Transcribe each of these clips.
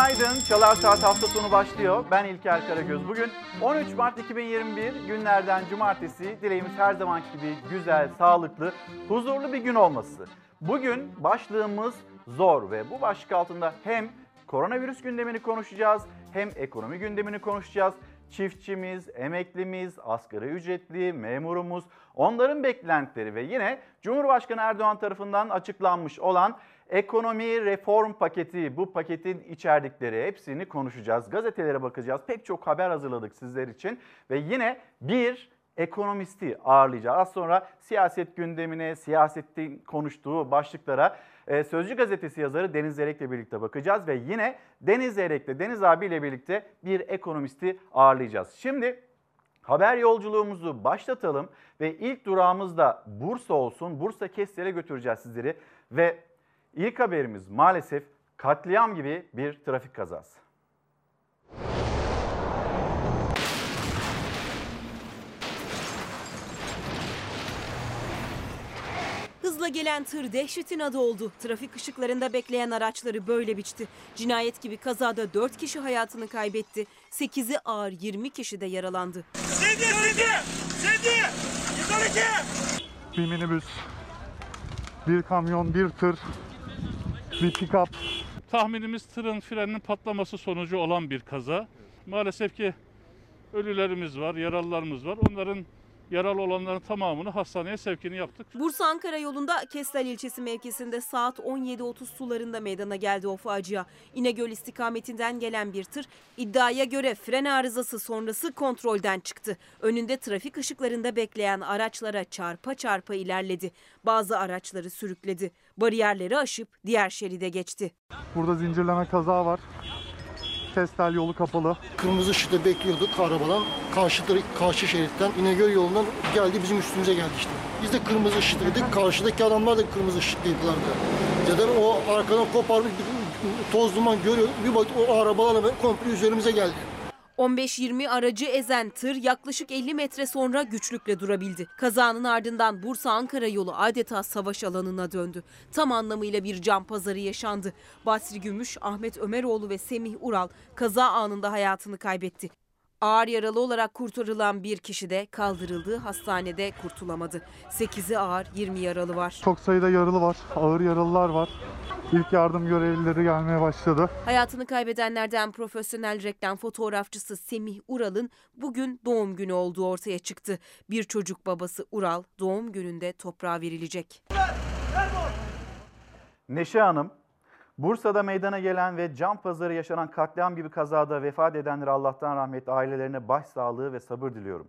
Günaydın. Çalar Saat hafta sonu başlıyor. Ben İlker Karagöz. Bugün 13 Mart 2021 günlerden cumartesi. Dileğimiz her zamanki gibi güzel, sağlıklı, huzurlu bir gün olması. Bugün başlığımız zor ve bu başlık altında hem koronavirüs gündemini konuşacağız hem ekonomi gündemini konuşacağız. Çiftçimiz, emeklimiz, asgari ücretli, memurumuz, onların beklentileri ve yine Cumhurbaşkanı Erdoğan tarafından açıklanmış olan ekonomi reform paketi, bu paketin içerdikleri hepsini konuşacağız. Gazetelere bakacağız. Pek çok haber hazırladık sizler için ve yine bir ekonomisti ağırlayacağız. Az sonra siyaset gündemine, siyasetin konuştuğu başlıklara e, Sözcü gazetesi yazarı Deniz Zerek'le birlikte bakacağız ve yine Deniz Zerek'le Deniz abiyle birlikte bir ekonomisti ağırlayacağız. Şimdi haber yolculuğumuzu başlatalım ve ilk durağımız da Bursa olsun. Bursa Kestel'e götüreceğiz sizleri ve ilk haberimiz maalesef katliam gibi bir trafik kazası. Hızla gelen tır dehşetin adı oldu. Trafik ışıklarında bekleyen araçları böyle biçti. Cinayet gibi kazada 4 kişi hayatını kaybetti. 8'i ağır 20 kişi de yaralandı. Sedi, sedi, sedi, yukarı ki. bir minibüs, bir kamyon, bir tır, bir pick-up. Tahminimiz tırın freninin patlaması sonucu olan bir kaza. Maalesef ki ölülerimiz var, yaralılarımız var. Onların yaralı olanların tamamını hastaneye sevkini yaptık. Bursa Ankara yolunda Kestel ilçesi mevkisinde saat 17.30 sularında meydana geldi o facia. İnegöl istikametinden gelen bir tır iddiaya göre fren arızası sonrası kontrolden çıktı. Önünde trafik ışıklarında bekleyen araçlara çarpa çarpa ilerledi. Bazı araçları sürükledi. Bariyerleri aşıp diğer şeride geçti. Burada zincirleme kaza var. Kestel yolu kapalı. Kırmızı ışıkta bekliyorduk arabadan. Karşı, karşı şeritten İnegöl yolundan geldi bizim üstümüze geldi işte. Biz de kırmızı ışıktaydık. Karşıdaki adamlar da kırmızı ışıktaydılardı. Zaten o arkadan koparmış bir toz duman görüyor. Bir baktık o arabalarla komple üzerimize geldi. 15-20 aracı ezen tır yaklaşık 50 metre sonra güçlükle durabildi. Kazanın ardından Bursa-Ankara yolu adeta savaş alanına döndü. Tam anlamıyla bir can pazarı yaşandı. Basri Gümüş, Ahmet Ömeroğlu ve Semih Ural kaza anında hayatını kaybetti. Ağır yaralı olarak kurtarılan bir kişi de kaldırıldığı hastanede kurtulamadı. 8'i ağır, 20 yaralı var. Çok sayıda yaralı var, ağır yaralılar var. İlk yardım görevlileri gelmeye başladı. Hayatını kaybedenlerden profesyonel reklam fotoğrafçısı Semih Ural'ın bugün doğum günü olduğu ortaya çıktı. Bir çocuk babası Ural doğum gününde toprağa verilecek. Neşe Hanım, Bursa'da meydana gelen ve can pazarı yaşanan katliam gibi kazada vefat edenlere Allah'tan rahmet, ailelerine başsağlığı ve sabır diliyorum.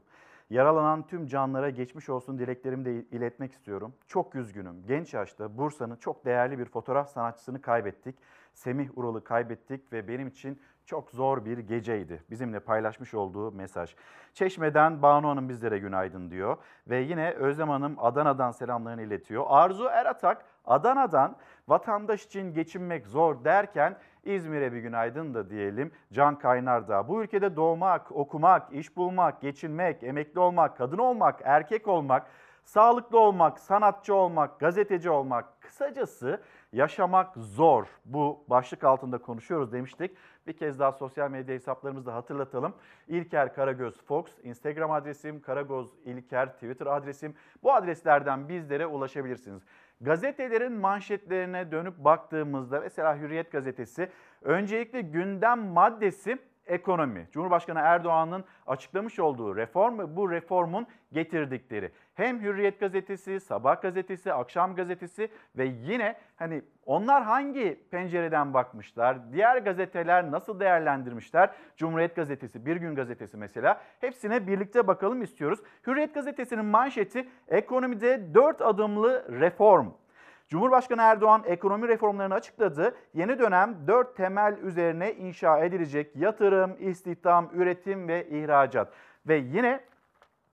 Yaralanan tüm canlara geçmiş olsun dileklerimi de iletmek istiyorum. Çok üzgünüm. Genç yaşta Bursa'nın çok değerli bir fotoğraf sanatçısını kaybettik. Semih Ural'ı kaybettik ve benim için çok zor bir geceydi. Bizimle paylaşmış olduğu mesaj. Çeşme'den Banu Hanım bizlere günaydın diyor. Ve yine Özlem Hanım Adana'dan selamlarını iletiyor. Arzu Eratak Adana'dan vatandaş için geçinmek zor derken İzmir'e bir günaydın da diyelim. Can Kaynar da bu ülkede doğmak, okumak, iş bulmak, geçinmek, emekli olmak, kadın olmak, erkek olmak, sağlıklı olmak, sanatçı olmak, gazeteci olmak, kısacası yaşamak zor. Bu başlık altında konuşuyoruz demiştik. Bir kez daha sosyal medya hesaplarımızı hatırlatalım. İlker Karagöz Fox, Instagram adresim, Karagöz İlker Twitter adresim. Bu adreslerden bizlere ulaşabilirsiniz. Gazetelerin manşetlerine dönüp baktığımızda mesela Hürriyet gazetesi öncelikle gündem maddesi ekonomi. Cumhurbaşkanı Erdoğan'ın açıklamış olduğu reform bu reformun getirdikleri. Hem Hürriyet gazetesi, Sabah gazetesi, Akşam gazetesi ve yine hani onlar hangi pencereden bakmışlar? Diğer gazeteler nasıl değerlendirmişler? Cumhuriyet gazetesi, Bir Gün gazetesi mesela. Hepsine birlikte bakalım istiyoruz. Hürriyet gazetesinin manşeti ekonomide 4 adımlı reform. Cumhurbaşkanı Erdoğan ekonomi reformlarını açıkladı. Yeni dönem dört temel üzerine inşa edilecek yatırım, istihdam, üretim ve ihracat. Ve yine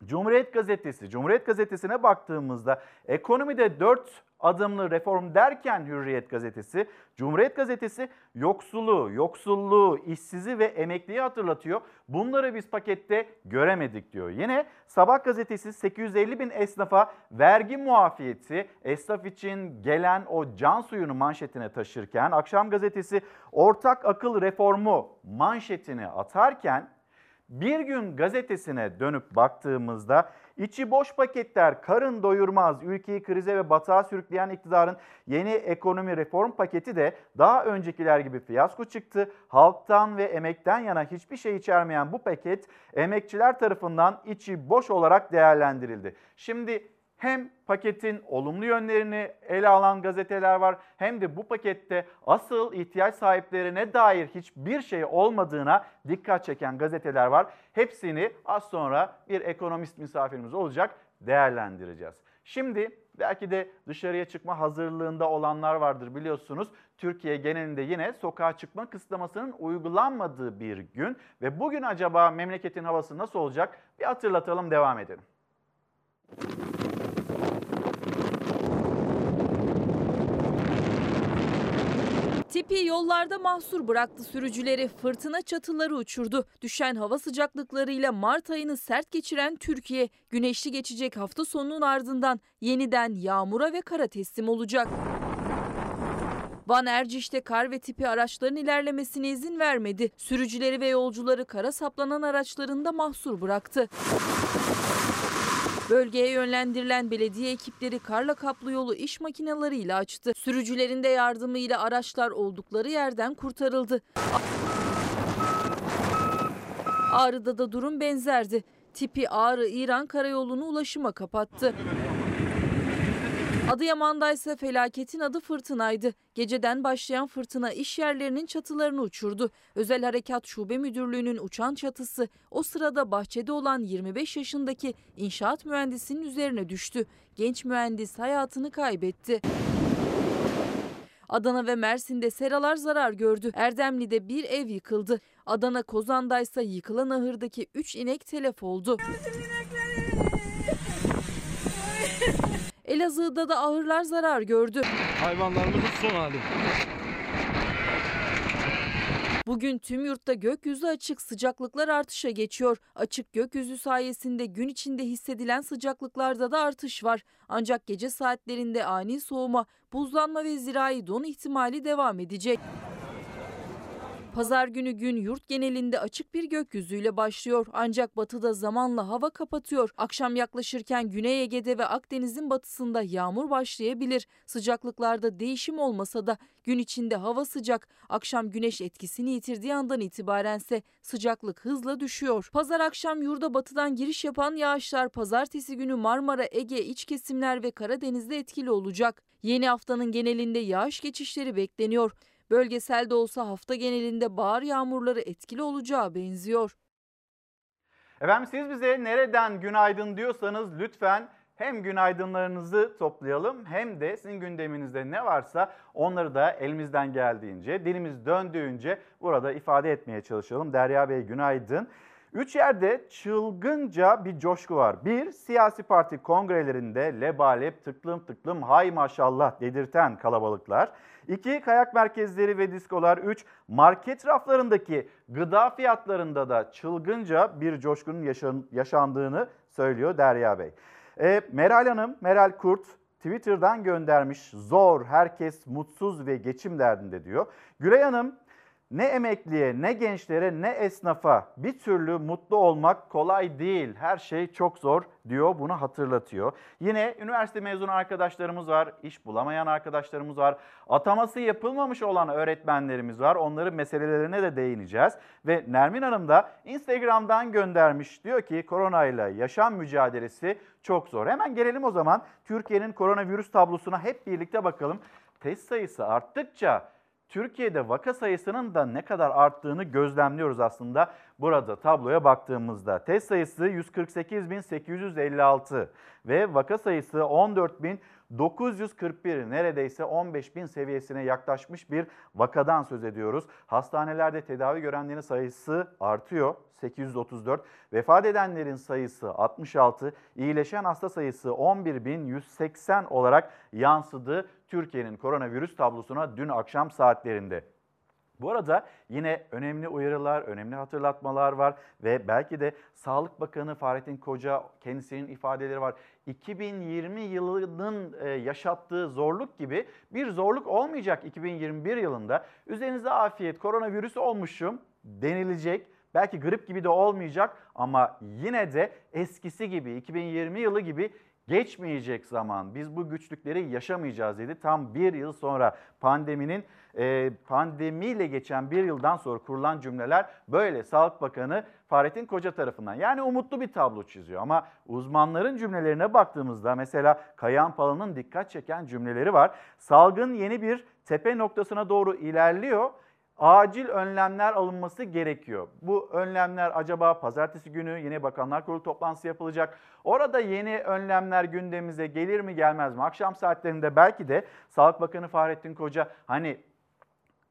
Cumhuriyet Gazetesi, Cumhuriyet Gazetesi'ne baktığımızda ekonomide dört adımlı reform derken Hürriyet gazetesi, Cumhuriyet gazetesi yoksulu, yoksulluğu, işsizi ve emekliyi hatırlatıyor. Bunları biz pakette göremedik diyor. Yine Sabah gazetesi 850 bin esnafa vergi muafiyeti esnaf için gelen o can suyunu manşetine taşırken Akşam gazetesi ortak akıl reformu manşetini atarken bir gün gazetesine dönüp baktığımızda içi boş paketler karın doyurmaz, ülkeyi krize ve batağa sürükleyen iktidarın yeni ekonomi reform paketi de daha öncekiler gibi fiyasko çıktı. Halktan ve emekten yana hiçbir şey içermeyen bu paket emekçiler tarafından içi boş olarak değerlendirildi. Şimdi hem paketin olumlu yönlerini ele alan gazeteler var hem de bu pakette asıl ihtiyaç sahiplerine dair hiçbir şey olmadığına dikkat çeken gazeteler var. Hepsini az sonra bir ekonomist misafirimiz olacak değerlendireceğiz. Şimdi belki de dışarıya çıkma hazırlığında olanlar vardır biliyorsunuz. Türkiye genelinde yine sokağa çıkma kısıtlamasının uygulanmadığı bir gün ve bugün acaba memleketin havası nasıl olacak? Bir hatırlatalım devam edelim. Tipi yollarda mahsur bıraktı sürücüleri, fırtına çatıları uçurdu. Düşen hava sıcaklıklarıyla Mart ayını sert geçiren Türkiye, güneşli geçecek hafta sonunun ardından yeniden yağmura ve kara teslim olacak. Van Erciş'te kar ve tipi araçların ilerlemesine izin vermedi. Sürücüleri ve yolcuları kara saplanan araçlarında mahsur bıraktı. Bölgeye yönlendirilen belediye ekipleri karla kaplı yolu iş makineleriyle açtı. Sürücülerin de yardımıyla araçlar oldukları yerden kurtarıldı. Ağrı'da da durum benzerdi. Tipi Ağrı-İran karayolunu ulaşıma kapattı. Adıyaman'da ise felaketin adı fırtınaydı. Geceden başlayan fırtına iş yerlerinin çatılarını uçurdu. Özel Harekat Şube Müdürlüğü'nün uçan çatısı o sırada bahçede olan 25 yaşındaki inşaat mühendisinin üzerine düştü. Genç mühendis hayatını kaybetti. Adana ve Mersin'de seralar zarar gördü. Erdemli'de bir ev yıkıldı. Adana Kozan'da ise yıkılan ahırdaki 3 inek telef oldu. Elazığ'da da ahırlar zarar gördü. Hayvanlarımızın son hali. Bugün tüm yurtta gökyüzü açık, sıcaklıklar artışa geçiyor. Açık gökyüzü sayesinde gün içinde hissedilen sıcaklıklarda da artış var. Ancak gece saatlerinde ani soğuma, buzlanma ve zirai don ihtimali devam edecek. Pazar günü gün yurt genelinde açık bir gökyüzüyle başlıyor. Ancak batıda zamanla hava kapatıyor. Akşam yaklaşırken Güney Ege'de ve Akdeniz'in batısında yağmur başlayabilir. Sıcaklıklarda değişim olmasa da gün içinde hava sıcak. Akşam güneş etkisini yitirdiği andan itibarense sıcaklık hızla düşüyor. Pazar akşam yurda batıdan giriş yapan yağışlar pazartesi günü Marmara, Ege, iç kesimler ve Karadeniz'de etkili olacak. Yeni haftanın genelinde yağış geçişleri bekleniyor. Bölgesel de olsa hafta genelinde bahar yağmurları etkili olacağı benziyor. Efendim siz bize nereden günaydın diyorsanız lütfen hem günaydınlarınızı toplayalım hem de sizin gündeminizde ne varsa onları da elimizden geldiğince, dilimiz döndüğünce burada ifade etmeye çalışalım. Derya Bey günaydın. Üç yerde çılgınca bir coşku var. Bir, siyasi parti kongrelerinde lebalep tıklım tıklım hay maşallah dedirten kalabalıklar. İki, kayak merkezleri ve diskolar. Üç, market raflarındaki gıda fiyatlarında da çılgınca bir coşkunun yaşan- yaşandığını söylüyor Derya Bey. E, Meral Hanım, Meral Kurt Twitter'dan göndermiş. Zor, herkes mutsuz ve geçim derdinde diyor. Gülay Hanım, ne emekliye, ne gençlere, ne esnafa bir türlü mutlu olmak kolay değil. Her şey çok zor diyor, bunu hatırlatıyor. Yine üniversite mezunu arkadaşlarımız var, iş bulamayan arkadaşlarımız var. Ataması yapılmamış olan öğretmenlerimiz var. Onların meselelerine de değineceğiz. Ve Nermin Hanım da Instagram'dan göndermiş. Diyor ki koronayla yaşam mücadelesi çok zor. Hemen gelelim o zaman Türkiye'nin koronavirüs tablosuna hep birlikte bakalım. Test sayısı arttıkça Türkiye'de vaka sayısının da ne kadar arttığını gözlemliyoruz aslında burada tabloya baktığımızda. Test sayısı 148.856 ve vaka sayısı 14.941 neredeyse 15.000 seviyesine yaklaşmış bir vakadan söz ediyoruz. Hastanelerde tedavi görenlerin sayısı artıyor 834, vefat edenlerin sayısı 66, iyileşen hasta sayısı 11.180 olarak yansıdı Türkiye'nin koronavirüs tablosuna dün akşam saatlerinde. Bu arada yine önemli uyarılar, önemli hatırlatmalar var ve belki de Sağlık Bakanı Fahrettin Koca kendisinin ifadeleri var. 2020 yılının e, yaşattığı zorluk gibi bir zorluk olmayacak 2021 yılında. Üzerinize afiyet, koronavirüs olmuşum denilecek. Belki grip gibi de olmayacak ama yine de eskisi gibi 2020 yılı gibi geçmeyecek zaman biz bu güçlükleri yaşamayacağız dedi. Tam bir yıl sonra pandeminin e, pandemiyle geçen bir yıldan sonra kurulan cümleler böyle Sağlık Bakanı Fahrettin Koca tarafından. Yani umutlu bir tablo çiziyor ama uzmanların cümlelerine baktığımızda mesela Kayan Pala'nın dikkat çeken cümleleri var. Salgın yeni bir tepe noktasına doğru ilerliyor acil önlemler alınması gerekiyor. Bu önlemler acaba pazartesi günü yine Bakanlar Kurulu toplantısı yapılacak. Orada yeni önlemler gündemimize gelir mi gelmez mi? Akşam saatlerinde belki de Sağlık Bakanı Fahrettin Koca hani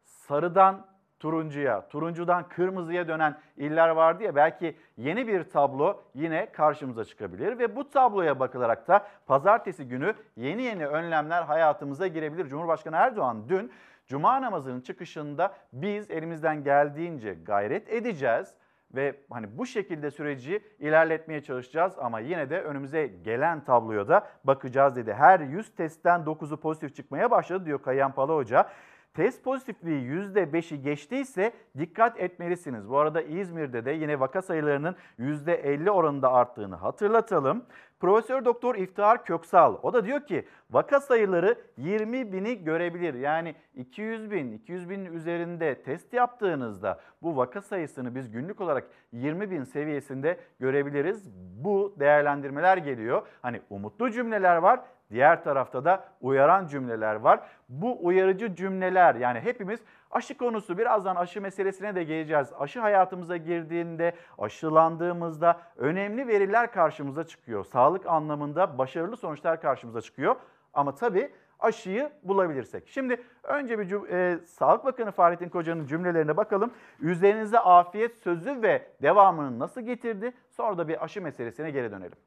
sarıdan turuncuya, turuncudan kırmızıya dönen iller vardı ya belki yeni bir tablo yine karşımıza çıkabilir ve bu tabloya bakılarak da pazartesi günü yeni yeni önlemler hayatımıza girebilir. Cumhurbaşkanı Erdoğan dün Cuma namazının çıkışında biz elimizden geldiğince gayret edeceğiz ve hani bu şekilde süreci ilerletmeye çalışacağız ama yine de önümüze gelen tabloya da bakacağız dedi. Her 100 testten 9'u pozitif çıkmaya başladı diyor Kayan Pala Hoca. Test pozitifliği %5'i geçtiyse dikkat etmelisiniz. Bu arada İzmir'de de yine vaka sayılarının %50 oranında arttığını hatırlatalım. Profesör Doktor İftihar Köksal o da diyor ki vaka sayıları 20 bini görebilir. Yani 200 bin, 200 binin üzerinde test yaptığınızda bu vaka sayısını biz günlük olarak 20 bin seviyesinde görebiliriz. Bu değerlendirmeler geliyor. Hani umutlu cümleler var. Diğer tarafta da uyaran cümleler var. Bu uyarıcı cümleler yani hepimiz aşı konusu birazdan aşı meselesine de geleceğiz. Aşı hayatımıza girdiğinde, aşılandığımızda önemli veriler karşımıza çıkıyor. Sağlık anlamında başarılı sonuçlar karşımıza çıkıyor. Ama tabii aşıyı bulabilirsek. Şimdi önce bir e, Sağlık Bakanı Fahrettin Koca'nın cümlelerine bakalım. Üzerinize afiyet sözü ve devamını nasıl getirdi? Sonra da bir aşı meselesine geri dönelim.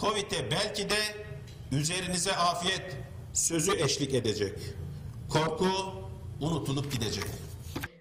Covid'e belki de üzerinize afiyet sözü eşlik edecek. Korku unutulup gidecek.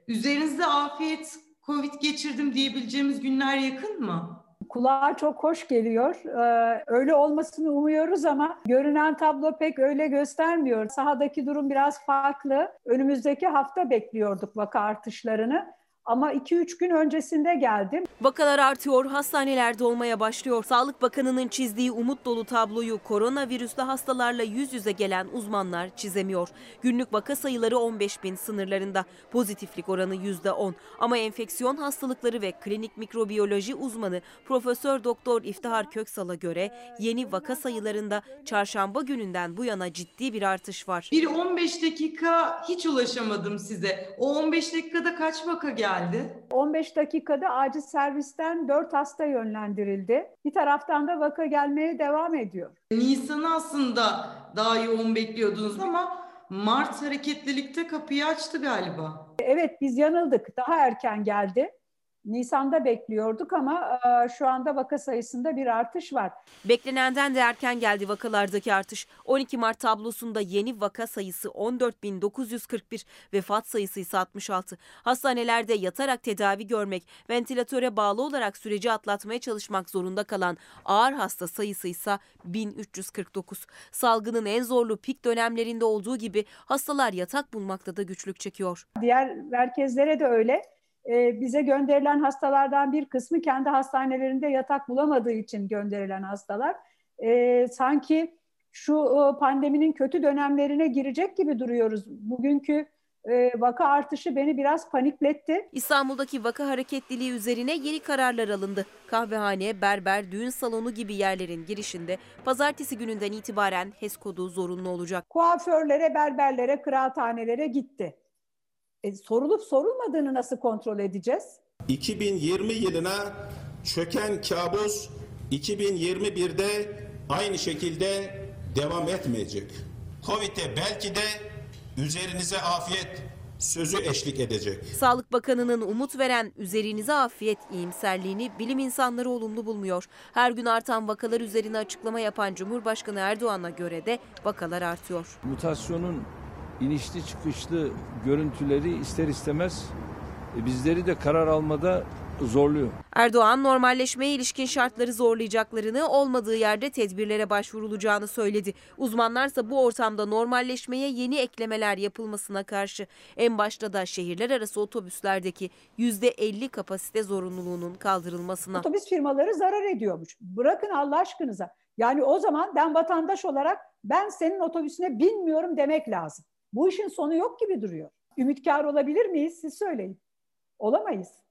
Üzerinizde afiyet Covid geçirdim diyebileceğimiz günler yakın mı? Kulağa çok hoş geliyor. Ee, öyle olmasını umuyoruz ama görünen tablo pek öyle göstermiyor. Sahadaki durum biraz farklı. Önümüzdeki hafta bekliyorduk vaka artışlarını. Ama 2-3 gün öncesinde geldim. Vakalar artıyor, hastaneler dolmaya başlıyor. Sağlık Bakanı'nın çizdiği umut dolu tabloyu koronavirüslü hastalarla yüz yüze gelen uzmanlar çizemiyor. Günlük vaka sayıları 15 bin sınırlarında. Pozitiflik oranı %10. Ama enfeksiyon hastalıkları ve klinik mikrobiyoloji uzmanı Profesör Doktor İftihar Köksal'a göre yeni vaka sayılarında çarşamba gününden bu yana ciddi bir artış var. Bir 15 dakika hiç ulaşamadım size. O 15 dakikada kaç vaka geldi? Geldi? 15 dakikada acil servisten 4 hasta yönlendirildi. Bir taraftan da vaka gelmeye devam ediyor. Nisan'ı aslında daha yoğun bekliyordunuz ama Mart hareketlilikte kapıyı açtı galiba. Evet biz yanıldık. Daha erken geldi. Nisan'da bekliyorduk ama şu anda vaka sayısında bir artış var. Beklenenden de erken geldi vakalardaki artış. 12 Mart tablosunda yeni vaka sayısı 14.941, vefat sayısı ise 66. Hastanelerde yatarak tedavi görmek, ventilatöre bağlı olarak süreci atlatmaya çalışmak zorunda kalan ağır hasta sayısı ise 1349. Salgının en zorlu pik dönemlerinde olduğu gibi hastalar yatak bulmakta da güçlük çekiyor. Diğer merkezlere de öyle bize gönderilen hastalardan bir kısmı kendi hastanelerinde yatak bulamadığı için gönderilen hastalar. sanki şu pandeminin kötü dönemlerine girecek gibi duruyoruz. Bugünkü vaka artışı beni biraz panikletti. İstanbul'daki vaka hareketliliği üzerine yeni kararlar alındı. Kahvehane, berber, düğün salonu gibi yerlerin girişinde pazartesi gününden itibaren HES kodu zorunlu olacak. Kuaförlere, berberlere, kıraathanelere gitti. E, sorulup sorulmadığını nasıl kontrol edeceğiz? 2020 yılına çöken kabus 2021'de aynı şekilde devam etmeyecek. Covid'e belki de üzerinize afiyet sözü eşlik edecek. Sağlık Bakanı'nın umut veren üzerinize afiyet iyimserliğini bilim insanları olumlu bulmuyor. Her gün artan vakalar üzerine açıklama yapan Cumhurbaşkanı Erdoğan'a göre de vakalar artıyor. Mutasyonun inişli çıkışlı görüntüleri ister istemez e, bizleri de karar almada zorluyor. Erdoğan normalleşmeye ilişkin şartları zorlayacaklarını, olmadığı yerde tedbirlere başvurulacağını söyledi. Uzmanlarsa bu ortamda normalleşmeye yeni eklemeler yapılmasına karşı en başta da şehirler arası otobüslerdeki %50 kapasite zorunluluğunun kaldırılmasına. Otobüs firmaları zarar ediyormuş. Bırakın Allah aşkınıza. Yani o zaman ben vatandaş olarak ben senin otobüsüne binmiyorum demek lazım. Bu işin sonu yok gibi duruyor. Ümitkar olabilir miyiz? Siz söyleyin. Olamayız.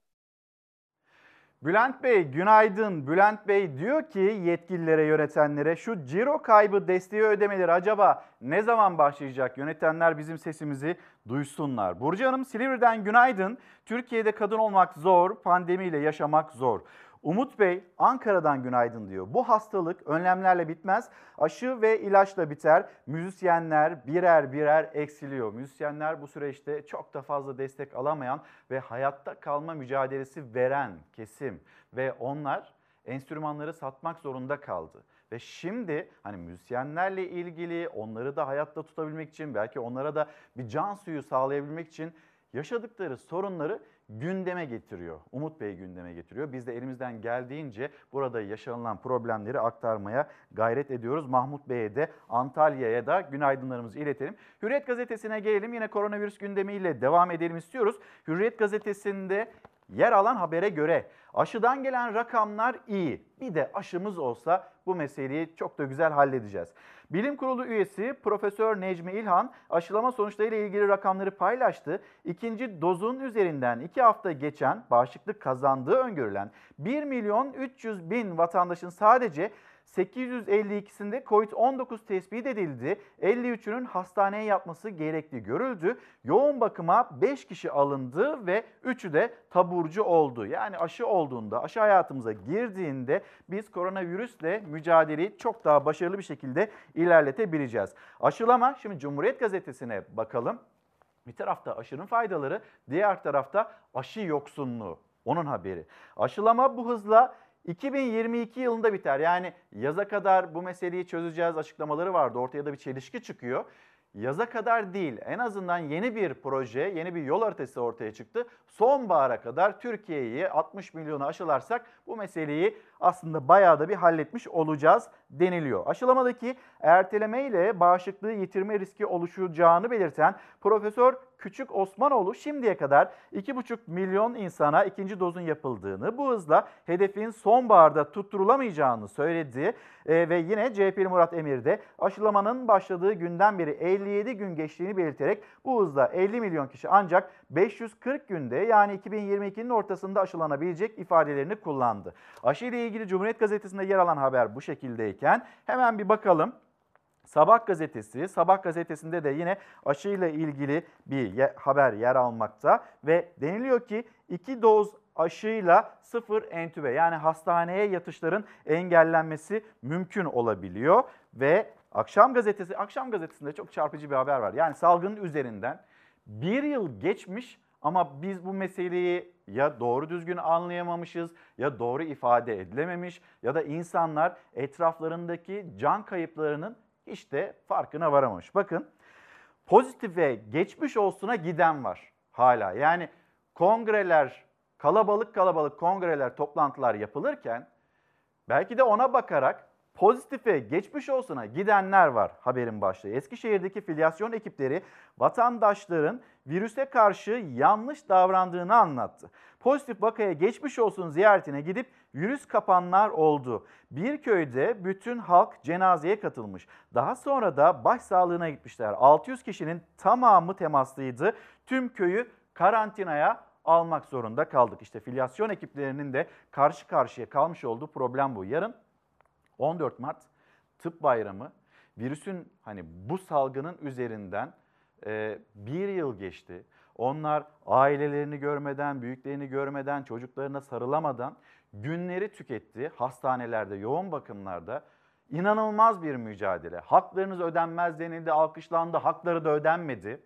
Bülent Bey günaydın. Bülent Bey diyor ki yetkililere, yönetenlere şu ciro kaybı desteği ödemeleri acaba ne zaman başlayacak? Yönetenler bizim sesimizi duysunlar. Burcu Hanım Silivri'den günaydın. Türkiye'de kadın olmak zor, pandemiyle yaşamak zor. Umut Bey Ankara'dan günaydın diyor. Bu hastalık önlemlerle bitmez, aşı ve ilaçla biter. Müzisyenler birer birer eksiliyor. Müzisyenler bu süreçte çok da fazla destek alamayan ve hayatta kalma mücadelesi veren kesim ve onlar enstrümanları satmak zorunda kaldı. Ve şimdi hani müzisyenlerle ilgili onları da hayatta tutabilmek için belki onlara da bir can suyu sağlayabilmek için yaşadıkları sorunları gündeme getiriyor. Umut Bey gündeme getiriyor. Biz de elimizden geldiğince burada yaşanılan problemleri aktarmaya gayret ediyoruz. Mahmut Bey'e de Antalya'ya da günaydınlarımızı iletelim. Hürriyet gazetesine gelelim. Yine koronavirüs gündemiyle devam edelim istiyoruz. Hürriyet gazetesinde yer alan habere göre aşıdan gelen rakamlar iyi. Bir de aşımız olsa bu meseleyi çok da güzel halledeceğiz. Bilim Kurulu üyesi Profesör Necmi İlhan aşılama sonuçlarıyla ilgili rakamları paylaştı. İkinci dozun üzerinden 2 hafta geçen bağışıklık kazandığı öngörülen 1 milyon 300 bin vatandaşın sadece 852'sinde COVID-19 tespit edildi. 53'ünün hastaneye yatması gerekli görüldü. Yoğun bakıma 5 kişi alındı ve 3'ü de taburcu oldu. Yani aşı olduğunda, aşı hayatımıza girdiğinde biz koronavirüsle mücadeleyi çok daha başarılı bir şekilde ilerletebileceğiz. Aşılama, şimdi Cumhuriyet Gazetesi'ne bakalım. Bir tarafta aşının faydaları, diğer tarafta aşı yoksunluğu. Onun haberi. Aşılama bu hızla 2022 yılında biter. Yani yaza kadar bu meseleyi çözeceğiz açıklamaları vardı. Ortaya da bir çelişki çıkıyor. Yaza kadar değil en azından yeni bir proje, yeni bir yol haritası ortaya çıktı. Sonbahara kadar Türkiye'yi 60 milyonu aşılarsak bu meseleyi aslında bayağı da bir halletmiş olacağız deniliyor. Aşılamadaki erteleme ile bağışıklığı yitirme riski oluşacağını belirten Profesör Küçük Osmanoğlu şimdiye kadar 2,5 milyon insana ikinci dozun yapıldığını, bu hızla hedefin sonbaharda tutturulamayacağını söyledi. E, ve yine CHP'li Murat Emir de aşılamanın başladığı günden beri 57 gün geçtiğini belirterek bu hızla 50 milyon kişi ancak 540 günde yani 2022'nin ortasında aşılanabilecek ifadelerini kullandı. Aşı ile ilgili Cumhuriyet Gazetesi'nde yer alan haber bu şekildeyken hemen bir bakalım. Sabah gazetesi, Sabah gazetesinde de yine aşıyla ilgili bir haber yer almakta ve deniliyor ki iki doz aşıyla sıfır entübe yani hastaneye yatışların engellenmesi mümkün olabiliyor ve Akşam gazetesi, Akşam gazetesinde çok çarpıcı bir haber var. Yani salgının üzerinden bir yıl geçmiş ama biz bu meseleyi ya doğru düzgün anlayamamışız ya doğru ifade edilememiş ya da insanlar etraflarındaki can kayıplarının hiç de farkına varamamış. Bakın pozitife geçmiş olsuna giden var hala. Yani kongreler, kalabalık kalabalık kongreler, toplantılar yapılırken belki de ona bakarak pozitife geçmiş olsuna gidenler var haberin başlığı. Eskişehir'deki filyasyon ekipleri vatandaşların virüse karşı yanlış davrandığını anlattı. Pozitif vakaya geçmiş olsun ziyaretine gidip virüs kapanlar oldu. Bir köyde bütün halk cenazeye katılmış. Daha sonra da başsağlığına gitmişler. 600 kişinin tamamı temaslıydı. Tüm köyü karantinaya almak zorunda kaldık. İşte filyasyon ekiplerinin de karşı karşıya kalmış olduğu problem bu. Yarın 14 Mart Tıp Bayramı virüsün hani bu salgının üzerinden e, bir yıl geçti. Onlar ailelerini görmeden, büyüklerini görmeden, çocuklarına sarılamadan günleri tüketti. Hastanelerde, yoğun bakımlarda inanılmaz bir mücadele. Haklarınız ödenmez denildi, alkışlandı, hakları da ödenmedi.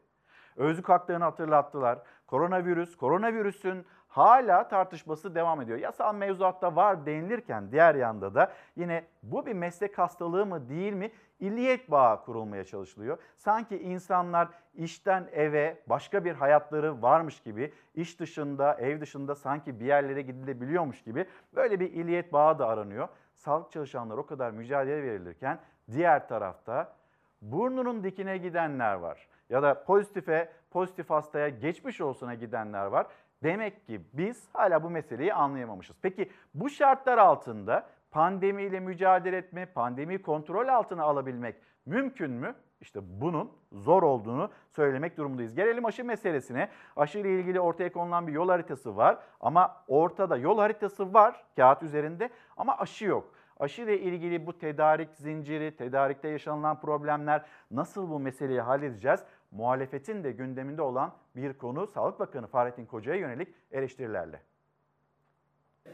Özlük haklarını hatırlattılar. Koronavirüs, koronavirüsün hala tartışması devam ediyor. Yasal mevzuatta var denilirken diğer yanda da yine bu bir meslek hastalığı mı değil mi illiyet bağı kurulmaya çalışılıyor. Sanki insanlar işten eve başka bir hayatları varmış gibi iş dışında ev dışında sanki bir yerlere gidilebiliyormuş gibi böyle bir illiyet bağı da aranıyor. Sağlık çalışanları o kadar mücadele verilirken diğer tarafta burnunun dikine gidenler var. Ya da pozitife, pozitif hastaya geçmiş olsuna gidenler var. Demek ki biz hala bu meseleyi anlayamamışız. Peki bu şartlar altında pandemiyle mücadele etme, pandemiyi kontrol altına alabilmek mümkün mü? İşte bunun zor olduğunu söylemek durumundayız. Gelelim aşı meselesine. Aşı ile ilgili ortaya konulan bir yol haritası var ama ortada yol haritası var kağıt üzerinde ama aşı yok. Aşı ile ilgili bu tedarik zinciri, tedarikte yaşanılan problemler nasıl bu meseleyi halledeceğiz? Muhalefetin de gündeminde olan bir konu Sağlık Bakanı Fahrettin Koca'ya yönelik eleştirilerle.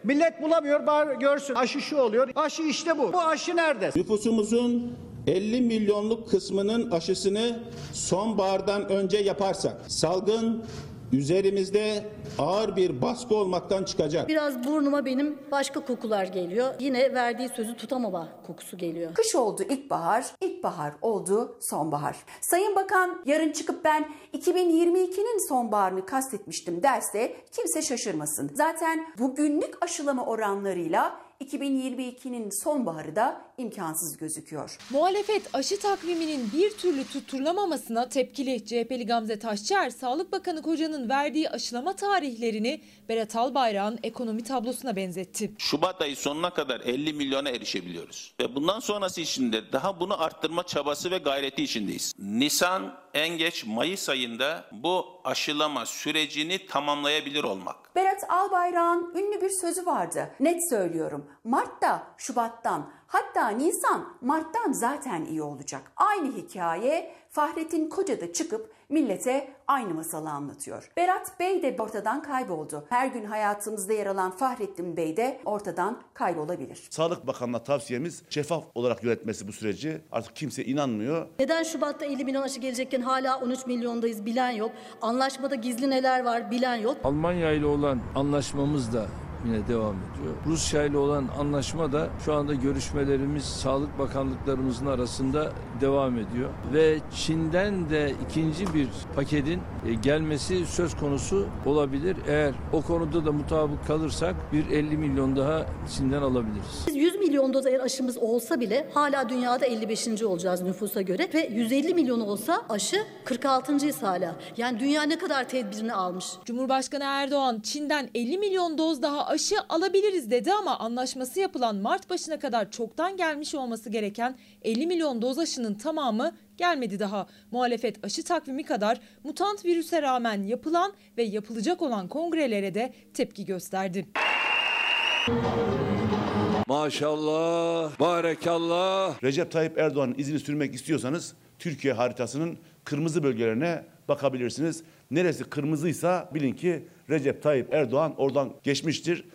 Millet bulamıyor bari görsün. Aşı şu oluyor. Aşı işte bu. Bu aşı nerede? Nüfusumuzun 50 milyonluk kısmının aşısını sonbahardan önce yaparsak salgın üzerimizde ağır bir baskı olmaktan çıkacak. Biraz burnuma benim başka kokular geliyor. Yine verdiği sözü tutamama kokusu geliyor. Kış oldu ilkbahar, ilkbahar oldu sonbahar. Sayın Bakan yarın çıkıp ben 2022'nin sonbaharını kastetmiştim derse kimse şaşırmasın. Zaten bugünlük aşılama oranlarıyla 2022'nin sonbaharı da imkansız gözüküyor. Muhalefet aşı takviminin bir türlü tutturulamamasına tepkili. CHP'li Gamze Taşçıer, Sağlık Bakanı Koca'nın verdiği aşılama tarihlerini Berat Albayrak'ın ekonomi tablosuna benzetti. Şubat ayı sonuna kadar 50 milyona erişebiliyoruz. Ve bundan sonrası içinde daha bunu arttırma çabası ve gayreti içindeyiz. Nisan en geç Mayıs ayında bu aşılama sürecini tamamlayabilir olmak. Berat Albayrak'ın ünlü bir sözü vardı. Net söylüyorum. Mart'ta, Şubat'tan hatta Nisan, Mart'tan zaten iyi olacak. Aynı hikaye Fahrettin Koca da çıkıp millete aynı masalı anlatıyor. Berat Bey de ortadan kayboldu. Her gün hayatımızda yer alan Fahrettin Bey de ortadan kaybolabilir. Sağlık Bakanı'na tavsiyemiz şeffaf olarak yönetmesi bu süreci. Artık kimse inanmıyor. Neden Şubat'ta 50 milyon aşı gelecekken hala 13 milyondayız bilen yok. Anlaşmada gizli neler var bilen yok. Almanya ile olan anlaşmamız da yine devam ediyor. Rusya ile olan anlaşma da şu anda görüşmelerimiz Sağlık Bakanlıklarımızın arasında devam ediyor. Ve Çin'den de ikinci bir paketin e, gelmesi söz konusu olabilir. Eğer o konuda da mutabık kalırsak bir 50 milyon daha Çin'den alabiliriz. Biz 100 milyon doz eğer aşımız olsa bile hala dünyada 55. olacağız nüfusa göre ve 150 milyon olsa aşı 46.yiz hala. Yani dünya ne kadar tedbirini almış. Cumhurbaşkanı Erdoğan Çin'den 50 milyon doz daha aşı alabiliriz dedi ama anlaşması yapılan Mart başına kadar çoktan gelmiş olması gereken 50 milyon doz aşının tamamı gelmedi daha. Muhalefet aşı takvimi kadar mutant virüse rağmen yapılan ve yapılacak olan kongrelere de tepki gösterdi. Maşallah, barekallah. Recep Tayyip Erdoğan'ın izini sürmek istiyorsanız Türkiye haritasının kırmızı bölgelerine bakabilirsiniz. Neresi kırmızıysa bilin ki Recep Tayyip Erdoğan oradan geçmiştir.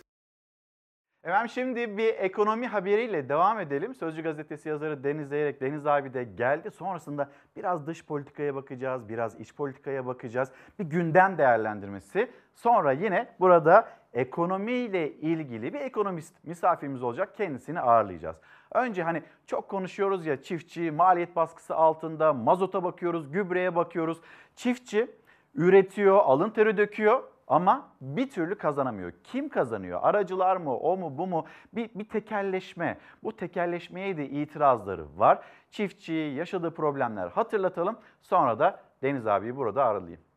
Efendim şimdi bir ekonomi haberiyle devam edelim. Sözcü gazetesi yazarı Deniz Zeyrek, Deniz abi de geldi. Sonrasında biraz dış politikaya bakacağız, biraz iç politikaya bakacağız. Bir gündem değerlendirmesi. Sonra yine burada ekonomiyle ilgili bir ekonomist misafirimiz olacak. Kendisini ağırlayacağız. Önce hani çok konuşuyoruz ya çiftçi maliyet baskısı altında mazota bakıyoruz, gübreye bakıyoruz. Çiftçi üretiyor, alın teri döküyor ama bir türlü kazanamıyor. Kim kazanıyor? Aracılar mı? O mu? Bu mu? Bir, bir tekelleşme. Bu tekelleşmeye de itirazları var. Çiftçi yaşadığı problemler hatırlatalım. Sonra da Deniz abiyi burada ağırlayayım.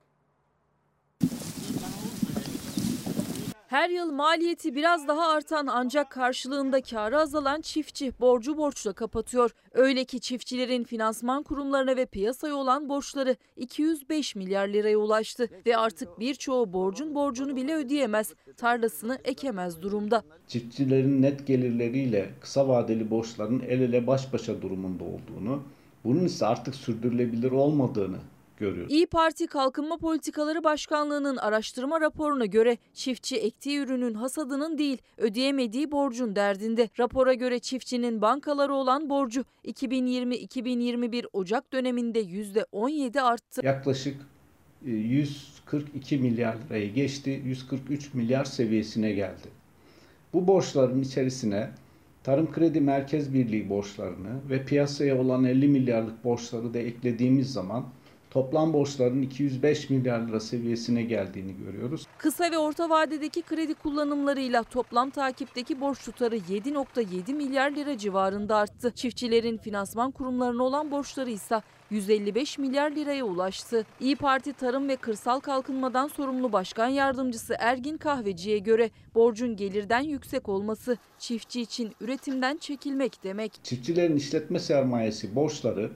Her yıl maliyeti biraz daha artan ancak karşılığında karı azalan çiftçi borcu borçla kapatıyor. Öyle ki çiftçilerin finansman kurumlarına ve piyasaya olan borçları 205 milyar liraya ulaştı ve artık birçoğu borcun borcunu bile ödeyemez, tarlasını ekemez durumda. Çiftçilerin net gelirleriyle kısa vadeli borçların el ele baş başa durumunda olduğunu, bunun ise artık sürdürülebilir olmadığını görüyoruz. İyi Parti Kalkınma Politikaları Başkanlığı'nın araştırma raporuna göre çiftçi ektiği ürünün hasadının değil ödeyemediği borcun derdinde. Rapora göre çiftçinin bankalara olan borcu 2020-2021 Ocak döneminde %17 arttı. Yaklaşık e, 142 milyar lirayı geçti, 143 milyar seviyesine geldi. Bu borçların içerisine Tarım Kredi Merkez Birliği borçlarını ve piyasaya olan 50 milyarlık borçları da eklediğimiz zaman toplam borçların 205 milyar lira seviyesine geldiğini görüyoruz. Kısa ve orta vadedeki kredi kullanımlarıyla toplam takipteki borç tutarı 7.7 milyar lira civarında arttı. Çiftçilerin finansman kurumlarına olan borçları ise 155 milyar liraya ulaştı. İyi Parti Tarım ve Kırsal Kalkınmadan sorumlu Başkan Yardımcısı Ergin Kahveci'ye göre borcun gelirden yüksek olması çiftçi için üretimden çekilmek demek. Çiftçilerin işletme sermayesi borçları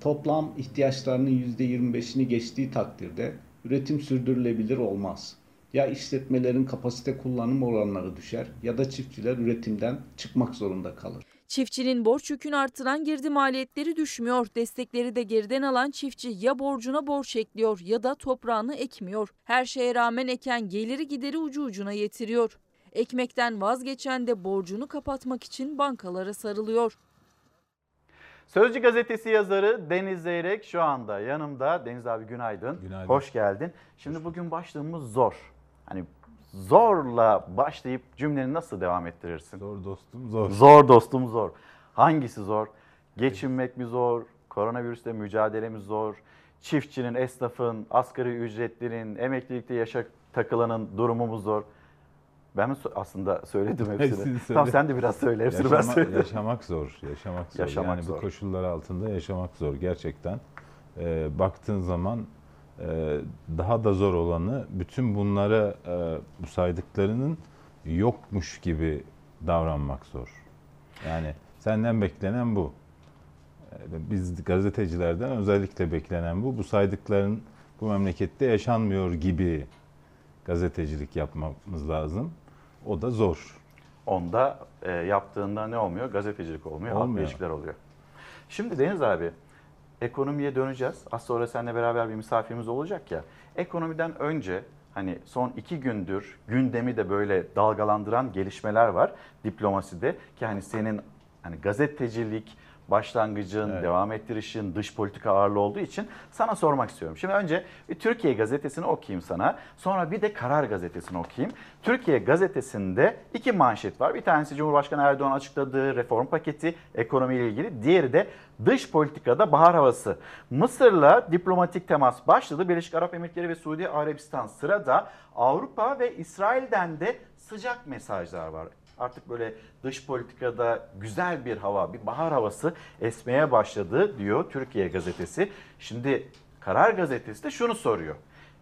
toplam ihtiyaçlarının %25'ini geçtiği takdirde üretim sürdürülebilir olmaz. Ya işletmelerin kapasite kullanım oranları düşer ya da çiftçiler üretimden çıkmak zorunda kalır. Çiftçinin borç yükünü artıran girdi maliyetleri düşmüyor. Destekleri de geriden alan çiftçi ya borcuna borç ekliyor ya da toprağını ekmiyor. Her şeye rağmen eken geliri gideri ucu ucuna yetiriyor. Ekmekten vazgeçen de borcunu kapatmak için bankalara sarılıyor. Sözcü gazetesi yazarı Deniz Zeyrek şu anda yanımda. Deniz abi günaydın. Günaydın. Hoş geldin. Şimdi bugün başlığımız zor. Hani zorla başlayıp cümleni nasıl devam ettirirsin? Zor dostum zor. Zor dostum zor. Hangisi zor? Geçinmek mi zor? Koronavirüsle mücadele mi zor? Çiftçinin, esnafın, asgari ücretlinin, emeklilikte yaşa takılanın durumu mu zor? Ben aslında söyledim hepsini? Hepsini söyle. Tamam sen de biraz söyle hepsini ben Yaşama- söyledim. Yaşamak zor. Yaşamak zor. Yaşamak yani zor. bu koşullar altında yaşamak zor gerçekten. Ee, baktığın zaman e, daha da zor olanı bütün bunlara e, bu saydıklarının yokmuş gibi davranmak zor. Yani senden beklenen bu. Ee, Biz gazetecilerden özellikle beklenen bu. Bu saydıkların bu memlekette yaşanmıyor gibi gazetecilik yapmamız lazım. O da zor. Onda e, yaptığında ne olmuyor? Gazetecilik olmuyor, halkla ilişkiler oluyor. Şimdi Deniz abi, ekonomiye döneceğiz. Az sonra seninle beraber bir misafirimiz olacak ya. Ekonomiden önce hani son iki gündür gündemi de böyle dalgalandıran gelişmeler var diplomaside. Ki hani senin hani gazetecilik başlangıcın, Evet. devam ettirişin, dış politika ağırlığı olduğu için sana sormak istiyorum. Şimdi önce bir Türkiye gazetesini okuyayım sana. Sonra bir de Karar gazetesini okuyayım. Türkiye gazetesinde iki manşet var. Bir tanesi Cumhurbaşkanı Erdoğan açıkladığı reform paketi ekonomiyle ilgili. Diğeri de dış politikada bahar havası. Mısır'la diplomatik temas başladı. Birleşik Arap Emirlikleri ve Suudi Arabistan sırada. Avrupa ve İsrail'den de sıcak mesajlar var. Artık böyle dış politikada güzel bir hava, bir bahar havası esmeye başladı diyor Türkiye gazetesi. Şimdi Karar gazetesi de şunu soruyor.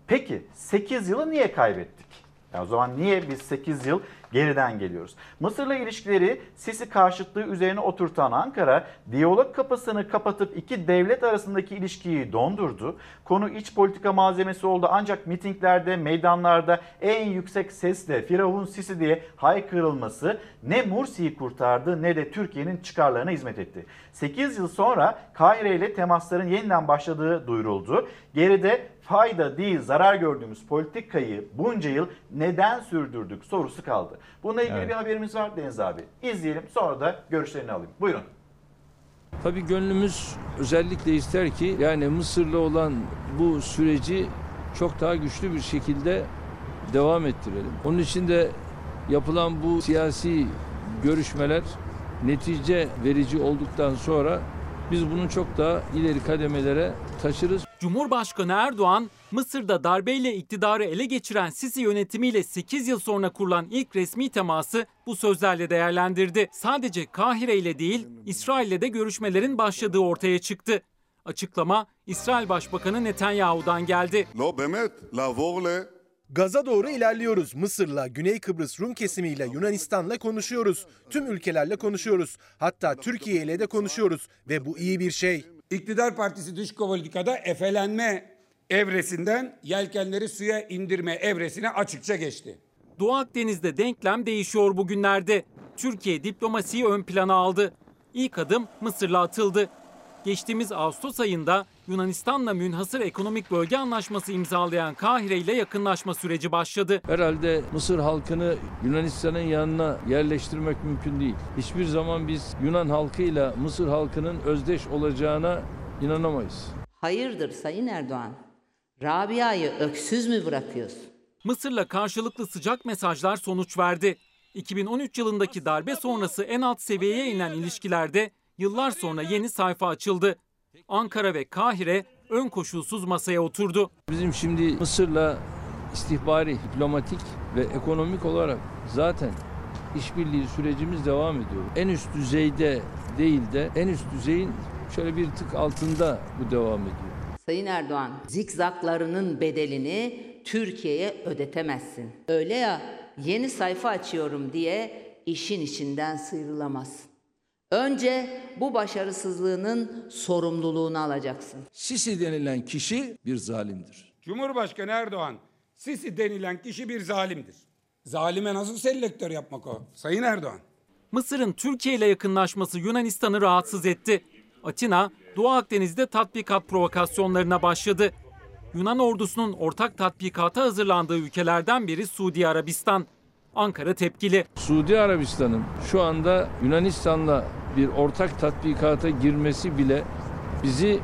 Peki 8 yılı niye kaybettik? Ya o zaman niye biz 8 yıl geriden geliyoruz? Mısır'la ilişkileri Sisi karşıtlığı üzerine oturtan Ankara, diyalog kapısını kapatıp iki devlet arasındaki ilişkiyi dondurdu. Konu iç politika malzemesi oldu ancak mitinglerde, meydanlarda en yüksek sesle Firavun Sisi diye haykırılması ne Mursi'yi kurtardı ne de Türkiye'nin çıkarlarına hizmet etti. 8 yıl sonra Kahire ile temasların yeniden başladığı duyuruldu. Geride fayda değil zarar gördüğümüz politikayı bunca yıl neden sürdürdük sorusu kaldı. Bununla ilgili Evet. bir haberimiz var Deniz abi. İzleyelim sonra da görüşlerini alayım. Buyurun. Tabii gönlümüz özellikle ister ki yani Mısır'la olan bu süreci çok daha güçlü bir şekilde devam ettirelim. Onun için de yapılan bu siyasi görüşmeler netice verici olduktan sonra biz bunu çok daha ileri kademelere taşırız. Cumhurbaşkanı Erdoğan, Mısır'da darbeyle iktidarı ele geçiren Sisi yönetimiyle 8 yıl sonra kurulan ilk resmi teması bu sözlerle değerlendirdi. Sadece Kahire ile değil, İsrail'le de görüşmelerin başladığı ortaya çıktı. Açıklama İsrail Başbakanı Netanyahu'dan geldi. Gaza doğru ilerliyoruz. Mısır'la, Güney Kıbrıs Rum kesimiyle, Yunanistan'la konuşuyoruz. Tüm ülkelerle konuşuyoruz. Hatta Türkiye ile de konuşuyoruz ve bu iyi bir şey. İktidar Partisi dış politikada efelenme evresinden yelkenleri suya indirme evresine açıkça geçti. Doğu Akdeniz'de denklem değişiyor bugünlerde. Türkiye diplomasiyi ön plana aldı. İlk adım Mısır'la atıldı. Geçtiğimiz Ağustos ayında Yunanistan'la münhasır ekonomik bölge anlaşması imzalayan Kahire ile yakınlaşma süreci başladı. Herhalde Mısır halkını Yunanistan'ın yanına yerleştirmek mümkün değil. Hiçbir zaman biz Yunan halkıyla Mısır halkının özdeş olacağına inanamayız. Hayırdır Sayın Erdoğan? Rabia'yı öksüz mü bırakıyorsun? Mısır'la karşılıklı sıcak mesajlar sonuç verdi. 2013 yılındaki darbe sonrası en alt seviyeye inen ilişkilerde yıllar sonra yeni sayfa açıldı. Ankara ve Kahire ön koşulsuz masaya oturdu. Bizim şimdi Mısır'la istihbari, diplomatik ve ekonomik olarak zaten işbirliği sürecimiz devam ediyor. En üst düzeyde değil de en üst düzeyin şöyle bir tık altında bu devam ediyor. Sayın Erdoğan, zikzaklarının bedelini Türkiye'ye ödetemezsin. Öyle ya, yeni sayfa açıyorum diye işin içinden sıyrılamazsın. Önce bu başarısızlığının sorumluluğunu alacaksın. Sisi denilen kişi bir zalimdir. Cumhurbaşkanı Erdoğan, Sisi denilen kişi bir zalimdir. Zalime nasıl selektör yapmak o? Sayın Erdoğan. Mısır'ın Türkiye ile yakınlaşması Yunanistan'ı rahatsız etti. Atina, Doğu Akdeniz'de tatbikat provokasyonlarına başladı. Yunan ordusunun ortak tatbikata hazırlandığı ülkelerden biri Suudi Arabistan. Ankara tepkili. Suudi Arabistan'ın şu anda Yunanistan'la bir ortak tatbikata girmesi bile bizi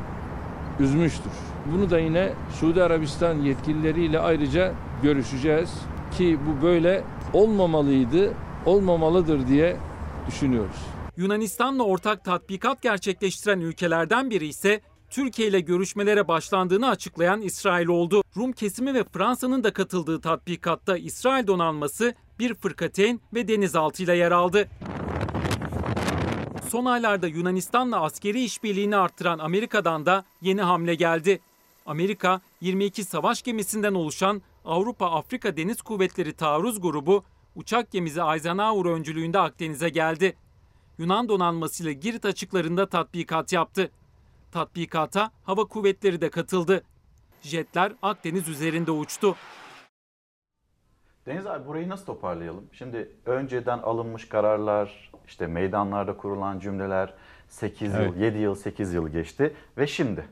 üzmüştür. Bunu da yine Suudi Arabistan yetkilileriyle ayrıca görüşeceğiz ki bu böyle olmamalıydı, olmamalıdır diye düşünüyoruz. Yunanistan'la ortak tatbikat gerçekleştiren ülkelerden biri ise Türkiye ile görüşmelere başlandığını açıklayan İsrail oldu. Rum kesimi ve Fransa'nın da katıldığı tatbikatta İsrail donanması bir fırkateyn ve denizaltı ile yer aldı. Son aylarda Yunanistan'la askeri işbirliğini arttıran Amerika'dan da yeni hamle geldi. Amerika 22 savaş gemisinden oluşan Avrupa-Afrika Deniz Kuvvetleri Taarruz Grubu uçak gemisi Eisenhower öncülüğünde Akdeniz'e geldi. Yunan donanmasıyla Girit açıklarında tatbikat yaptı. Tatbikata hava kuvvetleri de katıldı. Jetler Akdeniz üzerinde uçtu. Deniz abi burayı nasıl toparlayalım? Şimdi önceden alınmış kararlar, işte meydanlarda kurulan cümleler 8 Evet. yıl, 7 yıl, 8 yıl geçti ve şimdi.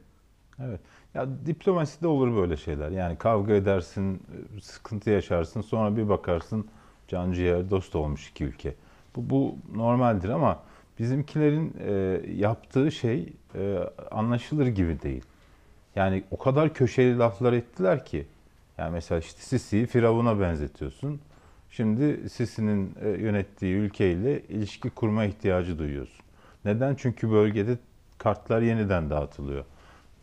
Evet. Ya diplomaside olur böyle şeyler. Yani kavga edersin, sıkıntı yaşarsın, sonra bir bakarsın can ciğer dost olmuş iki ülke. Bu, bu normaldir ama bizimkilerin e, yaptığı şey e, anlaşılır gibi değil. Yani o kadar köşeli laflar ettiler ki. Yani mesela işte Sisi'yi Firavun'a benzetiyorsun. Şimdi Sisi'nin e, yönettiği ülkeyle ilişki kurma ihtiyacı duyuyorsun. Neden? Çünkü bölgede kartlar yeniden dağıtılıyor.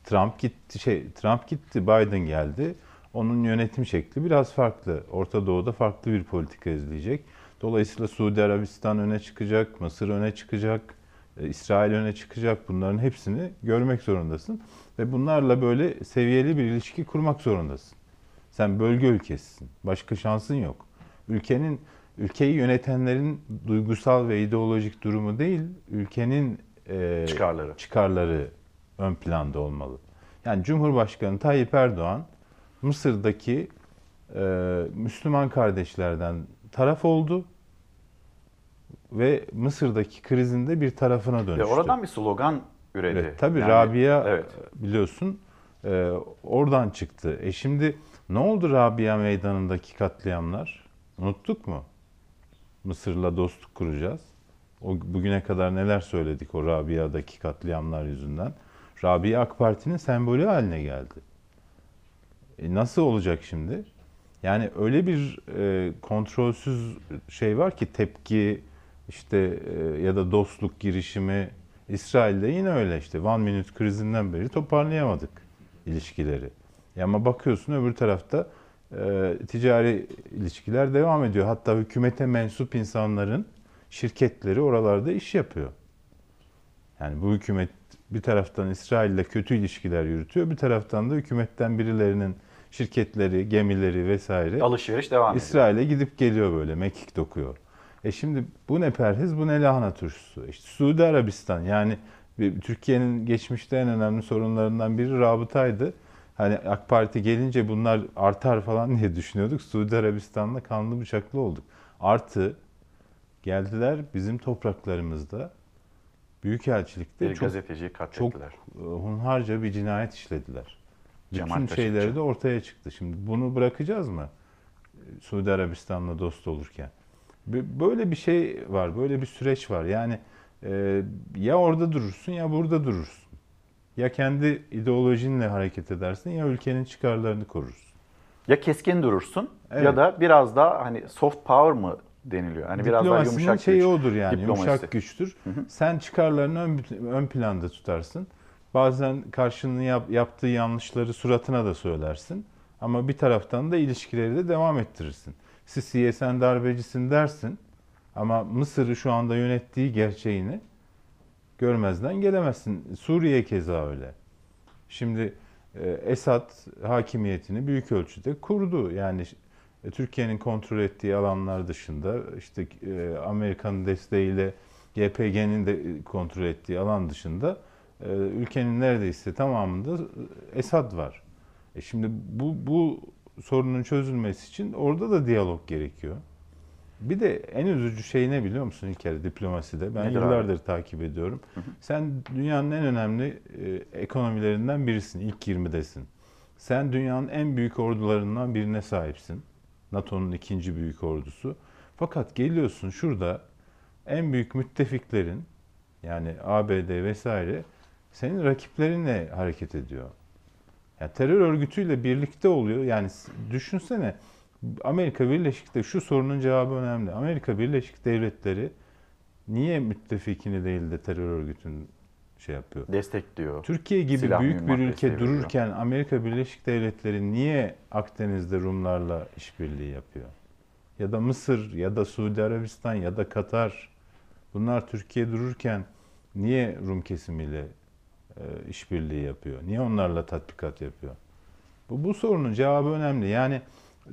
Trump gitti, şey Trump gitti, Biden geldi. Onun yönetim şekli biraz farklı. Orta Doğu'da farklı bir politika izleyecek. Dolayısıyla Suudi Arabistan öne çıkacak, Mısır öne çıkacak, e, İsrail öne çıkacak. Bunların hepsini görmek zorundasın ve bunlarla böyle seviyeli bir ilişki kurmak zorundasın. Sen bölge ülkesisin. Başka şansın yok. Ülkenin ülkeyi yönetenlerin duygusal ve ideolojik durumu değil, ülkenin e, Çıkarları. çıkarları ön planda olmalı. Yani Cumhurbaşkanı Tayyip Erdoğan Mısır'daki e, Müslüman kardeşlerden taraf oldu ve Mısır'daki krizinde bir tarafına Ve dönüştü. oradan bir slogan üredi. Evet, tabii Yani- Rabia Evet. biliyorsun e, oradan çıktı. E şimdi ne oldu Rabia meydanındaki katliamlar? Unuttuk mu? Mısır'la dostluk kuracağız. O bugüne kadar neler söyledik o Rabia'daki katliamlar yüzünden. Rabia AK Parti'nin sembolü haline geldi. E nasıl olacak şimdi? Yani öyle bir e, kontrolsüz şey var ki tepki işte e, ya da dostluk girişimi İsrail'de yine öyle işte One Minute krizinden beri toparlayamadık ilişkileri. Ya ama bakıyorsun öbür tarafta e, ticari ilişkiler devam ediyor. Hatta hükümete mensup insanların şirketleri oralarda iş yapıyor. Yani bu hükümet bir taraftan İsrail'le kötü ilişkiler yürütüyor, bir taraftan da hükümetten birilerinin şirketleri, gemileri vesaire Alışveriş devam ediyor. İsrail'e gidip geliyor böyle, mekik dokuyor. E şimdi bu ne perhiz, bu ne lahana turşusu. İşte Suudi Arabistan yani Türkiye'nin geçmişte en önemli sorunlarından biri rabıtaydı. Hani AK Parti gelince bunlar artar falan diye düşünüyorduk. Suudi Arabistan'la kanlı bıçaklı olduk. Artı geldiler bizim topraklarımızda Büyükelçilikte Bir çok, gazeteciyi çok katlettiler. e, hunharca bir cinayet işlediler. Cemal Bütün şeyleri de ortaya çıktı. Şimdi bunu bırakacağız mı? E, Suudi Arabistan'la dost olurken. Böyle bir şey var, böyle bir süreç var. Yani e, ya orada durursun ya burada durursun. Ya kendi ideolojinle hareket edersin ya ülkenin çıkarlarını korursun. Ya keskin durursun Evet. ya da biraz daha hani soft power mı deniliyor? Hani biraz daha yumuşak şeyi güç. odur yani Diplomasi. yumuşak güçtür. Sen çıkarlarını ön, ön planda tutarsın. Bazen karşının yap- yaptığı yanlışları suratına da söylersin. Ama bir taraftan da ilişkileri de devam ettirirsin. Sisi'ye sen darbecisin dersin. Ama Mısır'ı şu anda yönettiği gerçeğini görmezden gelemezsin. Suriye keza öyle. Şimdi e, Esad hakimiyetini büyük ölçüde kurdu. Yani e, Türkiye'nin kontrol ettiği alanlar dışında işte e, Amerika'nın desteğiyle YPG'nin de kontrol ettiği alan dışında ülkenin neredeyse tamamında Esad var. E şimdi bu bu sorunun çözülmesi için orada da diyalog gerekiyor. Bir de en üzücü şey ne biliyor musun İlker diplomaside? Ben Nedir abi? yıllardır takip ediyorum. Sen dünyanın en önemli e, ekonomilerinden birisin. ilk 20'desin. Sen dünyanın en büyük ordularından birine sahipsin. NATO'nun ikinci büyük ordusu. Fakat geliyorsun şurada en büyük müttefiklerin yani ABD vesaire senin rakiplerinle hareket ediyor. Yani terör örgütüyle birlikte oluyor. Yani düşünsene Amerika Birleşik de şu sorunun cevabı önemli. Amerika Birleşik Devletleri niye müttefikini değil de terör örgütünün şey yapıyor? Destekliyor. Türkiye gibi Silah büyük bir ülke desteği veriyor. dururken Amerika Birleşik Devletleri niye Akdeniz'de Rumlarla işbirliği yapıyor? Ya da Mısır ya da Suudi Arabistan ya da Katar bunlar Türkiye dururken niye Rum kesimiyle e, işbirliği yapıyor? Niye onlarla tatbikat yapıyor? Bu, bu sorunun cevabı önemli. Yani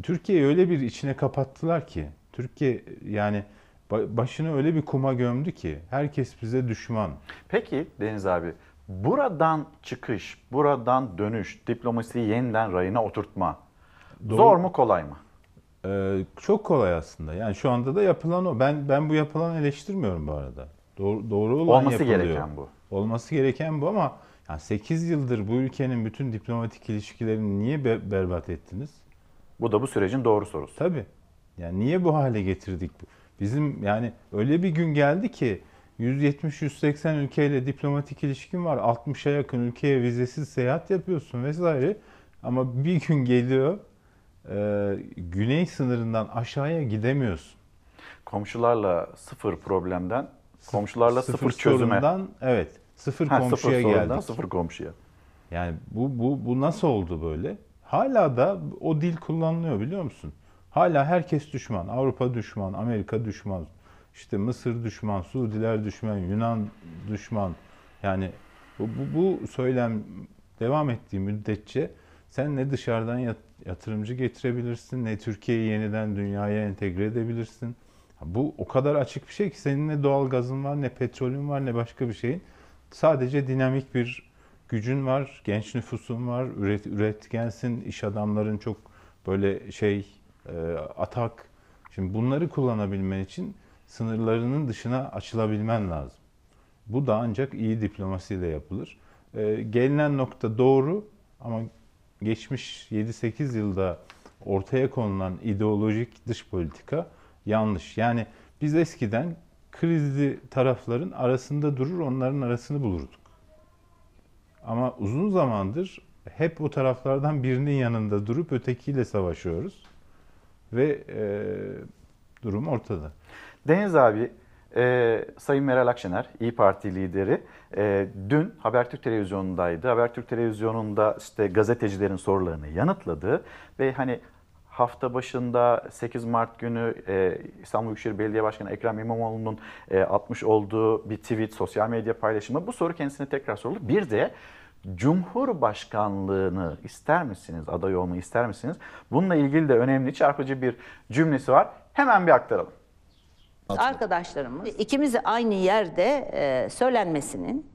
Türkiye'yi öyle bir içine kapattılar ki Türkiye yani ba- başını öyle bir kuma gömdü ki herkes bize düşman. Peki Deniz abi buradan çıkış, buradan dönüş, diplomasiyi yeniden rayına oturtma Doğru. zor mu kolay mı? Ee, çok kolay aslında. Yani şu anda da yapılan o. Ben ben bu yapılan eleştirmiyorum bu arada. Doğru, doğru olan Olması yapılıyor. gereken bu. Olması gereken bu ama yani 8 yıldır bu ülkenin bütün diplomatik ilişkilerini niye be- berbat ettiniz? Bu da bu sürecin doğru sorusu. Tabii. Yani niye bu hale getirdik? Bizim yani öyle bir gün geldi ki 170-180 ülkeyle diplomatik ilişkin var. 60'a yakın ülkeye vizesiz seyahat yapıyorsun vesaire. Ama bir gün geliyor e, güney sınırından aşağıya gidemiyorsun. Komşularla sıfır problemden, komşularla sıfır, Sıfır çözüme. evet sıfır Ha, komşuya sıfır geldik. sıfır komşuya. Yani bu, bu, bu nasıl oldu böyle? Hala da o dil kullanılıyor biliyor musun? Hala herkes düşman. Avrupa düşman, Amerika düşman. işte Mısır düşman, Suudiler düşman, Yunan düşman. Yani bu, bu, söylem devam ettiği müddetçe sen ne dışarıdan yat- yatırımcı getirebilirsin, ne Türkiye'yi yeniden dünyaya entegre edebilirsin. Bu o kadar açık bir şey ki senin ne doğal gazın var, ne petrolün var, ne başka bir şeyin. Sadece dinamik bir gücün var, genç nüfusun var, üret, üretkensin, iş adamların çok böyle şey e, atak. Şimdi bunları kullanabilmen için sınırlarının dışına açılabilmen lazım. Bu da ancak iyi diplomasiyle yapılır. E, gelinen nokta doğru ama geçmiş 7-8 yılda ortaya konulan ideolojik dış politika yanlış. Yani biz eskiden krizli tarafların arasında durur, onların arasını bulurduk. Ama uzun zamandır hep o taraflardan birinin yanında durup ötekiyle savaşıyoruz. Ve e, durum ortada. Deniz abi, e, Sayın Meral Akşener, İyi Parti lideri, e, dün Habertürk Televizyonu'ndaydı. Habertürk Televizyonu'nda işte gazetecilerin sorularını yanıtladı ve hani hafta başında 8 Mart günü e, İstanbul Büyükşehir Belediye Başkanı Ekrem İmamoğlu'nun e, atmış olduğu bir tweet, sosyal medya paylaşımı bu soru kendisine tekrar soruldu. Bir de Cumhurbaşkanlığını ister misiniz, aday olmayı ister misiniz? Bununla ilgili de önemli çarpıcı bir cümlesi var. Hemen bir aktaralım. Arkadaşlarımız ikimiz de aynı yerde e, söylenmesinin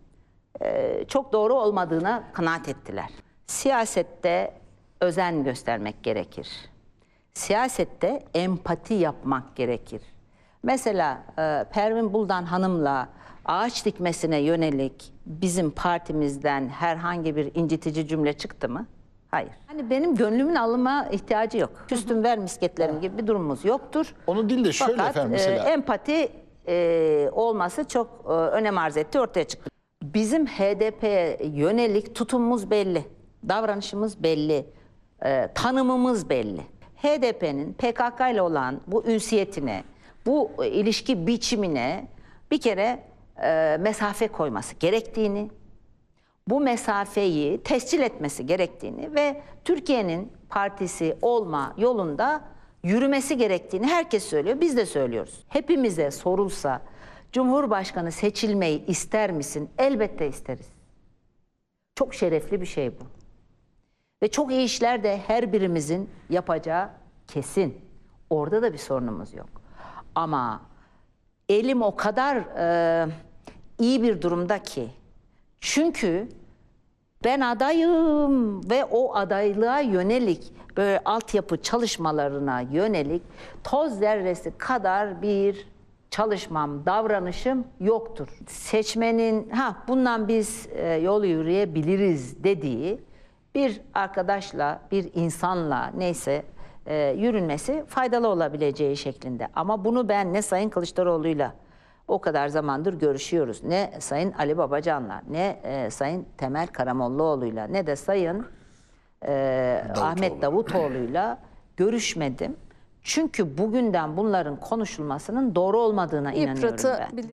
e, çok doğru olmadığına kanaat ettiler. Siyasette özen göstermek gerekir. Siyasette empati yapmak gerekir. Mesela e, Pervin Buldan Hanım'la ağaç dikmesine yönelik bizim partimizden herhangi bir incitici cümle çıktı mı? Hayır. Hani benim gönlümün alınma ihtiyacı yok. Küstüm ver misketlerim gibi bir durumumuz yoktur. Onu değil de şöyle Fakat efendim mesela. e, empati e, olması çok e, önem arz etti ortaya çıktı. Bizim HDP'ye yönelik tutumumuz belli. Davranışımız belli. e, tanımımız belli. HDP'nin PKK ile olan bu ünsiyetine, bu e, ilişki biçimine bir kere e, mesafe koyması gerektiğini, bu mesafeyi tescil etmesi gerektiğini ve Türkiye'nin partisi olma yolunda yürümesi gerektiğini herkes söylüyor. Biz de söylüyoruz. Hepimize sorulsa Cumhurbaşkanı seçilmeyi ister misin? Elbette isteriz. Çok şerefli bir şey bu. Ve çok iyi işler de her birimizin yapacağı kesin. Orada da bir sorunumuz yok. Ama elim o kadar e, iyi bir durumda ki. Çünkü ben adayım ve o adaylığa yönelik böyle altyapı çalışmalarına yönelik toz zerresi kadar bir çalışmam, davranışım yoktur. Seçmenin ha bundan biz e, yol yürüyebiliriz dediği bir arkadaşla, bir insanla neyse e, yürünmesi faydalı olabileceği şeklinde. Ama bunu ben ne Sayın Kılıçdaroğlu'yla o kadar zamandır görüşüyoruz. Ne Sayın Ali Babacan'la, ne e, Sayın Temel Karamollaoğlu'yla, ne de Sayın e, Ahmet Davutoğlu'yla görüşmedim. Çünkü bugünden bunların konuşulmasının doğru olmadığına inanıyorum ben.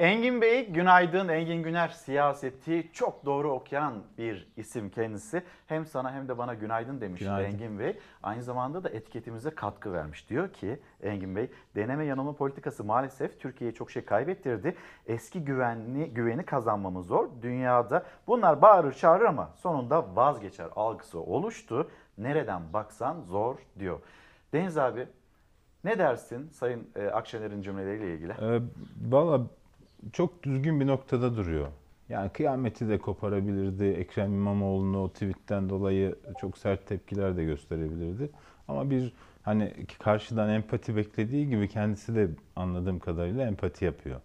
Engin Bey, günaydın. Engin Güner siyaseti çok doğru okuyan bir isim kendisi. Hem sana hem de bana günaydın demiş Günaydın. Engin Bey. Aynı zamanda da etiketimize katkı vermiş. Diyor ki Engin Bey, deneme yanılma politikası maalesef Türkiye'ye çok şey kaybettirdi. Eski güvenli güveni kazanmamız zor. Dünyada bunlar bağırır çağırır ama sonunda vazgeçer algısı oluştu. Nereden baksan zor diyor. Deniz abi ne dersin Sayın e, Akşener'in cümleleriyle ilgili? Ee, Valla çok düzgün bir noktada duruyor. Yani kıyameti de koparabilirdi. Ekrem İmamoğlu'nu o tweetten dolayı çok sert tepkiler de gösterebilirdi. Ama bir hani karşıdan empati beklediği gibi kendisi de anladığım kadarıyla empati yapıyor.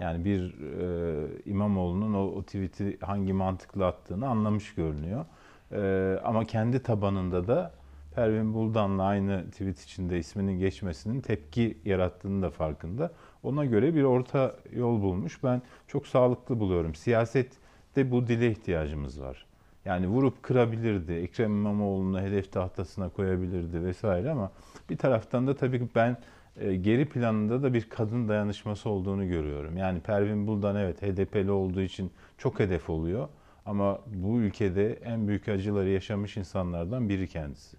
Yani bir e, İmamoğlu'nun o, o tweet'i hangi mantıkla attığını anlamış görünüyor. E, ama kendi tabanında da Pervin Buldan'la aynı tweet içinde isminin geçmesinin tepki yarattığını da farkında. Ona göre bir orta yol bulmuş. Ben çok sağlıklı buluyorum. Siyasette bu dile ihtiyacımız var. Yani vurup kırabilirdi, Ekrem İmamoğlu'nu hedef tahtasına koyabilirdi vesaire ama bir taraftan da tabii ben e, geri planında da bir kadın dayanışması olduğunu görüyorum. Yani Pervin Buldan evet HDP'li olduğu için çok hedef oluyor ama bu ülkede en büyük acıları yaşamış insanlardan biri kendisi.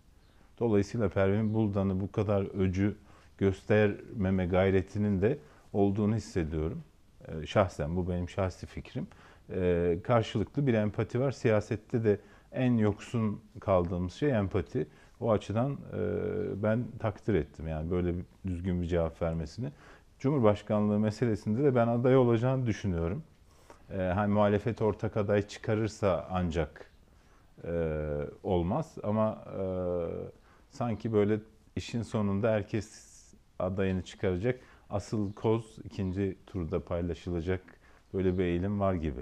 Dolayısıyla Pervin Buldan'ı bu kadar öcü göstermeme gayretinin de olduğunu hissediyorum. Ee, Şahsen bu benim şahsi fikrim. Ee, Karşılıklı bir empati var. Siyasette de en yoksun kaldığımız şey empati. O açıdan e, ben takdir ettim yani böyle bir düzgün bir cevap vermesini. Cumhurbaşkanlığı meselesinde de ben aday olacağını düşünüyorum. Ee, Hani muhalefet ortak aday çıkarırsa ancak e, olmaz ama e, sanki böyle işin sonunda herkes adayını çıkaracak. Asıl koz ikinci turda paylaşılacak böyle bir eğilim var gibi.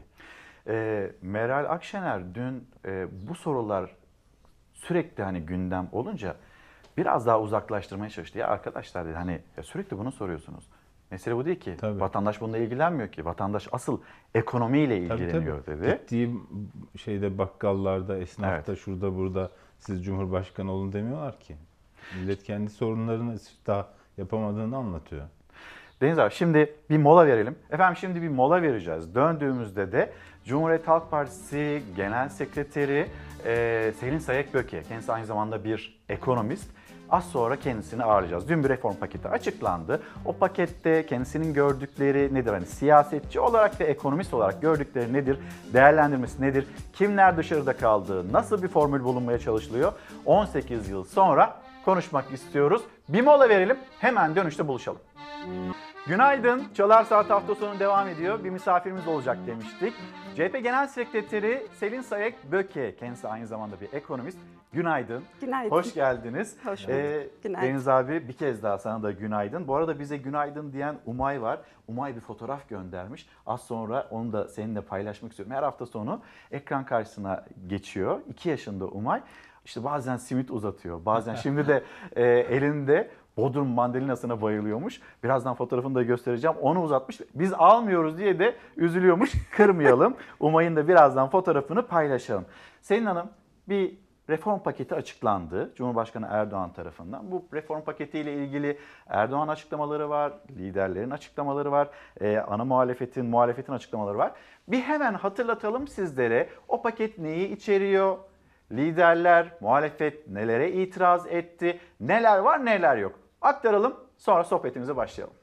E, Meral Akşener dün e, bu sorular sürekli hani gündem olunca biraz daha uzaklaştırmaya çalıştı. Ya arkadaşlar dedi hani ya sürekli bunu soruyorsunuz. Mesele bu değil ki. Vatandaş bununla ilgilenmiyor ki. Vatandaş asıl ekonomiyle Tabii, ilgileniyor tabii. dedi. Gittiğim şeyde bakkallarda, esnafta, şurada burada siz Cumhurbaşkanı olun demiyorlar ki. Millet kendi sorunlarını daha yapamadığını anlatıyor. Deniz abi şimdi bir mola verelim. Efendim şimdi bir mola vereceğiz. Döndüğümüzde de Cumhuriyet Halk Partisi Genel Sekreteri e, Selin Sayek Böke. Kendisi aynı zamanda bir ekonomist. Az sonra kendisini ağırlayacağız. Dün bir reform paketi açıklandı. O pakette kendisinin gördükleri nedir? Hani siyasetçi olarak ve ekonomist olarak gördükleri nedir? Değerlendirmesi nedir? Kimler dışarıda kaldı? Nasıl bir formül bulunmaya çalışılıyor? 18 yıl sonra konuşmak istiyoruz. Bir mola verelim. Hemen dönüşte buluşalım. Günaydın. Çalar Saat hafta sonu devam ediyor. Bir misafirimiz olacak demiştik. CHP Genel Sekreteri Selin Sayek Böke, kendisi aynı zamanda bir ekonomist. günaydın. Günaydın. Hoş geldiniz. Hoş bulduk. Ee, Günaydın. Deniz abi bir kez daha sana da günaydın. Bu arada bize günaydın diyen Umay var. Umay bir fotoğraf göndermiş. Az sonra onu da seninle paylaşmak istiyorum. Her hafta sonu ekran karşısına geçiyor. 2 yaşında Umay. İşte bazen simit uzatıyor. Bazen şimdi de e, elinde Bodrum mandalinasına bayılıyormuş. Birazdan fotoğrafını da göstereceğim. Onu uzatmış. Biz almıyoruz diye de üzülüyormuş. Kırmayalım. Umay'ın da birazdan fotoğrafını paylaşalım. Selin Hanım bir reform paketi açıklandı Cumhurbaşkanı Erdoğan tarafından. Bu reform paketiyle ilgili Erdoğan açıklamaları var, liderlerin açıklamaları var, e, ana muhalefetin, muhalefetin açıklamaları var. Bir hemen hatırlatalım sizlere o paket neyi içeriyor, liderler, muhalefet nelere itiraz etti, neler var neler yok. Aktaralım sonra sohbetimize başlayalım.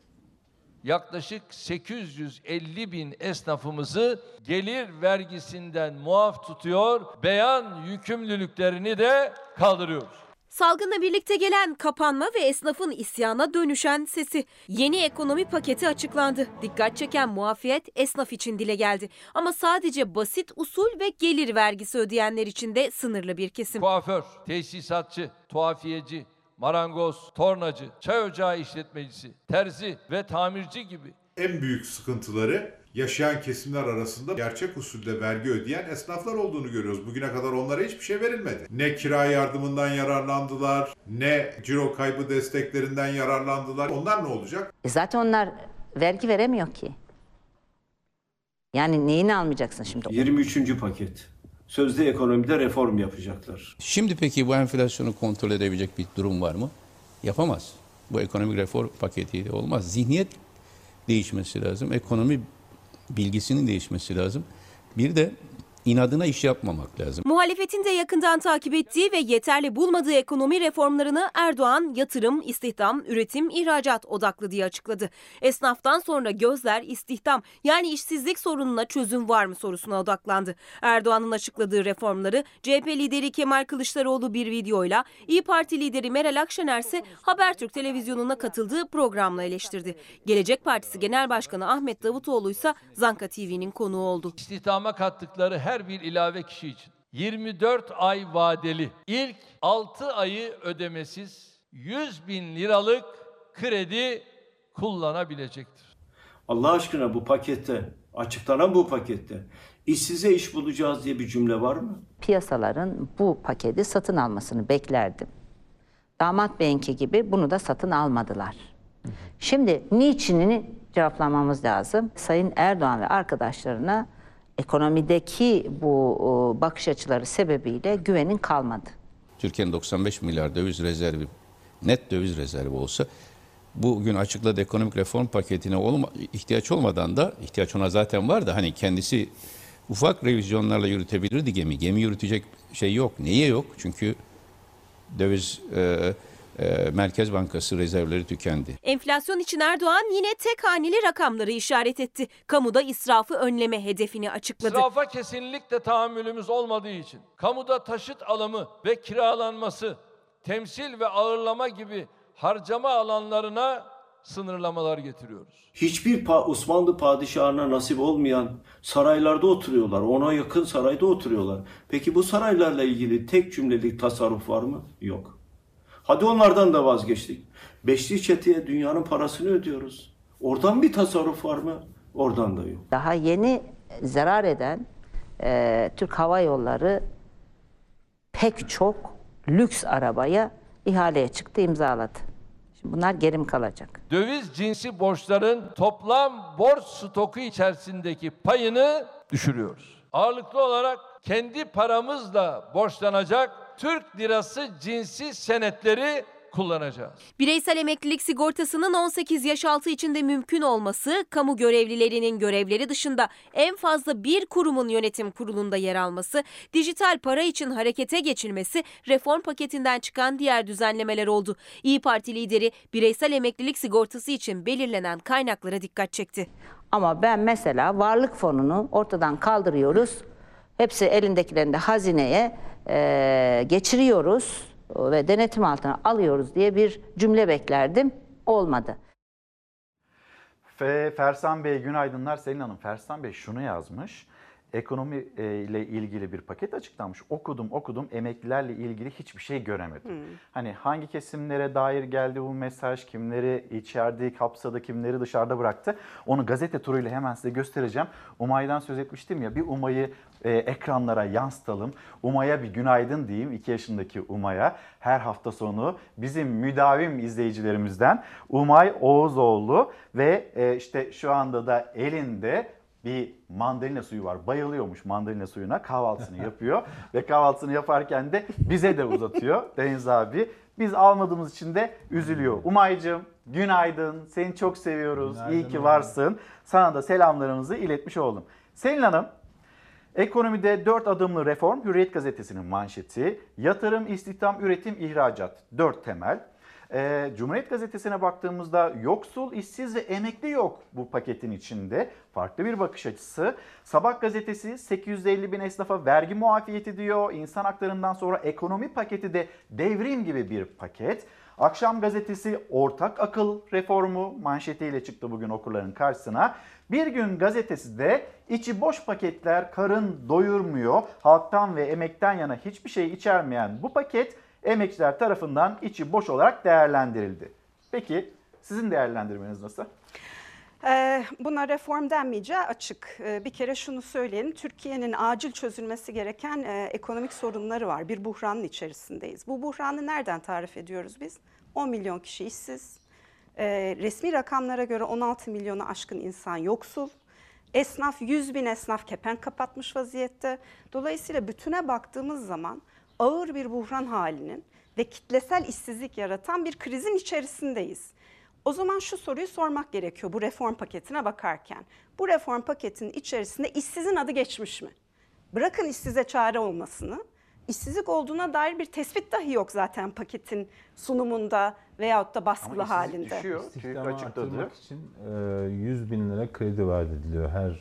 yaklaşık 850 bin esnafımızı gelir vergisinden muaf tutuyor, beyan yükümlülüklerini de kaldırıyoruz. Salgınla birlikte gelen kapanma ve esnafın isyana dönüşen sesi. Yeni ekonomi paketi açıklandı. Dikkat çeken muafiyet esnaf için dile geldi. Ama sadece basit usul ve gelir vergisi ödeyenler için de sınırlı bir kesim. Kuaför, tesisatçı, tuhafiyeci, marangoz, tornacı, çay ocağı işletmecisi, terzi ve tamirci gibi En büyük sıkıntıları yaşayan kesimler arasında gerçek usulde vergi ödeyen esnaflar olduğunu görüyoruz. Bugüne kadar onlara hiçbir şey verilmedi. Ne kira yardımından yararlandılar, ne ciro kaybı desteklerinden yararlandılar. Onlar ne olacak? E zaten onlar vergi veremiyor ki. Yani neyini almayacaksın şimdi? 23. paket. Sözde ekonomide reform yapacaklar. Şimdi peki bu enflasyonu kontrol edebilecek bir durum var mı? Yapamaz. Bu ekonomik reform paketiyle olmaz. Zihniyet değişmesi lazım. Ekonomi bilgisinin değişmesi lazım. Bir de inadına iş yapmamak lazım. Muhalefetin de yakından takip ettiği ve yeterli bulmadığı ekonomi reformlarını Erdoğan yatırım, istihdam, üretim, ihracat odaklı diye açıkladı. Esnaftan sonra gözler istihdam yani işsizlik sorununa çözüm var mı sorusuna odaklandı. Erdoğan'ın açıkladığı reformları CHP lideri Kemal Kılıçdaroğlu bir videoyla, İyi Parti lideri Meral Akşener ise Habertürk televizyonuna katıldığı programla eleştirdi. Gelecek Partisi Genel Başkanı Ahmet Davutoğlu ise Zanka TV'nin konuğu oldu. İstihdama kattıkları her bir ilave kişi için 24 ay vadeli ilk 6 ayı ödemesiz 100 bin liralık kredi kullanabilecektir. Allah aşkına bu pakette, açıklanan bu pakette işsize iş bulacağız diye bir cümle var mı? Piyasaların bu paketi satın almasını beklerdim. Damat Bey'inki gibi bunu da satın almadılar. Şimdi niçinini cevaplamamız lazım. Sayın Erdoğan ve arkadaşlarına ekonomideki bu bakış açıları sebebiyle güvenin kalmadı. Türkiye'nin 95 milyar döviz rezervi, net döviz rezervi olsa bugün açıkladığı ekonomik reform paketine olma, ihtiyaç olmadan da ihtiyaç ona zaten var da hani kendisi ufak revizyonlarla yürütebilirdi gemi. Gemi yürütecek şey yok. Niye yok? Çünkü döviz e, Merkez Bankası rezervleri tükendi. Enflasyon için Erdoğan yine tek haneli rakamları işaret etti. Kamuda israfı önleme hedefini açıkladı. İsrafa kesinlikle tahammülümüz olmadığı için kamuda taşıt alımı ve kiralanması, temsil ve ağırlama gibi harcama alanlarına sınırlamalar getiriyoruz. Hiçbir pa- Osmanlı padişahına nasip olmayan saraylarda oturuyorlar. Ona yakın sarayda oturuyorlar. Peki bu saraylarla ilgili tek cümlelik tasarruf var mı? Yok. Hadi onlardan da vazgeçtik. Beşli çeteye dünyanın parasını ödüyoruz. Oradan bir tasarruf var mı? Oradan da yok. Daha yeni zarar eden e, Türk Hava Yolları pek çok lüks arabaya ihaleye çıktı, imzaladı. Şimdi bunlar gerim kalacak. Döviz cinsi borçların toplam borç stoku içerisindeki payını düşürüyoruz. Ağırlıklı olarak kendi paramızla borçlanacak Türk lirası cinsi senetleri kullanacağız. Bireysel emeklilik sigortasının 18 yaş altı içinde mümkün olması, kamu görevlilerinin görevleri dışında en fazla bir kurumun yönetim kurulunda yer alması, dijital para için harekete geçilmesi reform paketinden çıkan diğer düzenlemeler oldu. İyi Parti lideri bireysel emeklilik sigortası için belirlenen kaynaklara dikkat çekti. Ama ben mesela varlık fonunu ortadan kaldırıyoruz. Hepsi elindekilerini de hazineye e, geçiriyoruz ve denetim altına alıyoruz diye bir cümle beklerdim. Olmadı. Fe, Fersan Bey günaydınlar Selin Hanım. Fersan Bey şunu yazmış. Ekonomi e, ile ilgili bir paket açıklanmış. Okudum okudum emeklilerle ilgili hiçbir şey göremedim. Hmm. Hani hangi kesimlere dair geldi bu mesaj, kimleri içeride kapsadı, kimleri dışarıda bıraktı. Onu gazete turuyla hemen size göstereceğim. Umay'dan söz etmiştim ya bir Umay'ı e, ekranlara yansıtalım. Umay'a bir günaydın diyeyim 2 yaşındaki Umay'a. Her hafta sonu bizim müdavim izleyicilerimizden Umay Oğuzoğlu ve e, işte şu anda da elinde bir mandalina suyu var. Bayılıyormuş mandalina suyuna. Kahvaltısını yapıyor ve kahvaltısını yaparken de bize de uzatıyor Deniz abi. Biz almadığımız için de üzülüyor. Umay'cığım günaydın. Seni çok seviyoruz. Günaydın İyi ki abi. varsın. Sana da selamlarımızı iletmiş oldum. Selin Hanım Ekonomide 4 adımlı reform Hürriyet gazetesinin manşeti. Yatırım, istihdam, üretim, ihracat. 4 temel. Ee, Cumhuriyet gazetesine baktığımızda yoksul, işsiz ve emekli yok bu paketin içinde. Farklı bir bakış açısı. Sabah gazetesi 850 bin esnafa vergi muafiyeti diyor. İnsan haklarından sonra ekonomi paketi de devrim gibi bir paket. Akşam gazetesi ortak akıl reformu manşetiyle çıktı bugün okurların karşısına. Bir gün gazetesi de içi boş paketler karın doyurmuyor. Halktan ve emekten yana hiçbir şey içermeyen bu paket emekçiler tarafından içi boş olarak değerlendirildi. Peki sizin değerlendirmeniz nasıl? Ee, Buna reform denmeyeceği açık. Ee, Bir kere şunu söyleyelim. Türkiye'nin acil çözülmesi gereken e, ekonomik sorunları var. Bir buhranın içerisindeyiz. Bu buhranı nereden tarif ediyoruz biz? 10 milyon kişi işsiz. Ee, Resmi rakamlara göre 16 milyonu aşkın insan yoksul. Esnaf 100 bin esnaf kepenk kapatmış vaziyette. Dolayısıyla bütüne baktığımız zaman ağır bir buhran halinin ve kitlesel işsizlik yaratan bir krizin içerisindeyiz. O zaman şu soruyu sormak gerekiyor bu reform paketine bakarken. Bu reform paketinin içerisinde işsizin adı geçmiş mi? Bırakın işsize çare olmasını. işsizlik olduğuna dair bir tespit dahi yok zaten paketin sunumunda veyahut da baskılı Ama işsizlik halinde. düşüyor. TÜİK İstihdamı açıkladı. artırmak için e, 100 bin lira kredi vaat ediliyor her e,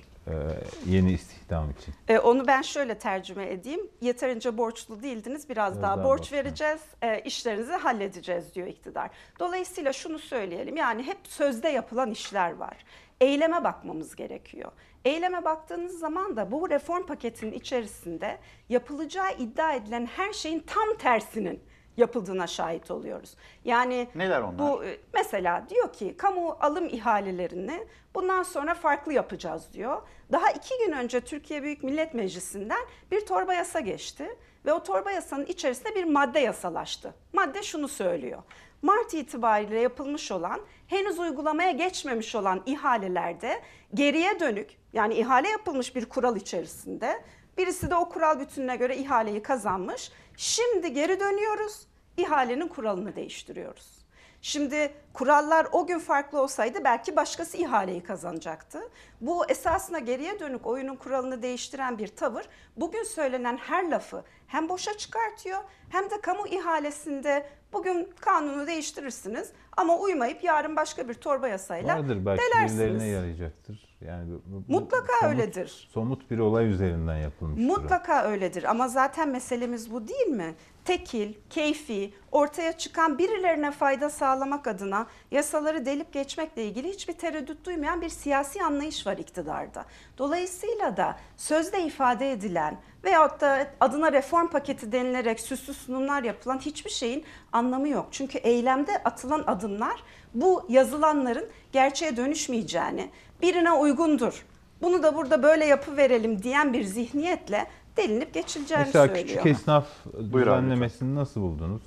yeni istihdam için. Ee, onu ben şöyle tercüme edeyim. Yeterince borçlu değildiniz, biraz, Biraz daha, daha borç borç, vereceğiz, e, işlerinizi halledeceğiz diyor iktidar. Dolayısıyla şunu söyleyelim, yani hep sözde yapılan işler var. Eyleme bakmamız gerekiyor. Eyleme baktığınız zaman da bu reform paketinin içerisinde yapılacağı iddia edilen her şeyin tam tersinin yapıldığına şahit oluyoruz. Yani Neler onlar? bu e, mesela diyor ki kamu alım ihalelerini bundan sonra farklı yapacağız diyor. Daha iki gün önce Türkiye Büyük Millet Meclisi'nden bir torba yasa geçti ve o torba yasanın içerisinde bir madde yasalaştı. Madde şunu söylüyor. Mart itibariyle yapılmış olan, henüz uygulamaya geçmemiş olan ihalelerde geriye dönük yani ihale yapılmış bir kural içerisinde birisi de o kural bütününe göre ihaleyi kazanmış. Şimdi geri dönüyoruz, ihalenin kuralını değiştiriyoruz. Şimdi kurallar o gün farklı olsaydı belki başkası ihaleyi kazanacaktı. Bu esasına geriye dönük oyunun kuralını değiştiren bir tavır bugün söylenen her lafı hem boşa çıkartıyor hem de kamu ihalesinde bugün kanunu değiştirirsiniz ama uymayıp yarın başka bir torba yasayla Vardır belki delersiniz. birilerine yarayacaktır. Yani bu- bu- Mutlaka somut- öyledir. Somut bir olay üzerinden yapılmış. Mutlaka öyledir ama zaten meselemiz bu değil mi? Tekil, keyfi, ortaya çıkan birilerine fayda sağlamak adına yasaları delip geçmekle ilgili hiçbir tereddüt duymayan bir siyasi anlayış var iktidarda. Dolayısıyla da sözde ifade edilen veyahut da adına reform paketi denilerek süslü sunumlar yapılan hiçbir şeyin anlamı yok. Çünkü eylemde atılan adımlar bu yazılanların gerçeğe dönüşmeyeceğini, birine uygundur, bunu da burada böyle yapı verelim diyen bir zihniyetle delinip geçileceğini Mesela söylüyor. küçük esnaf Buyur abi düzenlemesini nasıl buldunuz?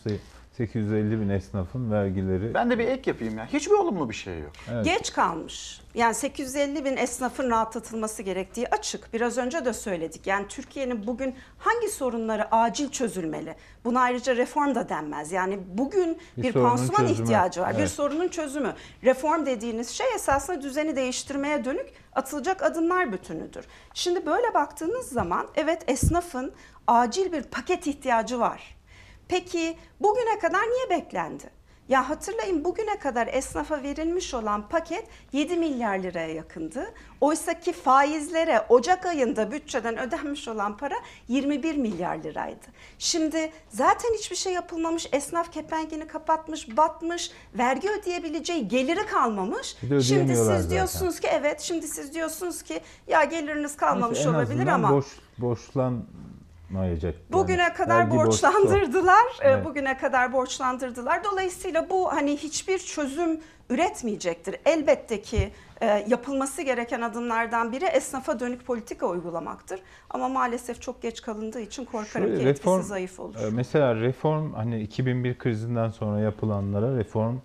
Se- 850 bin esnafın vergileri. Ben de bir ek yapayım ya. Hiçbir olumlu bir şey yok. Evet. Geç kalmış. Yani 850 bin esnafın rahatlatılması gerektiği açık. Biraz önce de söyledik. Yani Türkiye'nin bugün hangi sorunları acil çözülmeli? Buna ayrıca reform da denmez. Yani bugün Bir bir, pansuman çözümü. ihtiyacı var. Bir Evet. sorunun çözümü. Reform dediğiniz şey esasında düzeni değiştirmeye dönük atılacak adımlar bütünüdür. Şimdi böyle baktığınız zaman evet esnafın acil bir paket ihtiyacı var. Peki bugüne kadar niye beklendi? Ya hatırlayın bugüne kadar esnafa verilmiş olan paket 7 milyar liraya yakındı. Oysa ki faizlere Ocak ayında bütçeden ödenmiş olan para 21 milyar liraydı. Şimdi zaten hiçbir şey yapılmamış, esnaf kepengini kapatmış, batmış, vergi ödeyebileceği geliri kalmamış. Şimdi siz zaten. diyorsunuz ki evet, şimdi siz diyorsunuz ki ya geliriniz kalmamış Neyse, olabilir ama Boş, borçlanmayacak. Yani Bugüne kadar vergi borçlu. borçlandırdılar. Ee, Evet. Bugüne kadar borçlandırdılar. Dolayısıyla bu hani hiçbir çözüm üretmeyecektir. Elbette ki e, yapılması gereken adımlardan biri esnafa dönük politika uygulamaktır. Ama maalesef çok geç kalındığı için korkarım Şöyle ki etkisi zayıf olur. e, Mesela reform hani 2001 krizinden sonra yapılanlara reform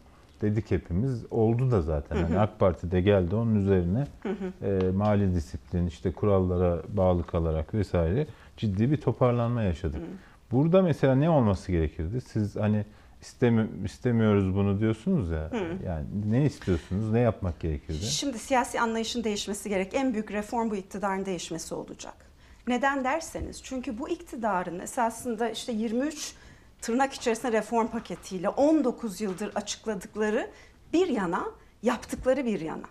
dedik hepimiz. Oldu da zaten. Hı hı. Hani AK Parti de geldi onun üzerine Hı hı. e, mali disiplin, işte kurallara bağlı kalarak vesaire ciddi bir toparlanma yaşadık. Burada mesela ne olması gerekirdi? Siz hani istemi istemiyoruz bunu diyorsunuz ya. Hı. Yani ne istiyorsunuz? Ne yapmak gerekirdi? Şimdi siyasi anlayışın değişmesi gerek. En büyük reform bu iktidarın değişmesi olacak. Neden derseniz çünkü bu iktidarın esasında işte 23 tırnak içerisinde reform paketiyle 19 yıldır açıkladıkları bir yana, yaptıkları bir yana.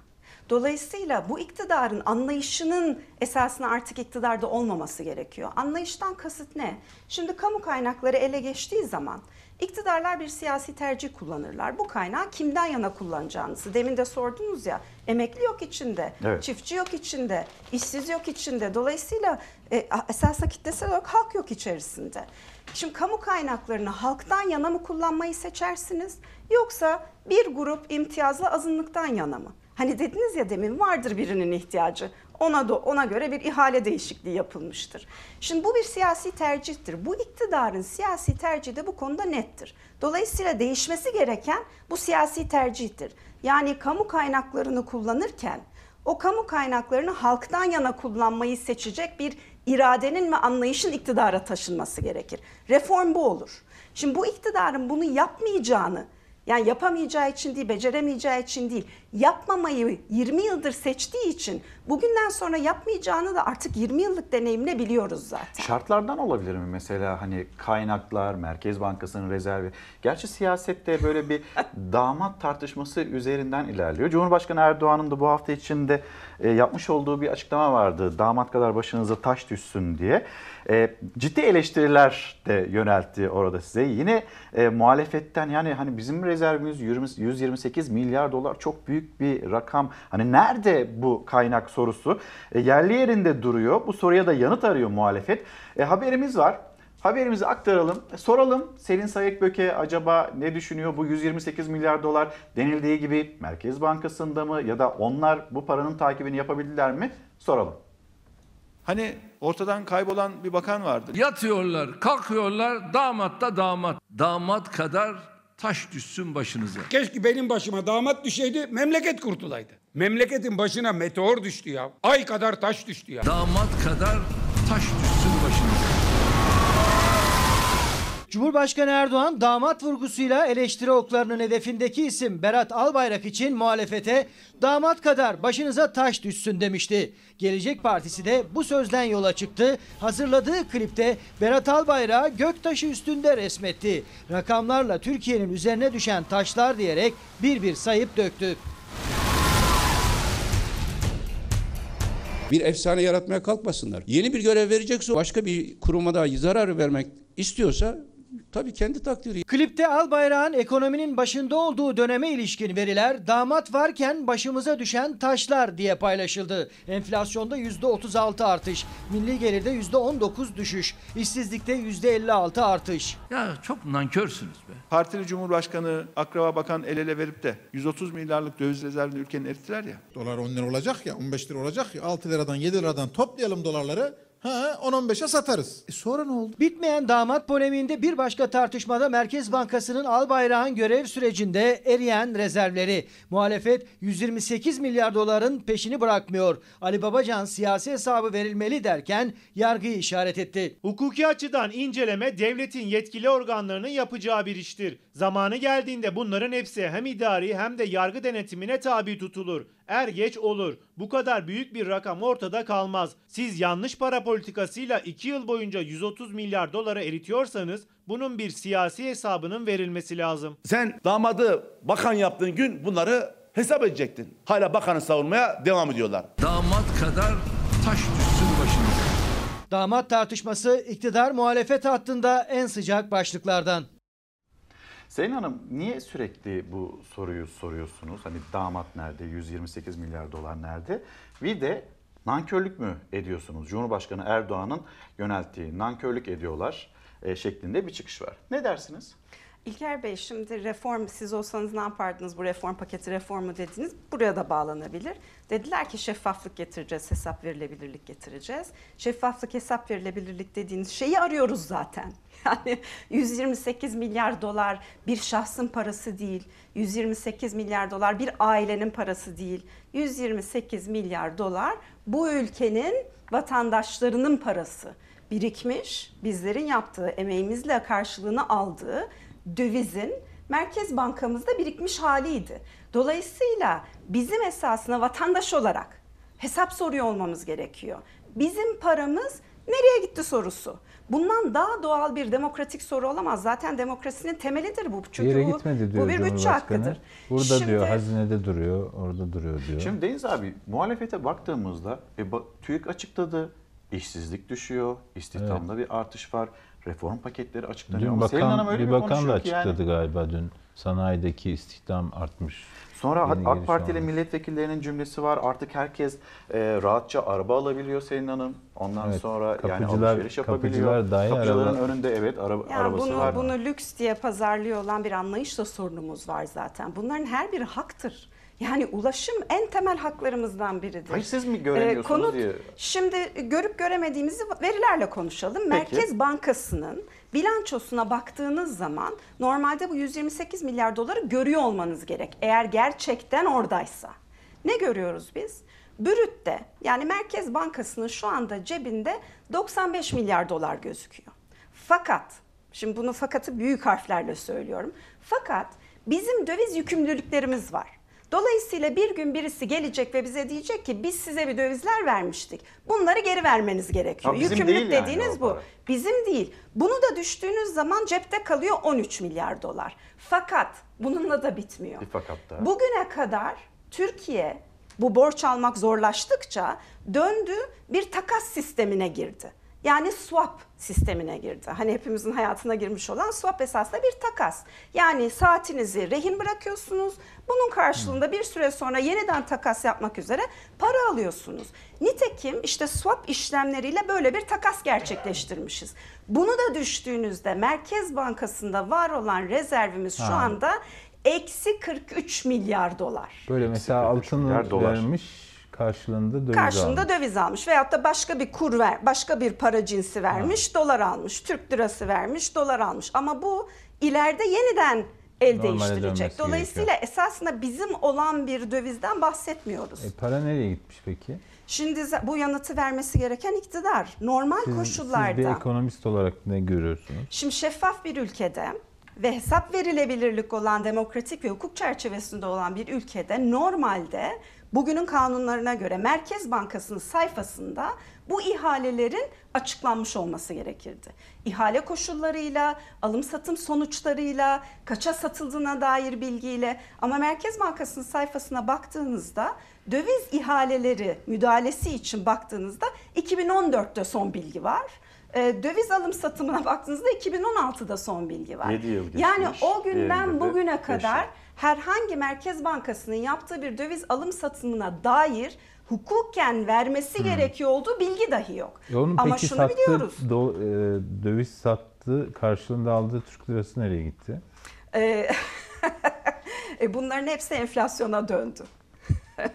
Dolayısıyla bu iktidarın anlayışının esasında artık iktidarda olmaması gerekiyor. Anlayıştan kasıt ne? Şimdi kamu kaynakları ele geçtiği zaman iktidarlar bir siyasi tercih kullanırlar. Bu kaynağı kimden yana kullanacağınızı. Demin de sordunuz ya emekli yok içinde, Evet. çiftçi yok içinde, işsiz yok içinde. Dolayısıyla e, esasında kitlesel olarak halk yok içerisinde. Şimdi kamu kaynaklarını halktan yana mı kullanmayı seçersiniz yoksa bir grup imtiyazlı azınlıktan yana mı? Hani dediniz ya demin vardır birinin ihtiyacı. Ona da ona göre bir ihale değişikliği yapılmıştır. Şimdi bu bir siyasi tercihtir. Bu iktidarın siyasi tercihi de bu konuda nettir. Dolayısıyla değişmesi gereken bu siyasi tercihtir. Yani kamu kaynaklarını kullanırken o kamu kaynaklarını halktan yana kullanmayı seçecek bir iradenin ve anlayışın iktidara taşınması gerekir. Reform bu olur. Şimdi bu iktidarın bunu yapmayacağını yani yapamayacağı için değil, beceremeyeceği için değil, yapmamayı 20 yıldır seçtiği için bugünden sonra yapmayacağını da artık 20 yıllık deneyimle biliyoruz zaten. Şartlardan olabilir mi mesela hani kaynaklar, Merkez Bankası'nın rezervi. Gerçi siyasette böyle bir damat tartışması üzerinden ilerliyor. Cumhurbaşkanı Erdoğan'ın da bu hafta içinde e, yapmış olduğu bir açıklama vardı. Damat kadar başınıza taş düşsün diye. E, ciddi eleştiriler de yöneltti orada size. Yine e, muhalefetten yani hani bizim rezervimiz 20 128 milyar dolar çok büyük bir rakam. Hani nerede bu kaynak sorusu e, yerli yerinde duruyor. Bu soruya da yanıt arıyor muhalefet. E, haberimiz var. Haberimizi aktaralım. E, soralım Selin Sayıkböke acaba ne düşünüyor? Bu 128 milyar dolar denildiği gibi Merkez Bankası'nda mı ya da onlar bu paranın takibini yapabildiler mi? Soralım. Hani ortadan kaybolan bir bakan vardı. Yatıyorlar, kalkıyorlar, damat da damat. Damat kadar taş düşsün başınıza. Keşke benim başıma damat düşeydi, memleket kurtulaydı. Memleketin başına meteor düştü ya. Ay kadar taş düştü ya. Damat kadar taş düşsün Cumhurbaşkanı Erdoğan damat vurgusuyla eleştiri oklarının hedefindeki isim Berat Albayrak için muhalefete damat kadar başınıza taş düşsün demişti. Gelecek Partisi de bu sözden yola çıktı. Hazırladığı klipte Berat Albayrak'ı göktaşı üstünde resmetti. Rakamlarla Türkiye'nin üzerine düşen taşlar diyerek bir bir sayıp döktü. Bir efsane yaratmaya kalkmasınlar. Yeni bir görev verecekse başka bir kuruma da zarar vermek istiyorsa tabii kendi takdiri. Klipte Albayrak'ın ekonominin başında olduğu döneme ilişkin veriler damat varken başımıza düşen taşlar diye paylaşıldı. Enflasyonda %36 artış, milli gelirde %19 düşüş, işsizlikte %56 artış. Ya çok nankörsünüz be. Partili Cumhurbaşkanı, akraba bakan el ele verip de 130 milyarlık döviz rezervini ülkenin erittiler ya. Dolar 10 lira olacak ya 15 lira olacak ya 6 liradan 7 liradan toplayalım dolarları ha 10-15'e satarız. E sonra ne oldu? Bitmeyen damat polemiğinde bir başka tartışmada Merkez Bankası'nın Albayrak'ın görev sürecinde eriyen rezervleri. Muhalefet 128 milyar doların peşini bırakmıyor. Ali Babacan siyasi hesabı verilmeli derken yargıyı işaret etti. Hukuki açıdan inceleme devletin yetkili organlarının yapacağı bir iştir. Zamanı geldiğinde bunların hepsi hem idari hem de yargı denetimine tabi tutulur. Er geç olur. Bu kadar büyük bir rakam ortada kalmaz. Siz yanlış para politikasıyla 2 yıl boyunca 130 milyar dolara eritiyorsanız bunun bir siyasi hesabının verilmesi lazım. Sen damadı bakan yaptığın gün bunları hesap edecektin. Hala bakanı savunmaya devam ediyorlar. Damat kadar taş düşsün başınıza. Damat tartışması iktidar muhalefet hattında en sıcak başlıklardan. Sayın Hanım niye sürekli bu soruyu soruyorsunuz? Hani damat nerede? 128 milyar dolar nerede? Bir de nankörlük mü ediyorsunuz? Cumhurbaşkanı Erdoğan'ın yönelttiği nankörlük ediyorlar e, şeklinde bir çıkış var. Ne dersiniz? İlker Bey şimdi reform siz olsanız ne yapardınız bu reform paketi reformu dediniz buraya da bağlanabilir. Dediler ki şeffaflık getireceğiz, hesap verilebilirlik getireceğiz. Şeffaflık, hesap verilebilirlik dediğiniz şeyi arıyoruz zaten. Yani 128 milyar dolar bir şahsın parası değil. 128 milyar dolar bir ailenin parası değil. 128 milyar dolar bu ülkenin vatandaşlarının parası. Birikmiş, bizlerin yaptığı emeğimizle karşılığını aldığı dövizin Merkez Bankamızda birikmiş haliydi. Dolayısıyla bizim esasına vatandaş olarak hesap soruyor olmamız gerekiyor. Bizim paramız nereye gitti sorusu. Bundan daha doğal bir demokratik soru olamaz. Zaten demokrasinin temelidir bu. Çünkü yere bu, gitmedi diyor bu bir bütçe hakkıdır. Burada Şimdi- diyor hazinede duruyor, orada duruyor diyor. Şimdi Deniz abi muhalefete baktığımızda e, TÜİK açıkladı. İşsizlik düşüyor, istihdamda bir artış var, reform paketleri açıklanıyor. Dün Ama Selin Hanım bakan, öyle bir bakan da ki yani. açıkladı galiba dün. Sanayideki istihdam artmış. Sonra Yeni AK Partili olmuş. milletvekillerinin cümlesi var. Artık herkes e, rahatça araba alabiliyor Selin Hanım. Ondan Evet, sonra yani kapıcılar- alışveriş yapabiliyor. kapıcılar dahi Kapıcıların araba- önünde evet araba, Ya arabası bunu var. bunu lüks diye pazarlıyor olan bir anlayışla sorunumuz var zaten. Bunların her biri haktır. Yani ulaşım en temel haklarımızdan biridir. Hayır siz mi Ee, göremiyorsunuz konut- diye. Şimdi görüp göremediğimizi verilerle konuşalım. Merkez Bankası'nın bilançosuna baktığınız zaman normalde bu 128 milyar doları görüyor olmanız gerek. Eğer gerçekten oradaysa. Ne görüyoruz biz? Brütte yani Merkez Bankası'nın şu anda cebinde 95 milyar dolar gözüküyor. Fakat, şimdi bunu fakatı büyük harflerle söylüyorum. Fakat bizim döviz yükümlülüklerimiz var. Dolayısıyla bir gün birisi gelecek ve bize diyecek ki biz size bir dövizler vermiştik. Bunları geri vermeniz gerekiyor. Ha, bizim Yükümlülük değil yani dediğiniz o bu. para. Bizim değil. Bunu da düştüğünüz zaman cepte kalıyor 13 milyar dolar. Fakat bununla da bitmiyor. Bir fakat daha. Bugüne kadar Türkiye bu borç almak zorlaştıkça döndü bir takas sistemine girdi. Yani swap sistemine girdi. Hani hepimizin hayatına girmiş olan swap esasında bir takas. Yani saatinizi rehin bırakıyorsunuz. Bunun karşılığında bir süre sonra yeniden takas yapmak üzere para alıyorsunuz. Nitekim işte swap işlemleriyle böyle bir takas gerçekleştirmişiz. Bunu da düştüğünüzde Merkez Bankası'nda var olan rezervimiz şu Ha. anda eksi 43 milyar dolar. Böyle mesela altını milyar dolar. Karşılığında döviz Karşılığında almış. döviz almış veyahut da başka bir kur ver, başka bir para cinsi vermiş, dolar almış, Türk lirası vermiş, dolar almış. Ama bu ileride yeniden el Normale değiştirecek. Dolayısıyla esasında bizim olan bir dövizden bahsetmiyoruz. E, para nereye gitmiş peki? Şimdi bu yanıtı vermesi gereken iktidar. Normal Siz, siz koşullarda. bir ekonomist olarak ne görüyorsunuz? Şimdi şeffaf bir ülkede ve hesap verilebilirlik olan demokratik ve hukuk çerçevesinde olan bir ülkede normalde bugünün kanunlarına göre Merkez Bankası'nın sayfasında bu ihalelerin açıklanmış olması gerekirdi. İhale koşullarıyla, alım satım sonuçlarıyla, kaça satıldığına dair bilgiyle ama Merkez Bankası'nın sayfasına baktığınızda döviz ihaleleri müdahalesi için baktığınızda 2014'te son bilgi var. E, döviz alım satımına baktığınızda 2016'da son bilgi var. Yedi yıl geçmiş. Yani o günden bugüne kadar yıl. Herhangi Merkez Bankası'nın yaptığı bir döviz alım satımına dair hukuken vermesi gerekiyor olduğu bilgi dahi yok. E onun Ama peki şunu sattığı biliyoruz. do- e, döviz sattığı karşılığında aldığı Türk lirası nereye gitti? E, e, bunların hepsi enflasyona döndü.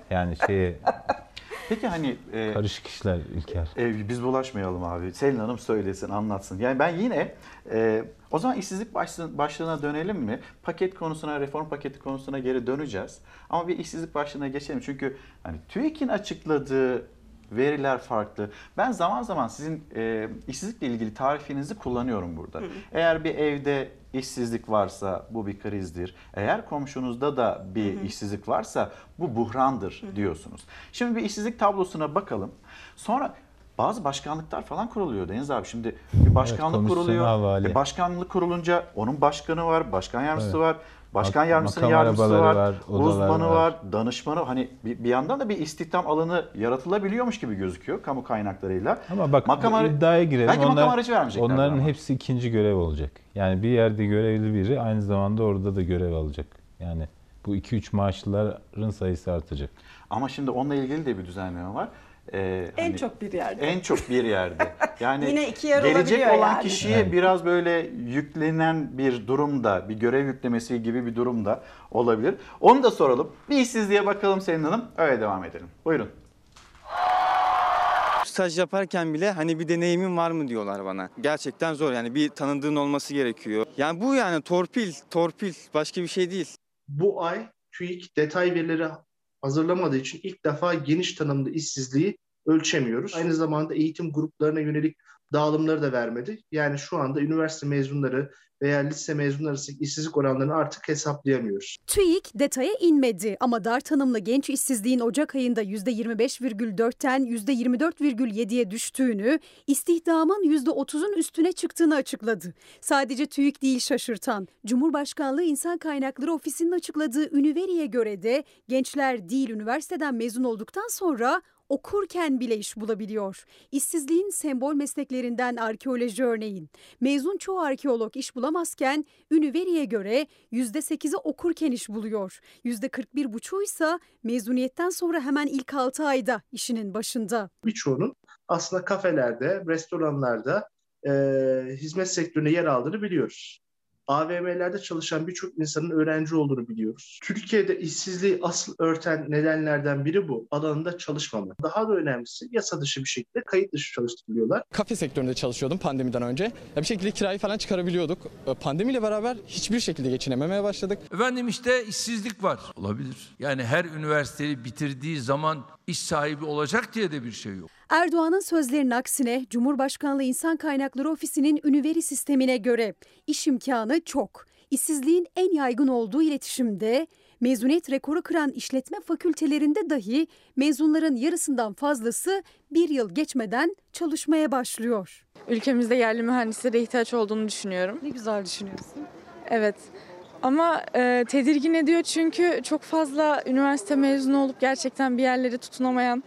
Yani şeye Peki hani e, karışık işler İlker. e, biz bulaşmayalım abi. Selin Hanım söylesin, anlatsın. Yani ben yine e, o zaman işsizlik başlığına, dönelim mi? Paket konusuna, reform paketi konusuna geri döneceğiz. Ama bir işsizlik başlığına geçelim. Çünkü hani TÜİK'in açıkladığı veriler farklı. Ben zaman zaman sizin e, işsizlikle ilgili tarifinizi kullanıyorum burada. Eğer bir evde işsizlik varsa bu bir krizdir. Eğer komşunuzda da bir işsizlik varsa bu buhrandır diyorsunuz. Şimdi bir işsizlik tablosuna bakalım. Sonra bazı başkanlıklar falan kuruluyor Deniz abi. Şimdi bir başkanlık komisyona kuruluyor. E, başkanlık kurulunca onun başkanı var, başkan yardımcısı Evet. var. Başkan Mak- yardımcısının makam yardımcısı var, var, uzmanı var. var, danışmanı hani bir, bir yandan da bir istihdam alanı yaratılabiliyormuş gibi gözüküyor kamu kaynaklarıyla. Ama bak makam ara- iddiaya girelim. Belki makam Onlar- aracı vermeyecekler. Onların ama. hepsi ikinci görev olacak. Yani bir yerde görevli biri aynı zamanda orada da görev alacak. Yani bu 2-3 maaşlıların sayısı artacak. Ama şimdi onunla ilgili de bir düzenleme var. Ee, En hani- çok bir yerde. En çok bir yerde. Yani Yine iki yer gelecek olan yani. kişiye Evet. biraz böyle yüklenen bir durumda, bir görev yüklemesi gibi bir durumda olabilir. Onu da soralım. Bir işsizliğe bakalım Selin Hanım. Öyle devam edelim. Buyurun. Staj yaparken bile hani bir deneyimin var mı diyorlar bana. Gerçekten zor yani bir tanıdığın olması gerekiyor. Yani bu yani torpil, torpil başka bir şey değil. bu ay TÜİK detay verileri hazırlamadığı için ilk defa geniş tanımlı işsizliği ölçemiyoruz. Aynı zamanda eğitim gruplarına yönelik dağılımları da vermedi. Yani şu anda üniversite mezunları veya lise mezunları arasındaki işsizlik oranlarını artık hesaplayamıyoruz. TÜİK detaya inmedi ama dar tanımlı genç işsizliğin Ocak ayında %25,4'ten %24,7'ye düştüğünü, istihdamın %30'un üstüne çıktığını açıkladı. Sadece TÜİK değil şaşırtan. Cumhurbaşkanlığı İnsan Kaynakları Ofisi'nin açıkladığı Üniveri'ye göre de gençler değil üniversiteden mezun olduktan sonra okurken bile iş bulabiliyor. İşsizliğin sembol mesleklerinden arkeoloji örneğin. Mezun çoğu arkeolog iş bulamazken Üniveri'ye göre %8'i okurken iş buluyor. %41,5'u ise mezuniyetten sonra hemen ilk 6 ayda işinin başında. Birçoğunun aslında kafelerde, restoranlarda e, hizmet sektörüne yer aldığını biliyoruz. AVM'lerde çalışan birçok insanın öğrenci olduğunu biliyoruz. Türkiye'de işsizliği asıl örten nedenlerden biri bu. Alanında çalışmama. Daha da önemlisi yasa dışı bir şekilde kayıt dışı çalıştırılıyorlar. Kafe sektöründe çalışıyordum pandemiden önce. Ya bir şekilde kirayı falan çıkarabiliyorduk. E, Pandemiyle beraber hiçbir şekilde geçinememeye başladık. Efendim işte işsizlik var. Olabilir. Yani her üniversiteyi bitirdiği zaman iş sahibi olacak diye de bir şey yok. Erdoğan'ın sözlerinin aksine Cumhurbaşkanlığı İnsan Kaynakları Ofisi'nin Üniveri sistemine göre iş imkanı çok. İşsizliğin en yaygın olduğu iletişimde, mezuniyet rekoru kıran işletme fakültelerinde dahi mezunların yarısından fazlası bir yıl geçmeden çalışmaya başlıyor. Ülkemizde yerli mühendislere ihtiyaç olduğunu düşünüyorum. Ne güzel düşünüyorsun. Evet. Ama e, tedirgin ediyor çünkü çok fazla üniversite mezunu olup gerçekten bir yerlere tutunamayan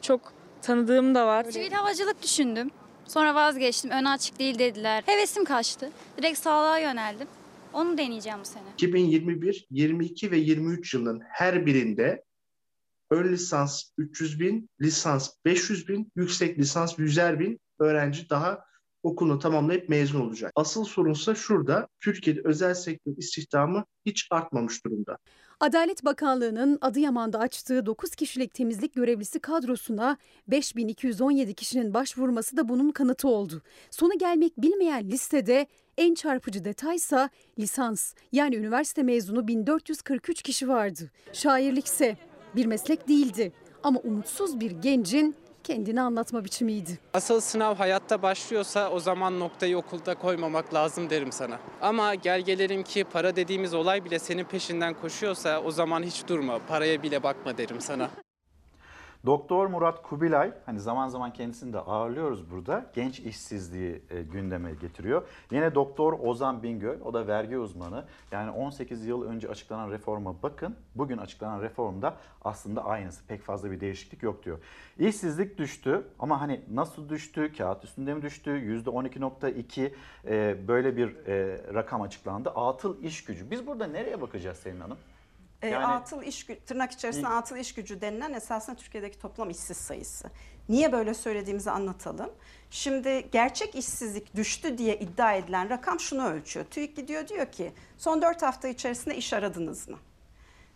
çok tanıdığım da var. Sivil havacılık düşündüm. Sonra vazgeçtim. Ön açık değil dediler. Hevesim kaçtı. Direkt sağlığa yöneldim. Onu deneyeceğim bu sene. 2021, 22 ve 23 yılının her birinde ön lisans 300 bin, lisans 500 bin, yüksek lisans 100'er bin öğrenci daha okulunu tamamlayıp mezun olacak. Asıl sorunsa şurada. Türkiye'de özel sektör istihdamı hiç artmamış durumda. Adalet Bakanlığı'nın Adıyaman'da açtığı 9 kişilik temizlik görevlisi kadrosuna 5217 kişinin başvurması da bunun kanıtı oldu. Sonu gelmek bilmeyen listede en çarpıcı detaysa lisans yani üniversite mezunu 1443 kişi vardı. Şairlikse bir meslek değildi ama umutsuz bir gencin kendini anlatma biçimiydi. Asıl sınav hayatta başlıyorsa o zaman noktayı okulda koymamak lazım derim sana. Ama gel gelelim ki para dediğimiz olay bile senin peşinden koşuyorsa o zaman hiç durma, paraya bile bakma derim sana. Doktor Murat Kubilay, hani zaman zaman kendisini de ağırlıyoruz burada. Genç işsizliği e, gündeme getiriyor. Yine Doktor Ozan Bingöl, o da vergi uzmanı. Yani 18 yıl önce açıklanan reforma bakın. Bugün açıklanan reformda aslında aynısı. Pek fazla bir değişiklik yok diyor. İşsizlik düştü ama hani nasıl düştü? Kağıt üstünde mi düştü? %12.2 e, böyle bir e, rakam açıklandı. Atıl iş gücü. Biz burada nereye bakacağız Selin Hanım? E, Yani- atıl iş gü- tırnak içerisinde atıl iş gücü denilen esasında Türkiye'deki toplam işsiz sayısı. Niye böyle söylediğimizi anlatalım. Şimdi gerçek işsizlik düştü diye iddia edilen rakam şunu ölçüyor. TÜİK gidiyor diyor ki son 4 hafta içerisinde iş aradınız mı?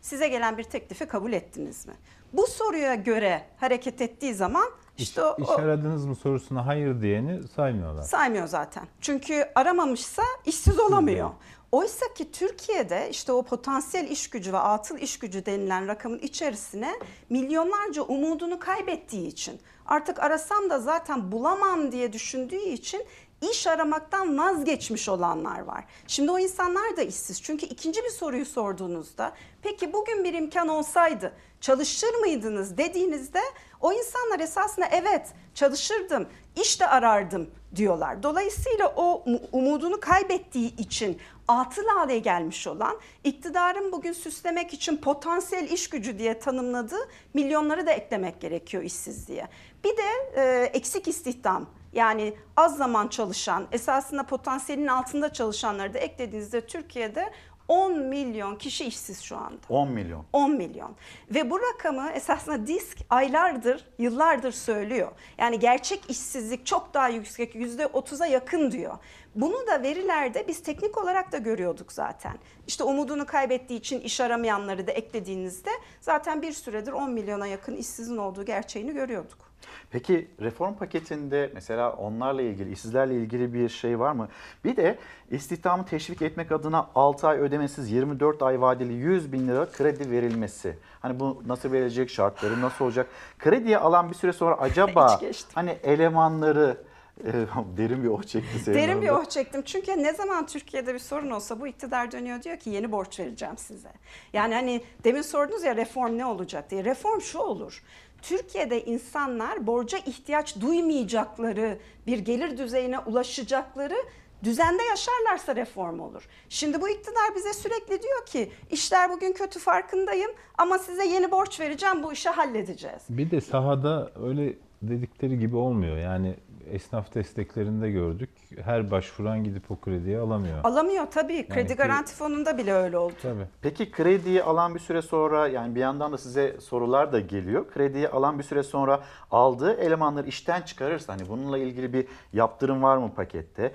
Size gelen bir teklifi kabul ettiniz mi? Bu soruya göre hareket ettiği zaman işte o, İş o- aradınız mı sorusuna hayır diyeni saymıyorlar. Saymıyor zaten. Çünkü aramamışsa işsiz olamıyor. Oysa ki Türkiye'de işte o potansiyel iş gücü ve atıl iş gücü denilen rakamın içerisine milyonlarca umudunu kaybettiği için artık arasam da zaten bulamam diye düşündüğü için iş aramaktan vazgeçmiş olanlar var. Şimdi o insanlar da işsiz. Çünkü ikinci bir soruyu sorduğunuzda peki bugün bir imkan olsaydı çalışır mıydınız dediğinizde o insanlar esasında evet çalışırdım, iş de arardım diyorlar. Dolayısıyla o umudunu kaybettiği için atıl hale gelmiş olan iktidarın bugün süslemek için potansiyel iş gücü diye tanımladığı milyonları da eklemek gerekiyor işsizliğe. Bir de e, eksik istihdam yani az zaman çalışan esasında potansiyelin altında çalışanları da eklediğinizde Türkiye'de 10 milyon kişi işsiz şu anda. 10 milyon. 10 milyon. Ve bu rakamı esasında disk aylardır, yıllardır söylüyor. Yani gerçek işsizlik çok daha yüksek, %30'a yakın diyor. Bunu da verilerde biz teknik olarak da görüyorduk zaten. İşte umudunu kaybettiği için iş aramayanları da eklediğinizde zaten bir süredir 10 milyona yakın işsizin olduğu gerçeğini görüyorduk. Peki reform paketinde mesela onlarla ilgili, işsizlerle ilgili bir şey var mı? Bir de istihdamı teşvik etmek adına 6 ay ödemesiz 24 ay vadeli 100 bin lira kredi verilmesi. Hani bu nasıl verilecek, şartları nasıl olacak? Krediye alan bir süre sonra acaba hani elemanları derin bir oh çekti senin Derin bir oh çektim. Çünkü ne zaman Türkiye'de bir sorun olsa bu iktidar dönüyor diyor ki yeni borç vereceğim size. Yani hani demin sordunuz ya reform ne olacak diye. Reform şu olur. Türkiye'de insanlar borca ihtiyaç duymayacakları bir gelir düzeyine ulaşacakları düzende yaşarlarsa reform olur. Şimdi bu iktidar bize sürekli diyor ki işler bugün kötü farkındayım ama size yeni borç vereceğim bu işi halledeceğiz. Bir de sahada öyle dedikleri gibi olmuyor. Yani esnaf desteklerinde gördük. Her başvuran gidip o krediyi alamıyor. Alamıyor tabii. Kredi ki- Garanti Fonu'nda bile öyle oldu. Tabii. Peki krediyi alan bir süre sonra yani bir yandan da size sorular da geliyor. Krediyi alan bir süre sonra aldığı elemanları işten çıkarırsa hani bununla ilgili bir yaptırım var mı pakette?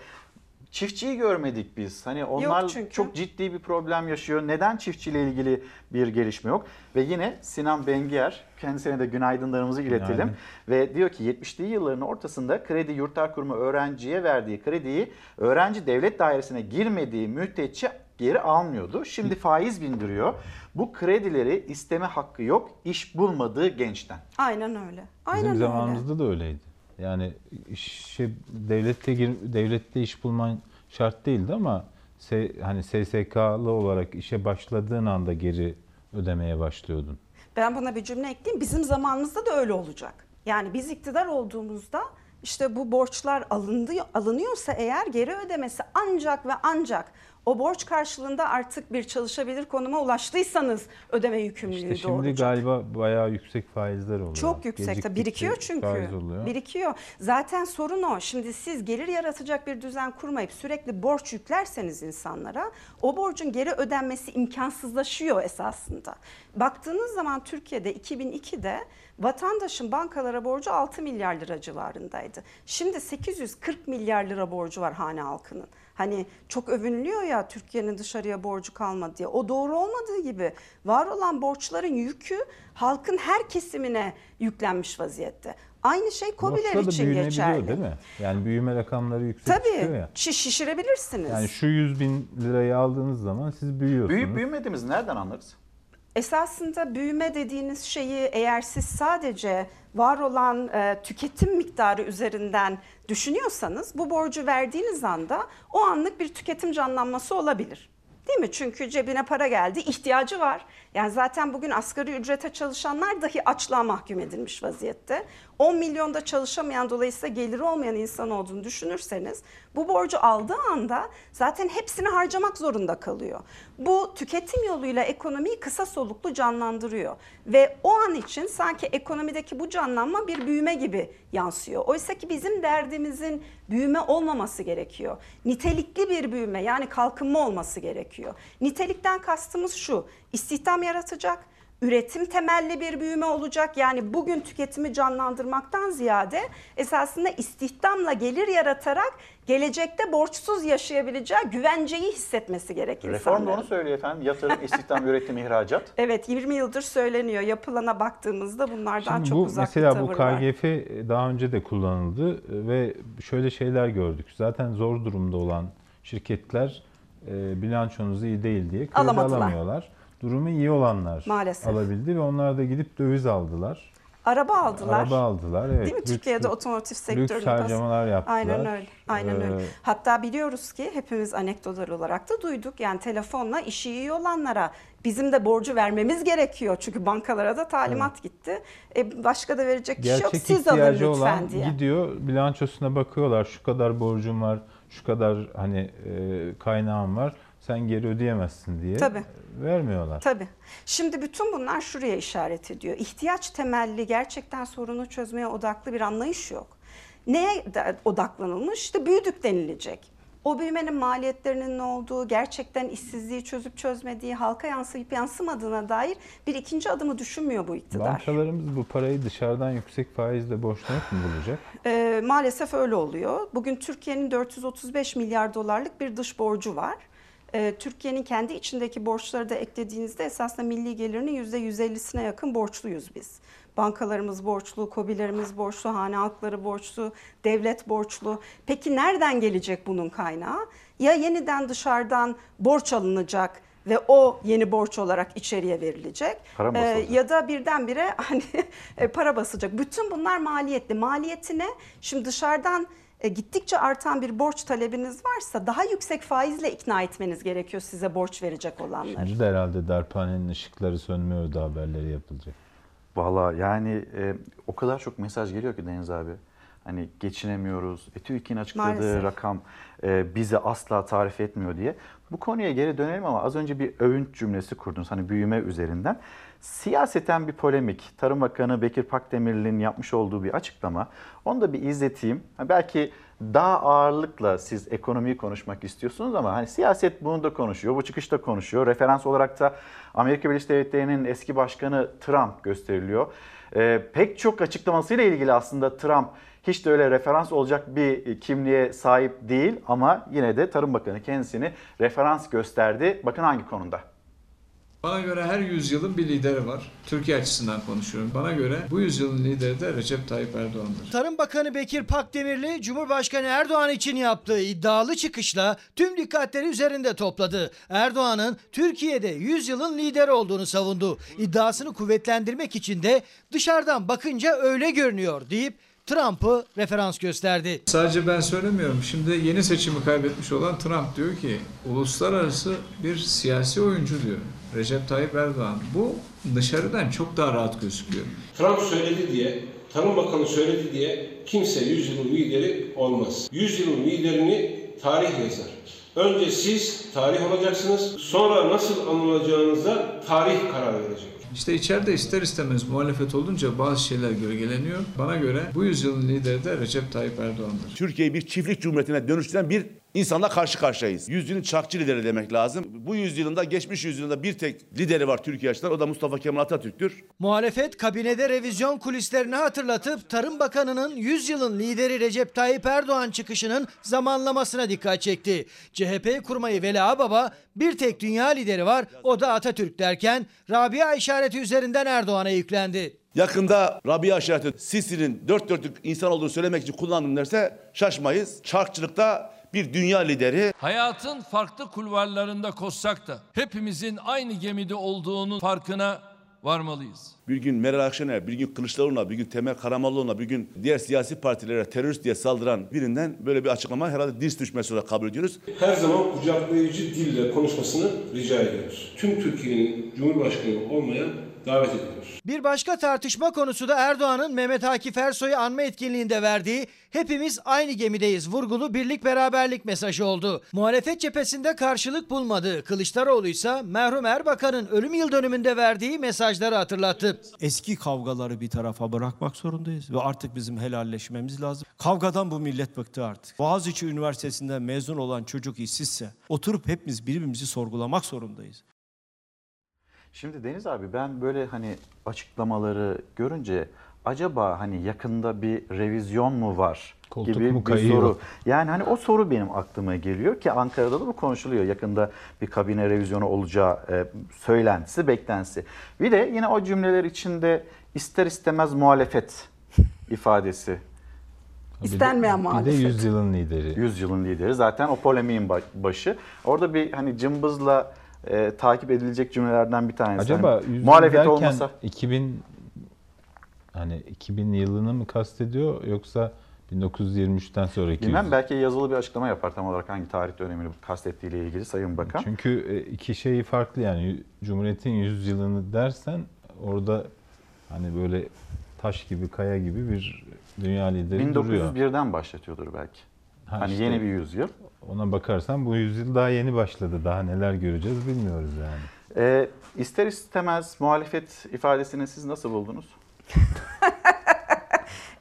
Çiftçiyi görmedik biz. Hani onlar çünkü. çok ciddi bir problem yaşıyor. Neden çiftçiyle ilgili bir gelişme yok? Ve yine Sinan Bengier, kendisine de günaydınlarımızı iletelim. Günaydın. Ve diyor ki 70'li yılların ortasında kredi yurtlar kurumu öğrenciye verdiği krediyi öğrenci devlet dairesine girmediği müddetçe geri almıyordu. Şimdi faiz bindiriyor. Bu kredileri isteme hakkı yok iş bulmadığı gençten. Aynen öyle. Aynen Bizim öyle. zamanımızda da öyleydi. Yani işe devlette gir, devlette iş bulman şart değildi ama se, hani SSK'lı olarak işe başladığın anda geri ödemeye başlıyordun. Ben buna bir cümle ekleyeyim. Bizim zamanımızda da öyle olacak. Yani biz iktidar olduğumuzda işte bu borçlar alındı, alınıyorsa eğer geri ödemesi ancak ve ancak o borç karşılığında artık bir çalışabilir konuma ulaştıysanız ödeme yükümlülüğü İşte şimdi doğuracak. galiba bayağı yüksek faizler oluyor. Çok yüksek. Tabii Birikiyor çünkü. Birikiyor. Zaten sorun o. Şimdi siz gelir yaratacak bir düzen kurmayıp sürekli borç yüklerseniz insanlara o borcun geri ödenmesi imkansızlaşıyor esasında. Baktığınız zaman Türkiye'de 2002'de vatandaşın bankalara borcu 6 milyar lira civarındaydı. Şimdi 840 milyar lira borcu var hane halkının. Hani çok övünülüyor ya Türkiye'nin dışarıya borcu kalmadı diye. O doğru olmadığı gibi var olan borçların yükü halkın her kesimine yüklenmiş vaziyette. Aynı şey KOBİ'ler için büyünebiliyor geçerli. değil mi? Yani büyüme rakamları yüksek çıkıyor Tabii ya. şiş- şişirebilirsiniz. Yani şu 100 bin lirayı aldığınız zaman siz büyüyorsunuz. Büyüyüp büyümediğimizi nereden anlarız? Esasında büyüme dediğiniz şeyi eğer siz sadece var olan e, tüketim miktarı üzerinden düşünüyorsanız bu borcu verdiğiniz anda o anlık bir tüketim canlanması olabilir. Değil mi? Çünkü cebine para geldi, ihtiyacı var. Yani zaten bugün asgari ücrete çalışanlar dahi açlığa mahkum edilmiş vaziyette. 10 milyonda çalışamayan dolayısıyla geliri olmayan insan olduğunu düşünürseniz bu borcu aldığı anda zaten hepsini harcamak zorunda kalıyor. Bu tüketim yoluyla ekonomiyi kısa soluklu canlandırıyor ve o an için sanki ekonomideki bu canlanma bir büyüme gibi yansıyor. Oysa ki bizim derdimizin büyüme olmaması gerekiyor. Nitelikli bir büyüme yani kalkınma olması gerekiyor. Nitelikten kastımız şu. istihdam yaratacak, üretim temelli bir büyüme olacak. Yani bugün tüketimi canlandırmaktan ziyade esasında istihdamla gelir yaratarak gelecekte borçsuz yaşayabileceği güvenceyi hissetmesi gerekir Reform onu söylüyor efendim. Yatırım, istihdam, üretim, ihracat. Evet 20 yıldır söyleniyor. Yapılana baktığımızda bunlardan Şimdi çok bu uzak mesela bir bu tavır var. KGF daha önce de kullanıldı ve şöyle şeyler gördük. Zaten zor durumda olan şirketler e, bilançonuz iyi değil diye kredi Alamadılar. alamıyorlar. Durumu iyi olanlar Maalesef. alabildi ve onlar da gidip döviz aldılar. Araba aldılar. Araba aldılar. Evet. Değil mi? Lüks- Türkiye'de otomotiv sektöründe. Lüks harcamalar yaptılar. Aynen öyle. Aynen öyle. Ee, Hatta biliyoruz ki hepimiz anekdotal olarak da duyduk. Yani telefonla işi iyi olanlara bizim de borcu vermemiz gerekiyor. Çünkü bankalara da talimat gitti. E, başka da verecek kişi yok. Gerçek Siz alın lütfen olan diye. gidiyor bilançosuna bakıyorlar. Şu kadar borcum var, şu kadar hani e, kaynağım var. Sen geri ödeyemezsin diye Tabii. vermiyorlar. Tabii. Şimdi bütün bunlar şuraya işaret ediyor. İhtiyaç temelli gerçekten sorunu çözmeye odaklı bir anlayış yok. Neye odaklanılmış? İşte büyüdük denilecek. O büyümenin maliyetlerinin ne olduğu, gerçekten işsizliği çözüp çözmediği, halka yansıyıp yansımadığına dair bir ikinci adımı düşünmüyor bu iktidar. Bankalarımız bu parayı dışarıdan yüksek faizle borçlanıp mı bulacak? Ee, maalesef öyle oluyor. Bugün Türkiye'nin 435 milyar dolarlık bir dış borcu var. Ee, Türkiye'nin kendi içindeki borçları da eklediğinizde esasında milli gelirinin %150'sine yakın borçluyuz biz. Bankalarımız borçlu, kobilerimiz borçlu, hane halkları borçlu, devlet borçlu. Peki nereden gelecek bunun kaynağı? Ya yeniden dışarıdan borç alınacak ve o yeni borç olarak içeriye verilecek. Para Ee, ya da birdenbire hani e, para basacak. Bütün bunlar maliyetli. Maliyetine şimdi dışarıdan e, gittikçe artan bir borç talebiniz varsa daha yüksek faizle ikna etmeniz gerekiyor size borç verecek olanları. Şimdi de herhalde darphanenin ışıkları sönmüyor da haberleri yapılacak. Valla yani e, o kadar çok mesaj geliyor ki Deniz abi. Hani geçinemiyoruz. E, TÜİK'in açıkladığı Maalesef. rakam e, bize asla tarif etmiyor diye. Bu konuya geri dönelim ama az önce bir övünç cümlesi kurdunuz. Hani büyüme üzerinden. Siyaseten bir polemik. Tarım Bakanı Bekir Pakdemirli'nin yapmış olduğu bir açıklama. Onu da bir izleteyim. Belki daha ağırlıkla siz ekonomiyi konuşmak istiyorsunuz ama hani siyaset bunu da konuşuyor. Bu çıkışta konuşuyor. Referans olarak da Amerika Birleşik Devletleri'nin eski başkanı Trump gösteriliyor. Ee, pek çok açıklamasıyla ilgili aslında Trump hiç de öyle referans olacak bir kimliğe sahip değil ama yine de Tarım Bakanı kendisini referans gösterdi. Bakın hangi konuda? Bana göre her yüzyılın bir lideri var. Türkiye açısından konuşuyorum. Bana göre bu yüzyılın lideri de Recep Tayyip Erdoğan'dır. Tarım Bakanı Bekir Pakdemirli, Cumhurbaşkanı Erdoğan için yaptığı iddialı çıkışla tüm dikkatleri üzerinde topladı. Erdoğan'ın Türkiye'de 100 yılın lideri olduğunu savundu. İddiasını kuvvetlendirmek için de dışarıdan bakınca öyle görünüyor deyip Trump'ı referans gösterdi. Sadece ben söylemiyorum. Şimdi yeni seçimi kaybetmiş olan Trump diyor ki uluslararası bir siyasi oyuncu diyor. Recep Tayyip Erdoğan. Bu dışarıdan çok daha rahat gözüküyor. Trump söyledi diye, Tarım Bakanı söyledi diye kimse 100 yılın lideri olmaz. 100 yılın liderini tarih yazar. Önce siz tarih olacaksınız, sonra nasıl anılacağınıza tarih karar verecek. İşte içeride ister istemez muhalefet olunca bazı şeyler gölgeleniyor. Bana göre bu yüzyılın lideri de Recep Tayyip Erdoğan'dır. Türkiye'yi bir çiftlik cumhuriyetine dönüştüren bir insanla karşı karşıyayız. Yüzyılın çarkçı lideri demek lazım. Bu yüzyılında, geçmiş yüzyılında bir tek lideri var Türkiye açısından. O da Mustafa Kemal Atatürk'tür. Muhalefet kabinede revizyon kulislerini hatırlatıp Tarım Bakanı'nın 100 yılın lideri Recep Tayyip Erdoğan çıkışının zamanlamasına dikkat çekti. CHP kurmayı Veli Baba bir tek dünya lideri var o da Atatürk derken Rabia işareti üzerinden Erdoğan'a yüklendi. Yakında Rabia işareti Sisi'nin dört dörtlük insan olduğunu söylemek için kullandım derse şaşmayız. Çarkçılıkta bir dünya lideri. Hayatın farklı kulvarlarında koşsak da hepimizin aynı gemide olduğunun farkına varmalıyız. Bir gün Meral Akşener, bir gün Kılıçdaroğlu'na, bir gün Temel Karamollaoğlu'na, bir gün diğer siyasi partilere terörist diye saldıran birinden böyle bir açıklama herhalde diz düşmesi olarak kabul ediyoruz. Her zaman kucaklayıcı dille konuşmasını rica ediyoruz. Tüm Türkiye'nin Cumhurbaşkanı olmaya davet ediyoruz. Bir başka tartışma konusu da Erdoğan'ın Mehmet Akif Ersoy'u anma etkinliğinde verdiği hepimiz aynı gemideyiz vurgulu birlik beraberlik mesajı oldu. Muhalefet cephesinde karşılık bulmadı. Kılıçdaroğlu ise merhum Erbakan'ın ölüm yıl dönümünde verdiği mesajları hatırlattı. Eski kavgaları bir tarafa bırakmak zorundayız ve artık bizim helalleşmemiz lazım. Kavgadan bu millet bıktı artık. Boğaziçi Üniversitesi'nden mezun olan çocuk işsizse oturup hepimiz birbirimizi sorgulamak zorundayız. Şimdi Deniz abi ben böyle hani açıklamaları görünce acaba hani yakında bir revizyon mu var Koltuk gibi mu bir kayıyor? soru. Yani hani o soru benim aklıma geliyor ki Ankara'da da bu konuşuluyor. Yakında bir kabine revizyonu olacağı e, söylentisi, beklentisi. Bir de yine o cümleler içinde ister istemez muhalefet ifadesi İstenmeyen muhalefet. Bir de yüzyılın lideri. Yüzyılın lideri zaten o polemiğin ba- başı. Orada bir hani cımbızla e, takip edilecek cümlelerden bir tanesi. Acaba Hani muhalefet olmasa 2000 hani 2000 yılını mı kastediyor yoksa 1923'ten sonraki bilmem belki yazılı bir açıklama yapar tam olarak hangi tarih dönemini kastettiğiyle ilgili Sayın Bakan. Çünkü e, iki şeyi farklı yani Cumhuriyet'in 100 yılını dersen orada hani böyle taş gibi kaya gibi bir dünya lideri duruyor. 1901'den başlatıyordur belki. Ha hani işte, yeni bir yüzyıl. Ona bakarsan bu yüzyıl daha yeni başladı. Daha neler göreceğiz bilmiyoruz yani. Ee, ister istemez muhalefet ifadesini siz nasıl buldunuz?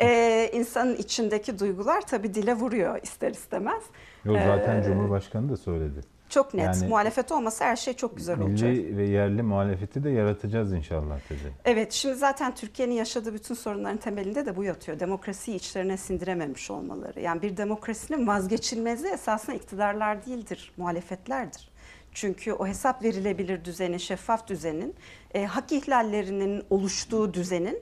Ee, insanın içindeki duygular tabii dile vuruyor ister istemez. Yok zaten Ee, Cumhurbaşkanı da söyledi. Çok net. Yani- Muhalefet olmasa her şey çok güzel olacak. Milli ve yerli muhalefeti de yaratacağız inşallah dedi. Evet, şimdi zaten Türkiye'nin yaşadığı bütün sorunların temelinde de bu yatıyor. Demokrasiyi içlerine sindirememiş olmaları. Yani bir demokrasinin vazgeçilmezi esasında iktidarlar değildir, muhalefetlerdir. Çünkü o hesap verilebilir düzenin, şeffaf düzenin, e, hak ihlallerinin oluştuğu düzenin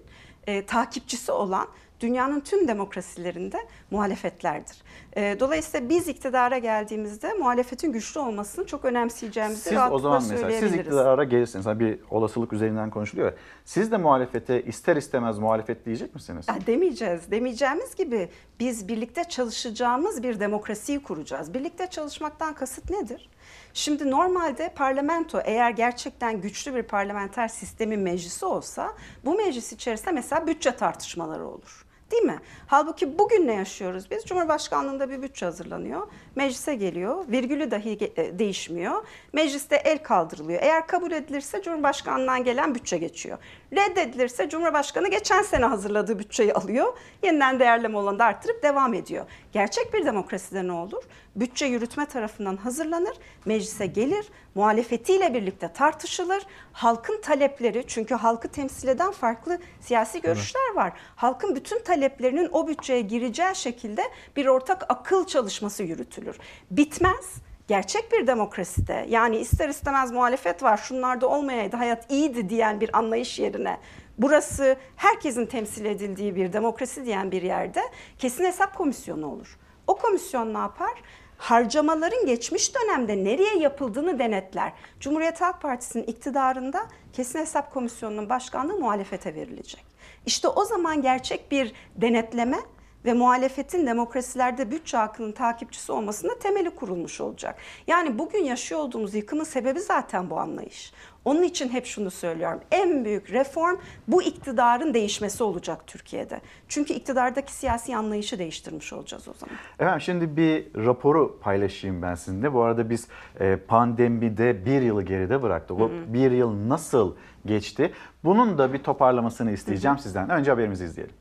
e, takipçisi olan dünyanın tüm demokrasilerinde muhalefetlerdir. E, dolayısıyla biz iktidara geldiğimizde muhalefetin güçlü olmasını çok önemseyeceğimizi Siz o rahatlıkla zaman mesela siz iktidara gelirsiniz. Hani bir olasılık üzerinden konuşuluyor ya. Siz de muhalefete ister istemez muhalefet diyecek misiniz? Ya demeyeceğiz. Demeyeceğimiz gibi biz birlikte çalışacağımız bir demokrasiyi kuracağız. Birlikte çalışmaktan kasıt nedir? Şimdi normalde parlamento eğer gerçekten güçlü bir parlamenter sistemin meclisi olsa bu meclis içerisinde mesela bütçe tartışmaları olur. Değil mi? Halbuki bugün ne yaşıyoruz biz? Cumhurbaşkanlığında bir bütçe hazırlanıyor. Meclise geliyor. Virgülü dahi e, değişmiyor. Mecliste el kaldırılıyor. Eğer kabul edilirse Cumhurbaşkanlığından gelen bütçe geçiyor. Reddedilirse Cumhurbaşkanı geçen sene hazırladığı bütçeyi alıyor. Yeniden değerleme olanı da arttırıp devam ediyor. Gerçek bir demokraside ne olur? Bütçe yürütme tarafından hazırlanır, meclise gelir, muhalefetiyle birlikte tartışılır. Halkın talepleri, çünkü halkı temsil eden farklı siyasi görüşler var. Halkın bütün taleplerinin o bütçeye gireceği şekilde bir ortak akıl çalışması yürütülür. Bitmez. Gerçek bir demokraside yani ister istemez muhalefet var şunlarda olmayaydı hayat iyiydi diyen bir anlayış yerine burası herkesin temsil edildiği bir demokrasi diyen bir yerde kesin hesap komisyonu olur. O komisyon ne yapar? Harcamaların geçmiş dönemde nereye yapıldığını denetler. Cumhuriyet Halk Partisi'nin iktidarında kesin hesap komisyonunun başkanlığı muhalefete verilecek. İşte o zaman gerçek bir denetleme ve muhalefetin demokrasilerde bütçe hakkının takipçisi olmasında temeli kurulmuş olacak. Yani bugün yaşıyor olduğumuz yıkımın sebebi zaten bu anlayış. Onun için hep şunu söylüyorum. En büyük reform bu iktidarın değişmesi olacak Türkiye'de. Çünkü iktidardaki siyasi anlayışı değiştirmiş olacağız o zaman. Efendim şimdi bir raporu paylaşayım ben sizinle. Bu arada biz e, pandemide bir yılı geride bıraktık. O bir yıl nasıl geçti? Bunun da bir toparlamasını isteyeceğim sizden. Önce haberimizi izleyelim.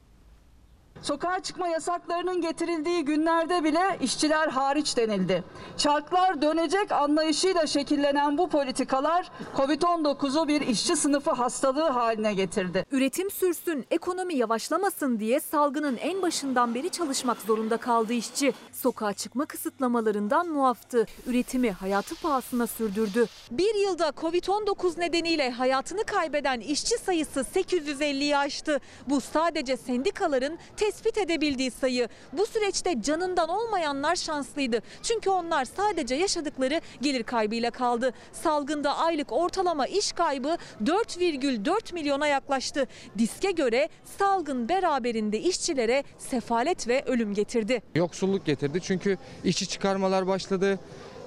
Sokağa çıkma yasaklarının getirildiği günlerde bile işçiler hariç denildi. Çarklar dönecek anlayışıyla şekillenen bu politikalar Covid-19'u bir işçi sınıfı hastalığı haline getirdi. Üretim sürsün, ekonomi yavaşlamasın diye salgının en başından beri çalışmak zorunda kaldı işçi. Sokağa çıkma kısıtlamalarından muaftı. Üretimi hayatı pahasına sürdürdü. Bir yılda Covid-19 nedeniyle hayatını kaybeden işçi sayısı 850'yi aştı. Bu sadece sendikaların tespit edebildiği sayı. Bu süreçte canından olmayanlar şanslıydı. Çünkü onlar sadece yaşadıkları gelir kaybıyla kaldı. Salgında aylık ortalama iş kaybı 4,4 milyona yaklaştı. Diske göre salgın beraberinde işçilere sefalet ve ölüm getirdi. Yoksulluk getirdi çünkü işçi çıkarmalar başladı.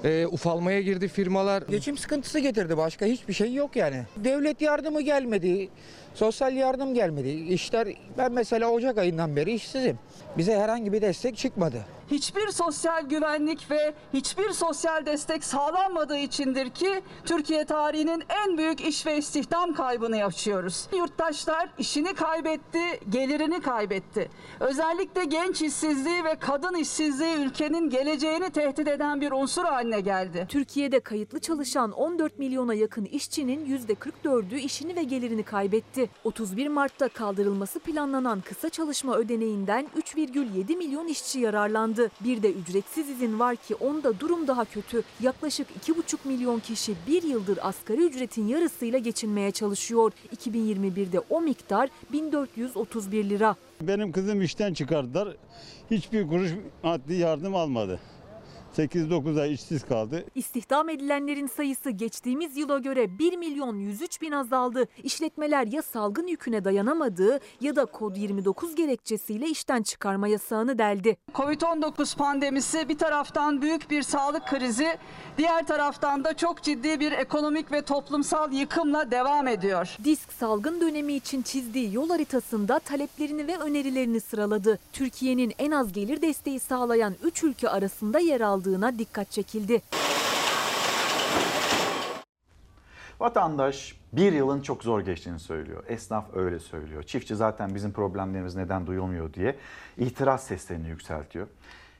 e, ufalmaya girdi firmalar. Geçim sıkıntısı getirdi başka hiçbir şey yok yani. Devlet yardımı gelmedi, sosyal yardım gelmedi. İşler ben mesela Ocak ayından beri işsizim. Bize herhangi bir destek çıkmadı. Hiçbir sosyal güvenlik ve hiçbir sosyal destek sağlanmadığı içindir ki Türkiye tarihinin en büyük iş ve istihdam kaybını yaşıyoruz. Yurttaşlar işini kaybetti, gelirini kaybetti. Özellikle genç işsizliği ve kadın işsizliği ülkenin geleceğini tehdit eden bir unsur haline geldi. Türkiye'de kayıtlı çalışan 14 milyona yakın işçinin %44'ü işini ve gelirini kaybetti. etti. 31 Mart'ta kaldırılması planlanan kısa çalışma ödeneğinden 3,7 milyon işçi yararlandı. Bir de ücretsiz izin var ki onda durum daha kötü. Yaklaşık 2,5 milyon kişi bir yıldır asgari ücretin yarısıyla geçinmeye çalışıyor. 2021'de o miktar 1431 lira. Benim kızım işten çıkardılar. Hiçbir kuruş maddi yardım almadı. 8-9 ay işsiz kaldı. İstihdam edilenlerin sayısı geçtiğimiz yıla göre 1 milyon 103 bin azaldı. İşletmeler ya salgın yüküne dayanamadığı ya da kod 29 gerekçesiyle işten çıkarma yasağını deldi. Covid-19 pandemisi bir taraftan büyük bir sağlık krizi, diğer taraftan da çok ciddi bir ekonomik ve toplumsal yıkımla devam ediyor. Disk salgın dönemi için çizdiği yol haritasında taleplerini ve önerilerini sıraladı. Türkiye'nin en az gelir desteği sağlayan 3 ülke arasında yer aldığına dikkat çekildi. Vatandaş bir yılın çok zor geçtiğini söylüyor. Esnaf öyle söylüyor. Çiftçi zaten bizim problemlerimiz neden duyulmuyor diye itiraz seslerini yükseltiyor.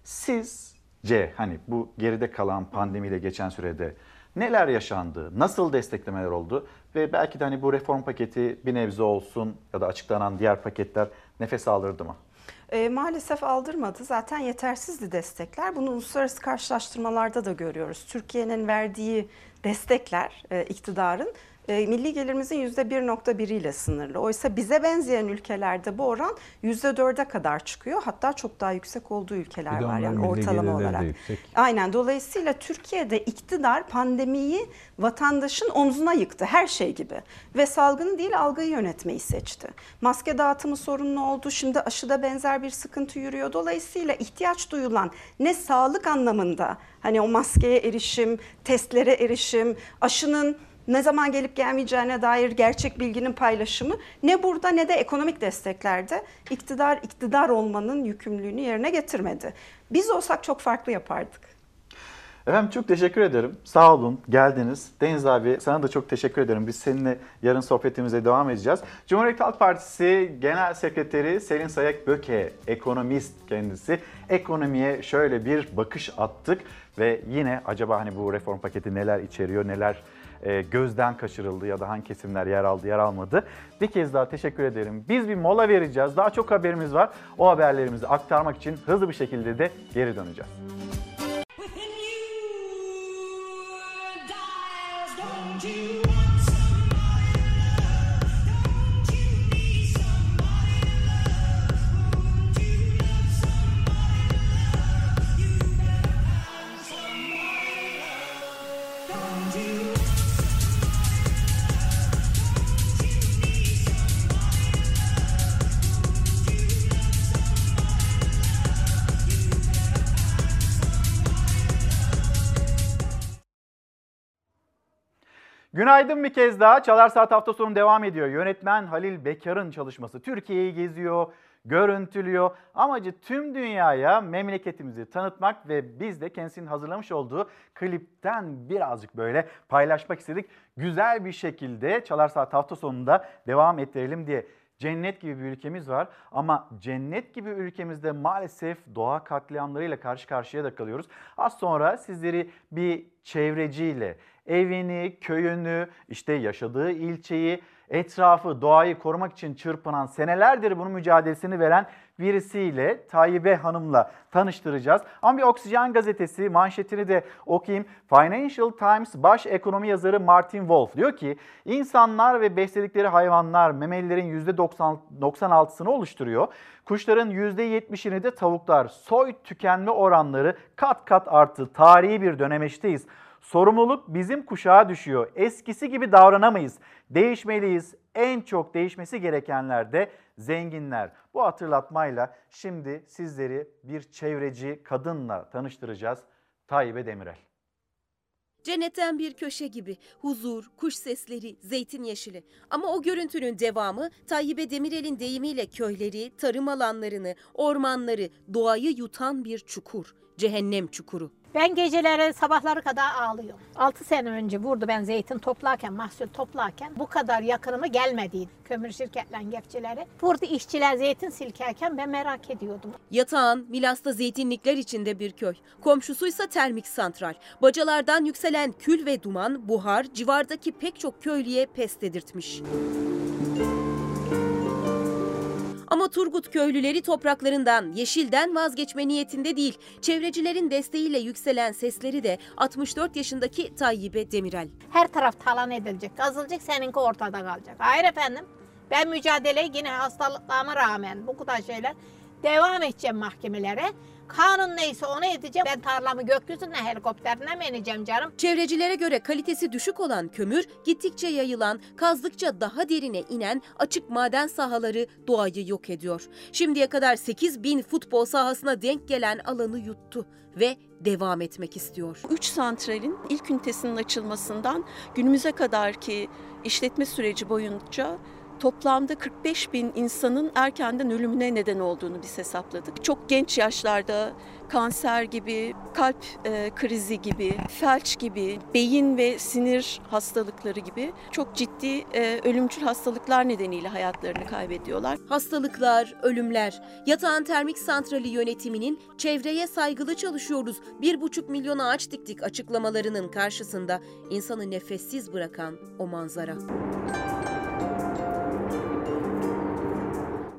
Sizce hani bu geride kalan pandemiyle geçen sürede neler yaşandı, nasıl desteklemeler oldu ve belki de hani bu reform paketi bir nebze olsun ya da açıklanan diğer paketler nefes aldırdı mı? E, maalesef aldırmadı. Zaten yetersizdi destekler. Bunu uluslararası karşılaştırmalarda da görüyoruz. Türkiye'nin verdiği destekler e, iktidarın e, milli gelirimizin %1.1 ile sınırlı. Oysa bize benzeyen ülkelerde bu oran %4'e kadar çıkıyor. Hatta çok daha yüksek olduğu ülkeler var yani ortalama olarak. Aynen. Dolayısıyla Türkiye'de iktidar pandemiyi vatandaşın omzuna yıktı her şey gibi. Ve salgını değil algıyı yönetmeyi seçti. Maske dağıtımı sorunlu oldu. Şimdi aşıda benzer bir sıkıntı yürüyor. Dolayısıyla ihtiyaç duyulan ne sağlık anlamında hani o maskeye erişim, testlere erişim, aşının ne zaman gelip gelmeyeceğine dair gerçek bilginin paylaşımı ne burada ne de ekonomik desteklerde iktidar iktidar olmanın yükümlülüğünü yerine getirmedi. Biz olsak çok farklı yapardık. Efendim çok teşekkür ederim. Sağ olun geldiniz. Deniz abi sana da çok teşekkür ederim. Biz seninle yarın sohbetimize devam edeceğiz. Cumhuriyet Halk Partisi Genel Sekreteri Selin Sayak Böke, ekonomist kendisi. Ekonomiye şöyle bir bakış attık ve yine acaba hani bu reform paketi neler içeriyor, neler e, gözden kaçırıldı ya da hangi kesimler yer aldı, yer almadı. Bir kez daha teşekkür ederim. Biz bir mola vereceğiz. Daha çok haberimiz var. O haberlerimizi aktarmak için hızlı bir şekilde de geri döneceğiz. Günaydın bir kez daha. Çalar Saat hafta sonu devam ediyor. Yönetmen Halil Bekar'ın çalışması Türkiye'yi geziyor, görüntülüyor. Amacı tüm dünyaya memleketimizi tanıtmak ve biz de kendisinin hazırlamış olduğu klipten birazcık böyle paylaşmak istedik. Güzel bir şekilde Çalar Saat hafta sonunda devam ettirelim diye. Cennet gibi bir ülkemiz var ama cennet gibi ülkemizde maalesef doğa katliamlarıyla karşı karşıya da kalıyoruz. Az sonra sizleri bir çevreciyle, evini, köyünü, işte yaşadığı ilçeyi, etrafı, doğayı korumak için çırpınan, senelerdir bunun mücadelesini veren birisiyle Tayyip Hanım'la tanıştıracağız. Ama bir Oksijen gazetesi manşetini de okuyayım. Financial Times baş ekonomi yazarı Martin Wolf diyor ki insanlar ve besledikleri hayvanlar memelilerin %96'sını oluşturuyor. Kuşların %70'ini de tavuklar. Soy tükenme oranları kat kat arttı. Tarihi bir dönemeçteyiz. Sorumluluk bizim kuşağa düşüyor. Eskisi gibi davranamayız. Değişmeliyiz. En çok değişmesi gerekenler de zenginler. Bu hatırlatmayla şimdi sizleri bir çevreci kadınla tanıştıracağız. Tayibe Demirel. Cennetten bir köşe gibi. Huzur, kuş sesleri, zeytin yeşili. Ama o görüntünün devamı Tayyip Demirel'in deyimiyle köyleri, tarım alanlarını, ormanları, doğayı yutan bir çukur. Cehennem çukuru. Ben geceleri sabahları kadar ağlıyorum. 6 sene önce burada ben zeytin toplarken, mahsul toplarken bu kadar yakınıma gelmediydi. Kömür şirketlerin gefçileri. Burada işçiler zeytin silkerken ben merak ediyordum. Yatağan, Milas'ta zeytinlikler içinde bir köy. Komşusuysa termik santral. Bacalardan yükselen kül ve duman, buhar civardaki pek çok köylüye pes dedirtmiş. Ama Turgut köylüleri topraklarından, yeşilden vazgeçme niyetinde değil. Çevrecilerin desteğiyle yükselen sesleri de 64 yaşındaki Tayyip'e Demirel. Her taraf talan edilecek, kazılacak, seninki ortada kalacak. Hayır efendim. Ben mücadeleye yine hastalıklarıma rağmen bu kadar şeyler devam edeceğim mahkemelere. Kanun neyse onu edeceğim. Ben tarlamı gökyüzüne helikopterine mi ineceğim canım? Çevrecilere göre kalitesi düşük olan kömür, gittikçe yayılan, kazdıkça daha derine inen açık maden sahaları doğayı yok ediyor. Şimdiye kadar 8 bin futbol sahasına denk gelen alanı yuttu ve devam etmek istiyor. 3 santralin ilk ünitesinin açılmasından günümüze kadarki işletme süreci boyunca toplamda 45 bin insanın erkenden ölümüne neden olduğunu biz hesapladık. Çok genç yaşlarda kanser gibi, kalp e, krizi gibi, felç gibi, beyin ve sinir hastalıkları gibi çok ciddi e, ölümcül hastalıklar nedeniyle hayatlarını kaybediyorlar. Hastalıklar, ölümler. Yatağan Termik Santrali yönetiminin çevreye saygılı çalışıyoruz, bir buçuk milyon ağaç diktik açıklamalarının karşısında insanı nefessiz bırakan o manzara.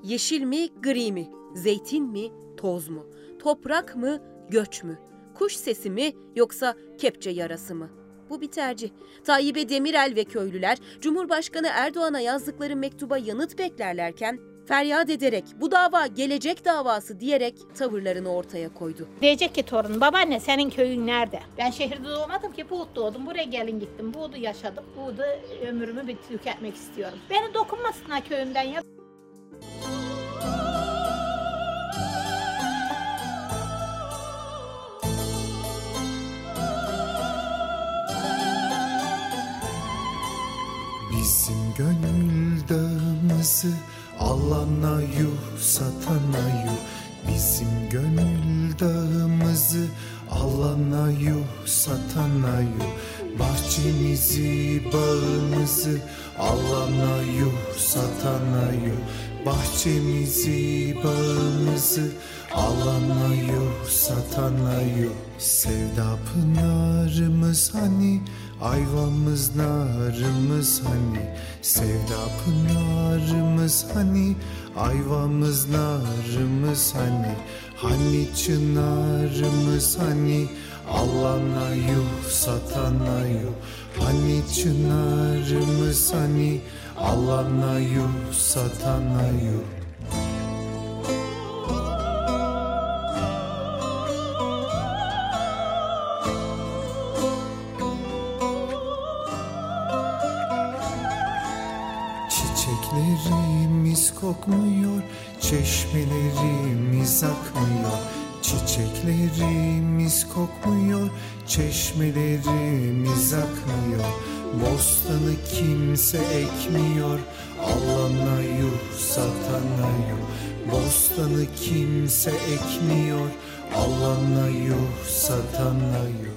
Yeşil mi, gri mi? Zeytin mi, toz mu? Toprak mı, göç mü? Kuş sesi mi yoksa kepçe yarası mı? Bu bir tercih. Tayyip'e Demirel ve köylüler Cumhurbaşkanı Erdoğan'a yazdıkları mektuba yanıt beklerlerken feryat ederek bu dava gelecek davası diyerek tavırlarını ortaya koydu. Diyecek ki torun babaanne senin köyün nerede? Ben şehirde doğmadım ki Buğut doğdum. Buraya gelin gittim. Buğdu yaşadım. Buğdu ömrümü bir tüketmek istiyorum. Beni dokunmasınlar köyümden ya. Dağımızı alana yuh satana yuh. Bizim gönül dağımızı alana yuh satana yuh. Bahçemizi bağımızı alana yuh satana yuh. Bahçemizi bağımızı alana yuh satana yuh. Sevda pınarımız hani Ayvamız narımız hani Sevda pınarımız hani Ayvamız narımız hani Hani çınarımız hani Alana yuh satana yuh Hani çınarımız hani Alana yuh satana yuh kokmuyor, çeşmelerimiz akmıyor. Çiçeklerimiz kokmuyor, çeşmelerimiz akmıyor. Bostanı kimse ekmiyor, alana yuh satana yuh. Bostanı kimse ekmiyor, alana yuh satana yuh.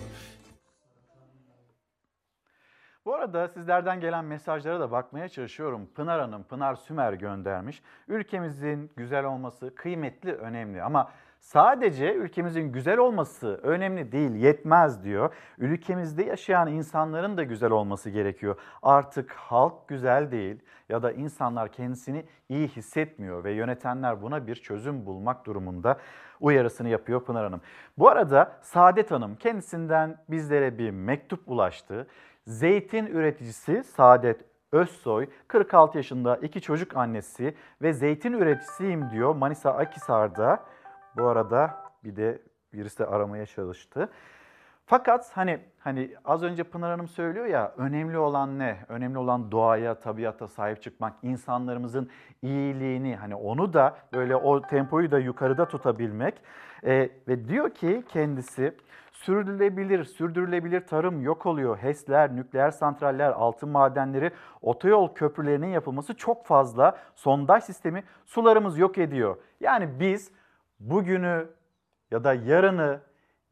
Bu arada sizlerden gelen mesajlara da bakmaya çalışıyorum. Pınar Hanım, Pınar Sümer göndermiş. Ülkemizin güzel olması kıymetli, önemli ama sadece ülkemizin güzel olması önemli değil, yetmez diyor. Ülkemizde yaşayan insanların da güzel olması gerekiyor. Artık halk güzel değil ya da insanlar kendisini iyi hissetmiyor ve yönetenler buna bir çözüm bulmak durumunda uyarısını yapıyor Pınar Hanım. Bu arada Saadet Hanım kendisinden bizlere bir mektup ulaştı. Zeytin üreticisi Saadet Özsoy 46 yaşında iki çocuk annesi ve zeytin üreticisiyim diyor Manisa Akisar'da. Bu arada bir de birisi de aramaya çalıştı. Fakat hani hani az önce Pınar Hanım söylüyor ya önemli olan ne? Önemli olan doğaya, tabiata sahip çıkmak, insanlarımızın iyiliğini hani onu da böyle o tempoyu da yukarıda tutabilmek. Ee, ve diyor ki kendisi sürdürülebilir, sürdürülebilir tarım yok oluyor. HES'ler, nükleer santraller, altın madenleri, otoyol köprülerinin yapılması çok fazla. Sondaj sistemi sularımız yok ediyor. Yani biz bugünü ya da yarını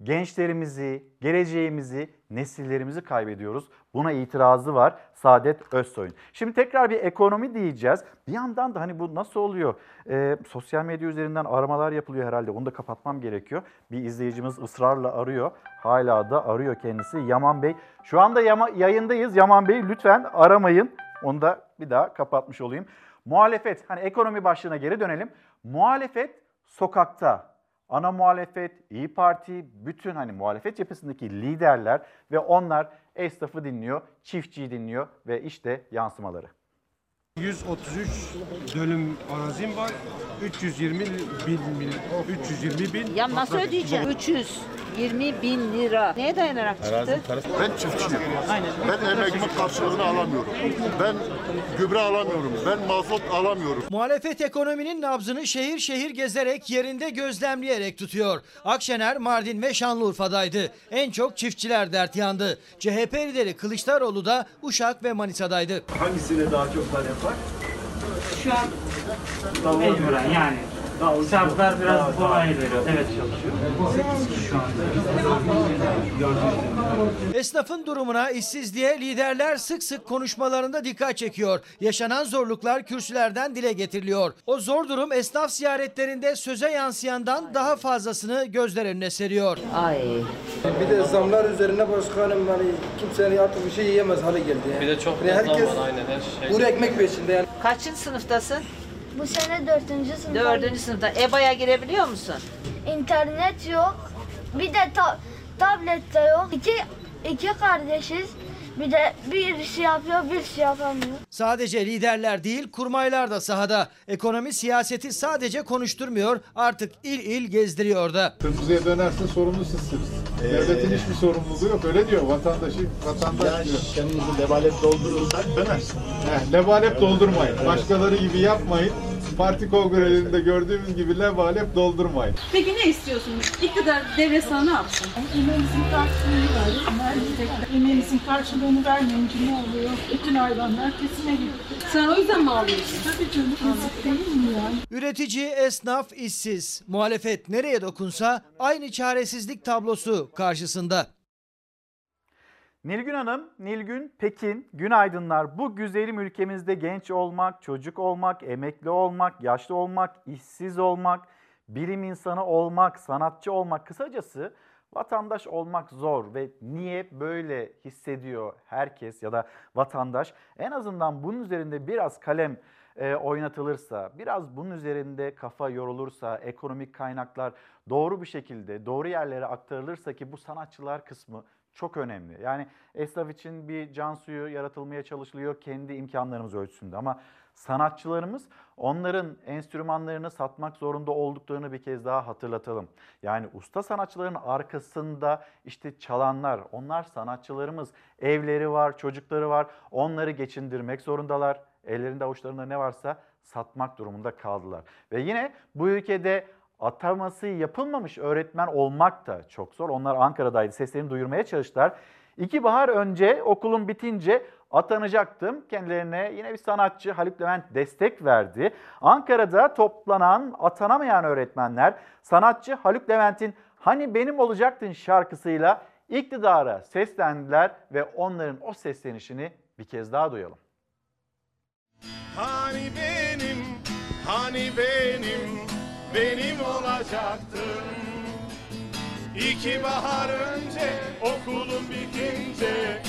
gençlerimizi, geleceğimizi, nesillerimizi kaybediyoruz. Buna itirazı var Saadet Özsoy'un. Şimdi tekrar bir ekonomi diyeceğiz. Bir yandan da hani bu nasıl oluyor? Ee, sosyal medya üzerinden aramalar yapılıyor herhalde. Onu da kapatmam gerekiyor. Bir izleyicimiz ısrarla arıyor. Hala da arıyor kendisi. Yaman Bey. Şu anda yama, yayındayız. Yaman Bey lütfen aramayın. Onu da bir daha kapatmış olayım. Muhalefet, hani ekonomi başlığına geri dönelim. Muhalefet sokakta. Ana muhalefet, İyi Parti, bütün hani muhalefet cephesindeki liderler ve onlar esnafı dinliyor, çiftçiyi dinliyor ve işte yansımaları. 133 dönüm arazim var. 320 bin, 320 bin. Ya nasıl ödeyeceğim? 320 bin lira. Neye dayanarak çıktı? Ben çiftçiyim. Ben emeklimin karşılığını alamıyorum. Ben gübre alamıyorum. Ben mazot alamıyorum. Muhalefet ekonominin nabzını şehir şehir gezerek yerinde gözlemleyerek tutuyor. Akşener, Mardin ve Şanlıurfa'daydı. En çok çiftçiler dert yandı. CHP lideri Kılıçdaroğlu da Uşak ve Manisa'daydı. Hangisine daha çok talep? Şu an mecburen yani. Şartlar biraz kolay veriyor. Evet çalışıyor. Şu anda. Esnafın durumuna, işsizliğe liderler sık sık konuşmalarında dikkat çekiyor. Yaşanan zorluklar kürsülerden dile getiriliyor. O zor durum esnaf ziyaretlerinde söze yansıyandan daha fazlasını gözler önüne seriyor. Ay. Bir de zamlar üzerine başkanım hani kimse artık bir şey yiyemez hale geldi. Yani. Bir de çok Yani herkes aynen her şey. kuru ekmek peşinde yani. Kaçıncı sınıftasın? Bu sene dördüncü sınıf. Dördüncü sınıfta. EBA'ya girebiliyor musun? İnternet yok. Bir de ta- tablet de yok. İki, iki kardeşiz. Bir de birisi yapıyor, birisi yapamıyor. Sadece liderler değil, kurmaylar da sahada. Ekonomi siyaseti sadece konuşturmuyor, artık il il gezdiriyor da. Kırmızıya dönerse sorumlu sizsiniz. Devletin hiçbir sorumluluğu yok öyle diyor vatandaşı vatandaş diyor. Kendinizi lebalep doldurursak dönersin. Heh, lebalep doldurmayın. Başkaları gibi yapmayın. Parti kongrelerinde gördüğümüz gibi lebalep doldurmayın. Peki ne istiyorsunuz? İktidar devre sana ne yapsın? Emeğimizin karşılığını verdik. Emeğimizin karşılığını vermeyince ne oluyor? Bütün hayvanlar kesime gidiyor. Sen o yüzden mi ağlıyorsun? Tabii canım yazık değil mi yani? Üretici, esnaf, işsiz. Muhalefet nereye dokunsa aynı çaresizlik tablosu karşısında. Nilgün Hanım, Nilgün Pekin, günaydınlar. Bu güzelim ülkemizde genç olmak, çocuk olmak, emekli olmak, yaşlı olmak, işsiz olmak, bilim insanı olmak, sanatçı olmak, kısacası vatandaş olmak zor ve niye böyle hissediyor herkes ya da vatandaş? En azından bunun üzerinde biraz kalem e, oynatılırsa, biraz bunun üzerinde kafa yorulursa, ekonomik kaynaklar doğru bir şekilde doğru yerlere aktarılırsa ki bu sanatçılar kısmı çok önemli. Yani esnaf için bir can suyu yaratılmaya çalışılıyor kendi imkanlarımız ölçüsünde ama sanatçılarımız onların enstrümanlarını satmak zorunda olduklarını bir kez daha hatırlatalım. Yani usta sanatçıların arkasında işte çalanlar, onlar sanatçılarımız. Evleri var, çocukları var. Onları geçindirmek zorundalar. Ellerinde avuçlarında ne varsa satmak durumunda kaldılar. Ve yine bu ülkede ataması yapılmamış öğretmen olmak da çok zor. Onlar Ankara'daydı. Seslerini duyurmaya çalıştılar. İki bahar önce okulum bitince atanacaktım. Kendilerine yine bir sanatçı Haluk Levent destek verdi. Ankara'da toplanan atanamayan öğretmenler sanatçı Haluk Levent'in Hani Benim Olacaktın şarkısıyla iktidara seslendiler ve onların o seslenişini bir kez daha duyalım. Hani benim, hani benim, benim olacaktın. İki bahar önce okulum bitince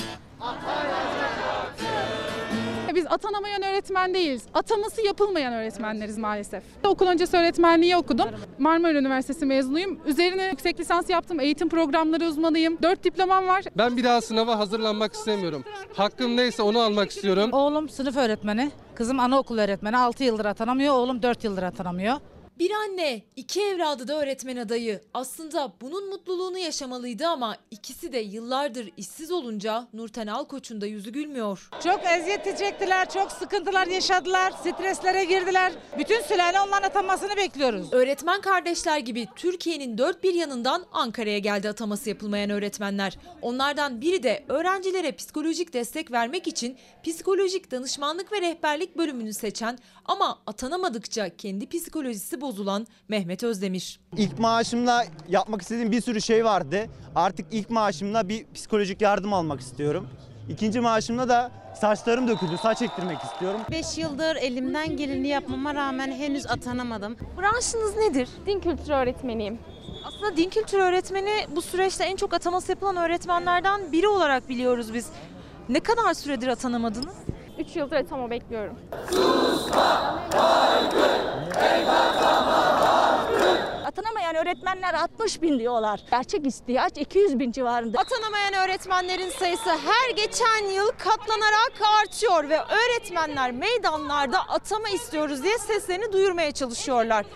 Biz atanamayan öğretmen değiliz. Ataması yapılmayan öğretmenleriz maalesef. Okul öncesi öğretmenliği okudum. Marmara Üniversitesi mezunuyum. Üzerine yüksek lisans yaptım. Eğitim programları uzmanıyım. Dört diplomam var. Ben bir daha sınava hazırlanmak istemiyorum. Hakkım neyse onu almak istiyorum. Oğlum sınıf öğretmeni, kızım anaokul öğretmeni. 6 yıldır atanamıyor, oğlum 4 yıldır atanamıyor. Bir anne, iki evladı da öğretmen adayı. Aslında bunun mutluluğunu yaşamalıydı ama ikisi de yıllardır işsiz olunca Nurten Alkoç'un da yüzü gülmüyor. Çok eziyet çektiler, çok sıkıntılar yaşadılar, streslere girdiler. Bütün sülale onların atanmasını bekliyoruz. Öğretmen kardeşler gibi Türkiye'nin dört bir yanından Ankara'ya geldi ataması yapılmayan öğretmenler. Onlardan biri de öğrencilere psikolojik destek vermek için psikolojik danışmanlık ve rehberlik bölümünü seçen ama atanamadıkça kendi psikolojisi bozulan Mehmet Özdemir. İlk maaşımla yapmak istediğim bir sürü şey vardı. Artık ilk maaşımla bir psikolojik yardım almak istiyorum. İkinci maaşımla da saçlarım döküldü, saç ektirmek istiyorum. 5 yıldır elimden geleni yapmama rağmen henüz atanamadım. Branşınız nedir? Din kültürü öğretmeniyim. Aslında din kültürü öğretmeni bu süreçte en çok ataması yapılan öğretmenlerden biri olarak biliyoruz biz. Ne kadar süredir atanamadınız? 3 yıldır atama bekliyorum. Atanamayan öğretmenler 60 bin diyorlar. Gerçek ihtiyaç 200 bin civarında. Atanamayan öğretmenlerin sayısı her geçen yıl katlanarak artıyor ve öğretmenler meydanlarda atama istiyoruz diye seslerini duyurmaya çalışıyorlar.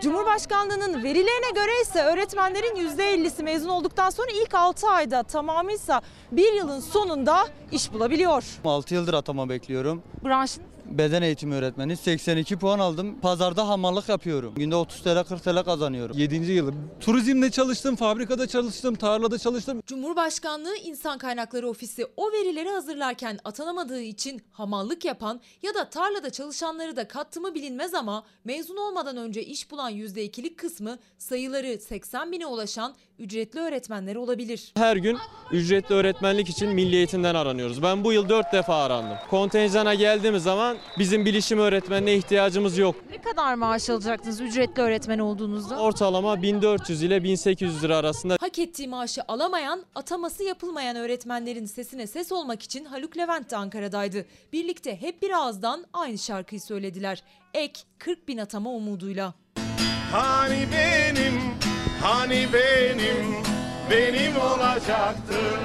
Cumhurbaşkanlığının verilerine göre ise öğretmenlerin %50'si mezun olduktan sonra ilk 6 ayda tamamıysa bir yılın sonunda iş bulabiliyor. 6 yıldır atama bekliyorum. Branş Beden eğitimi öğretmeni 82 puan aldım. Pazarda hamallık yapıyorum. Günde 30 TL 40 TL kazanıyorum. 7. yılım. Turizmde çalıştım, fabrikada çalıştım, tarlada çalıştım. Cumhurbaşkanlığı İnsan Kaynakları Ofisi o verileri hazırlarken atanamadığı için hamallık yapan ya da tarlada çalışanları da kattı mı bilinmez ama mezun olmadan önce iş bulan %2'lik kısmı sayıları 80 bine ulaşan ücretli öğretmenler olabilir. Her gün ücretli öğretmenlik için milli eğitimden aranıyoruz. Ben bu yıl 4 defa arandım. Kontenjana geldiğimiz zaman bizim bilişim öğretmenine ihtiyacımız yok. Ne kadar maaş alacaktınız ücretli öğretmen olduğunuzda? Ortalama 1400 ile 1800 lira arasında. Hak ettiği maaşı alamayan, ataması yapılmayan öğretmenlerin sesine ses olmak için Haluk Levent de Ankara'daydı. Birlikte hep bir ağızdan aynı şarkıyı söylediler. Ek 40 bin atama umuduyla. Hani benim, hani benim, benim olacaktın.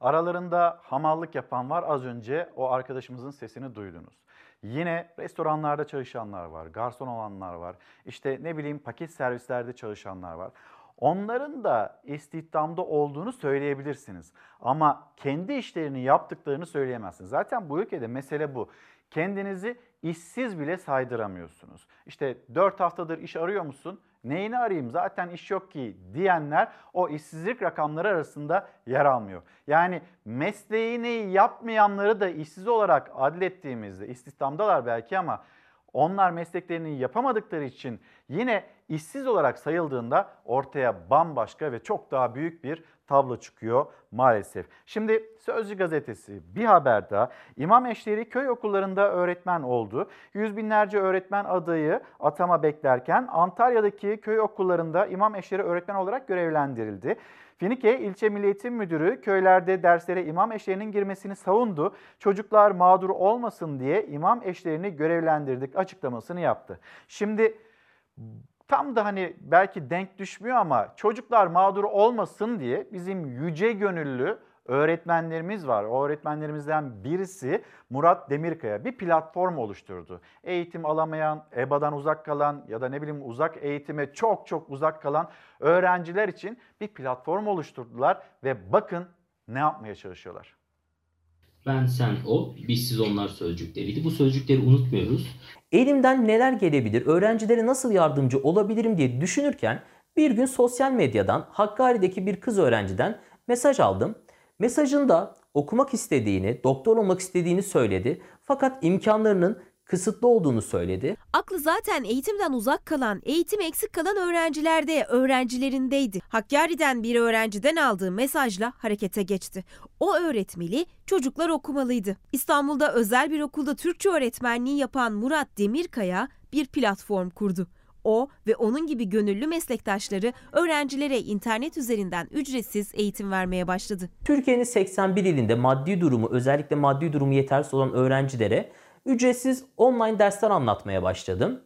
Aralarında hamallık yapan var. Az önce o arkadaşımızın sesini duydunuz. Yine restoranlarda çalışanlar var, garson olanlar var. İşte ne bileyim paket servislerde çalışanlar var. Onların da istihdamda olduğunu söyleyebilirsiniz. Ama kendi işlerini yaptıklarını söyleyemezsiniz. Zaten bu ülkede mesele bu. Kendinizi işsiz bile saydıramıyorsunuz. İşte 4 haftadır iş arıyor musun? Neyini arayayım zaten iş yok ki diyenler o işsizlik rakamları arasında yer almıyor. Yani mesleğini yapmayanları da işsiz olarak adlettiğimizde istihdamdalar belki ama onlar mesleklerini yapamadıkları için yine işsiz olarak sayıldığında ortaya bambaşka ve çok daha büyük bir tablo çıkıyor maalesef. Şimdi Sözcü gazetesi bir haber daha. İmam eşleri köy okullarında öğretmen oldu. Yüz binlerce öğretmen adayı atama beklerken Antalya'daki köy okullarında imam eşleri öğretmen olarak görevlendirildi. Finike İlçe Milli Eğitim Müdürü köylerde derslere imam eşlerinin girmesini savundu. Çocuklar mağdur olmasın diye imam eşlerini görevlendirdik açıklamasını yaptı. Şimdi tam da hani belki denk düşmüyor ama çocuklar mağdur olmasın diye bizim yüce gönüllü öğretmenlerimiz var. O öğretmenlerimizden birisi Murat Demirkaya bir platform oluşturdu. Eğitim alamayan, EBA'dan uzak kalan ya da ne bileyim uzak eğitime çok çok uzak kalan öğrenciler için bir platform oluşturdular ve bakın ne yapmaya çalışıyorlar. Ben, sen, o, biz, siz, onlar sözcükleriydi. Bu sözcükleri unutmuyoruz. Elimden neler gelebilir, öğrencilere nasıl yardımcı olabilirim diye düşünürken bir gün sosyal medyadan Hakkari'deki bir kız öğrenciden mesaj aldım. Mesajında okumak istediğini, doktor olmak istediğini söyledi. Fakat imkanlarının kısıtlı olduğunu söyledi. Aklı zaten eğitimden uzak kalan, eğitim eksik kalan öğrencilerde, öğrencilerindeydi. Hakkari'den bir öğrenciden aldığı mesajla harekete geçti. O öğretmeli çocuklar okumalıydı. İstanbul'da özel bir okulda Türkçe öğretmenliği yapan Murat Demirkaya bir platform kurdu. O ve onun gibi gönüllü meslektaşları öğrencilere internet üzerinden ücretsiz eğitim vermeye başladı. Türkiye'nin 81 ilinde maddi durumu özellikle maddi durumu yetersiz olan öğrencilere ücretsiz online dersler anlatmaya başladım.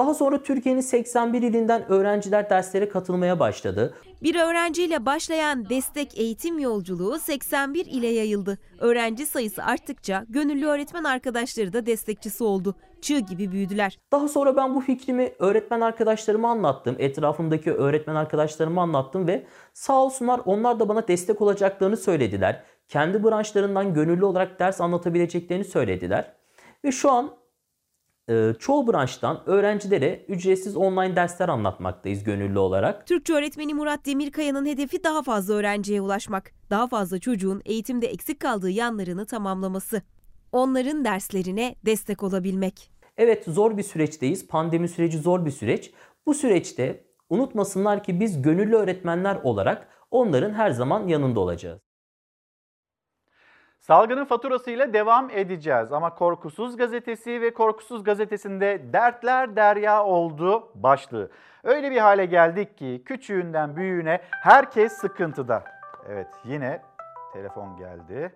Daha sonra Türkiye'nin 81 ilinden öğrenciler derslere katılmaya başladı. Bir öğrenciyle başlayan destek eğitim yolculuğu 81 ile yayıldı. Öğrenci sayısı arttıkça gönüllü öğretmen arkadaşları da destekçisi oldu. Çığ gibi büyüdüler. Daha sonra ben bu fikrimi öğretmen arkadaşlarıma anlattım. Etrafımdaki öğretmen arkadaşlarıma anlattım ve sağ olsunlar onlar da bana destek olacaklarını söylediler. Kendi branşlarından gönüllü olarak ders anlatabileceklerini söylediler. Ve şu an çoğu branştan öğrencilere ücretsiz online dersler anlatmaktayız gönüllü olarak. Türkçe öğretmeni Murat Demirkaya'nın hedefi daha fazla öğrenciye ulaşmak. Daha fazla çocuğun eğitimde eksik kaldığı yanlarını tamamlaması. Onların derslerine destek olabilmek. Evet zor bir süreçteyiz. Pandemi süreci zor bir süreç. Bu süreçte unutmasınlar ki biz gönüllü öğretmenler olarak onların her zaman yanında olacağız. Salgının faturasıyla devam edeceğiz ama Korkusuz Gazetesi ve Korkusuz Gazetesi'nde dertler derya oldu başlığı. Öyle bir hale geldik ki küçüğünden büyüğüne herkes sıkıntıda. Evet yine telefon geldi.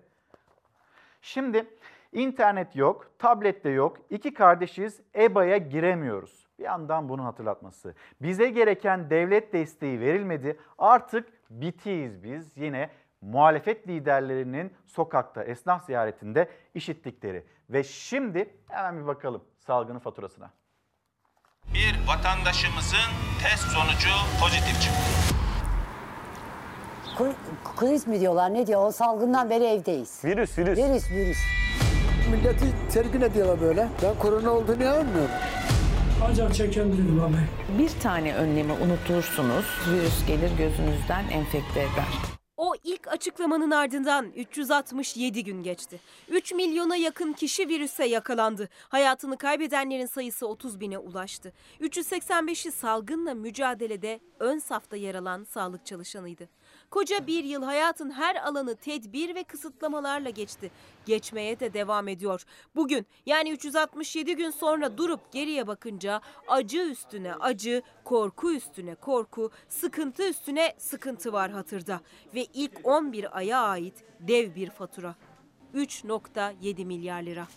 Şimdi İnternet yok, tablet de yok. İki kardeşiz, EBA'ya giremiyoruz. Bir yandan bunun hatırlatması. Bize gereken devlet desteği verilmedi. Artık bitiyiz biz. Yine muhalefet liderlerinin sokakta, esnaf ziyaretinde işittikleri. Ve şimdi hemen bir bakalım salgının faturasına. Bir vatandaşımızın test sonucu pozitif çıktı. Kriz mi diyorlar ne diyor? O salgından beri evdeyiz. Virüs, virüs. Virüs, virüs. Milleti tergin ediyorlar böyle. Ben korona olduğunu inanmıyorum. Ancak çekendirim abi. Bir tane önlemi unutursunuz, virüs gelir gözünüzden enfekte eder. O ilk açıklamanın ardından 367 gün geçti. 3 milyona yakın kişi virüse yakalandı. Hayatını kaybedenlerin sayısı 30 bine ulaştı. 385'i salgınla mücadelede ön safta yer alan sağlık çalışanıydı. Koca bir yıl hayatın her alanı tedbir ve kısıtlamalarla geçti. Geçmeye de devam ediyor. Bugün yani 367 gün sonra durup geriye bakınca acı üstüne acı, korku üstüne korku, sıkıntı üstüne sıkıntı var hatırda. Ve ilk 11 aya ait dev bir fatura. 3.7 milyar lira.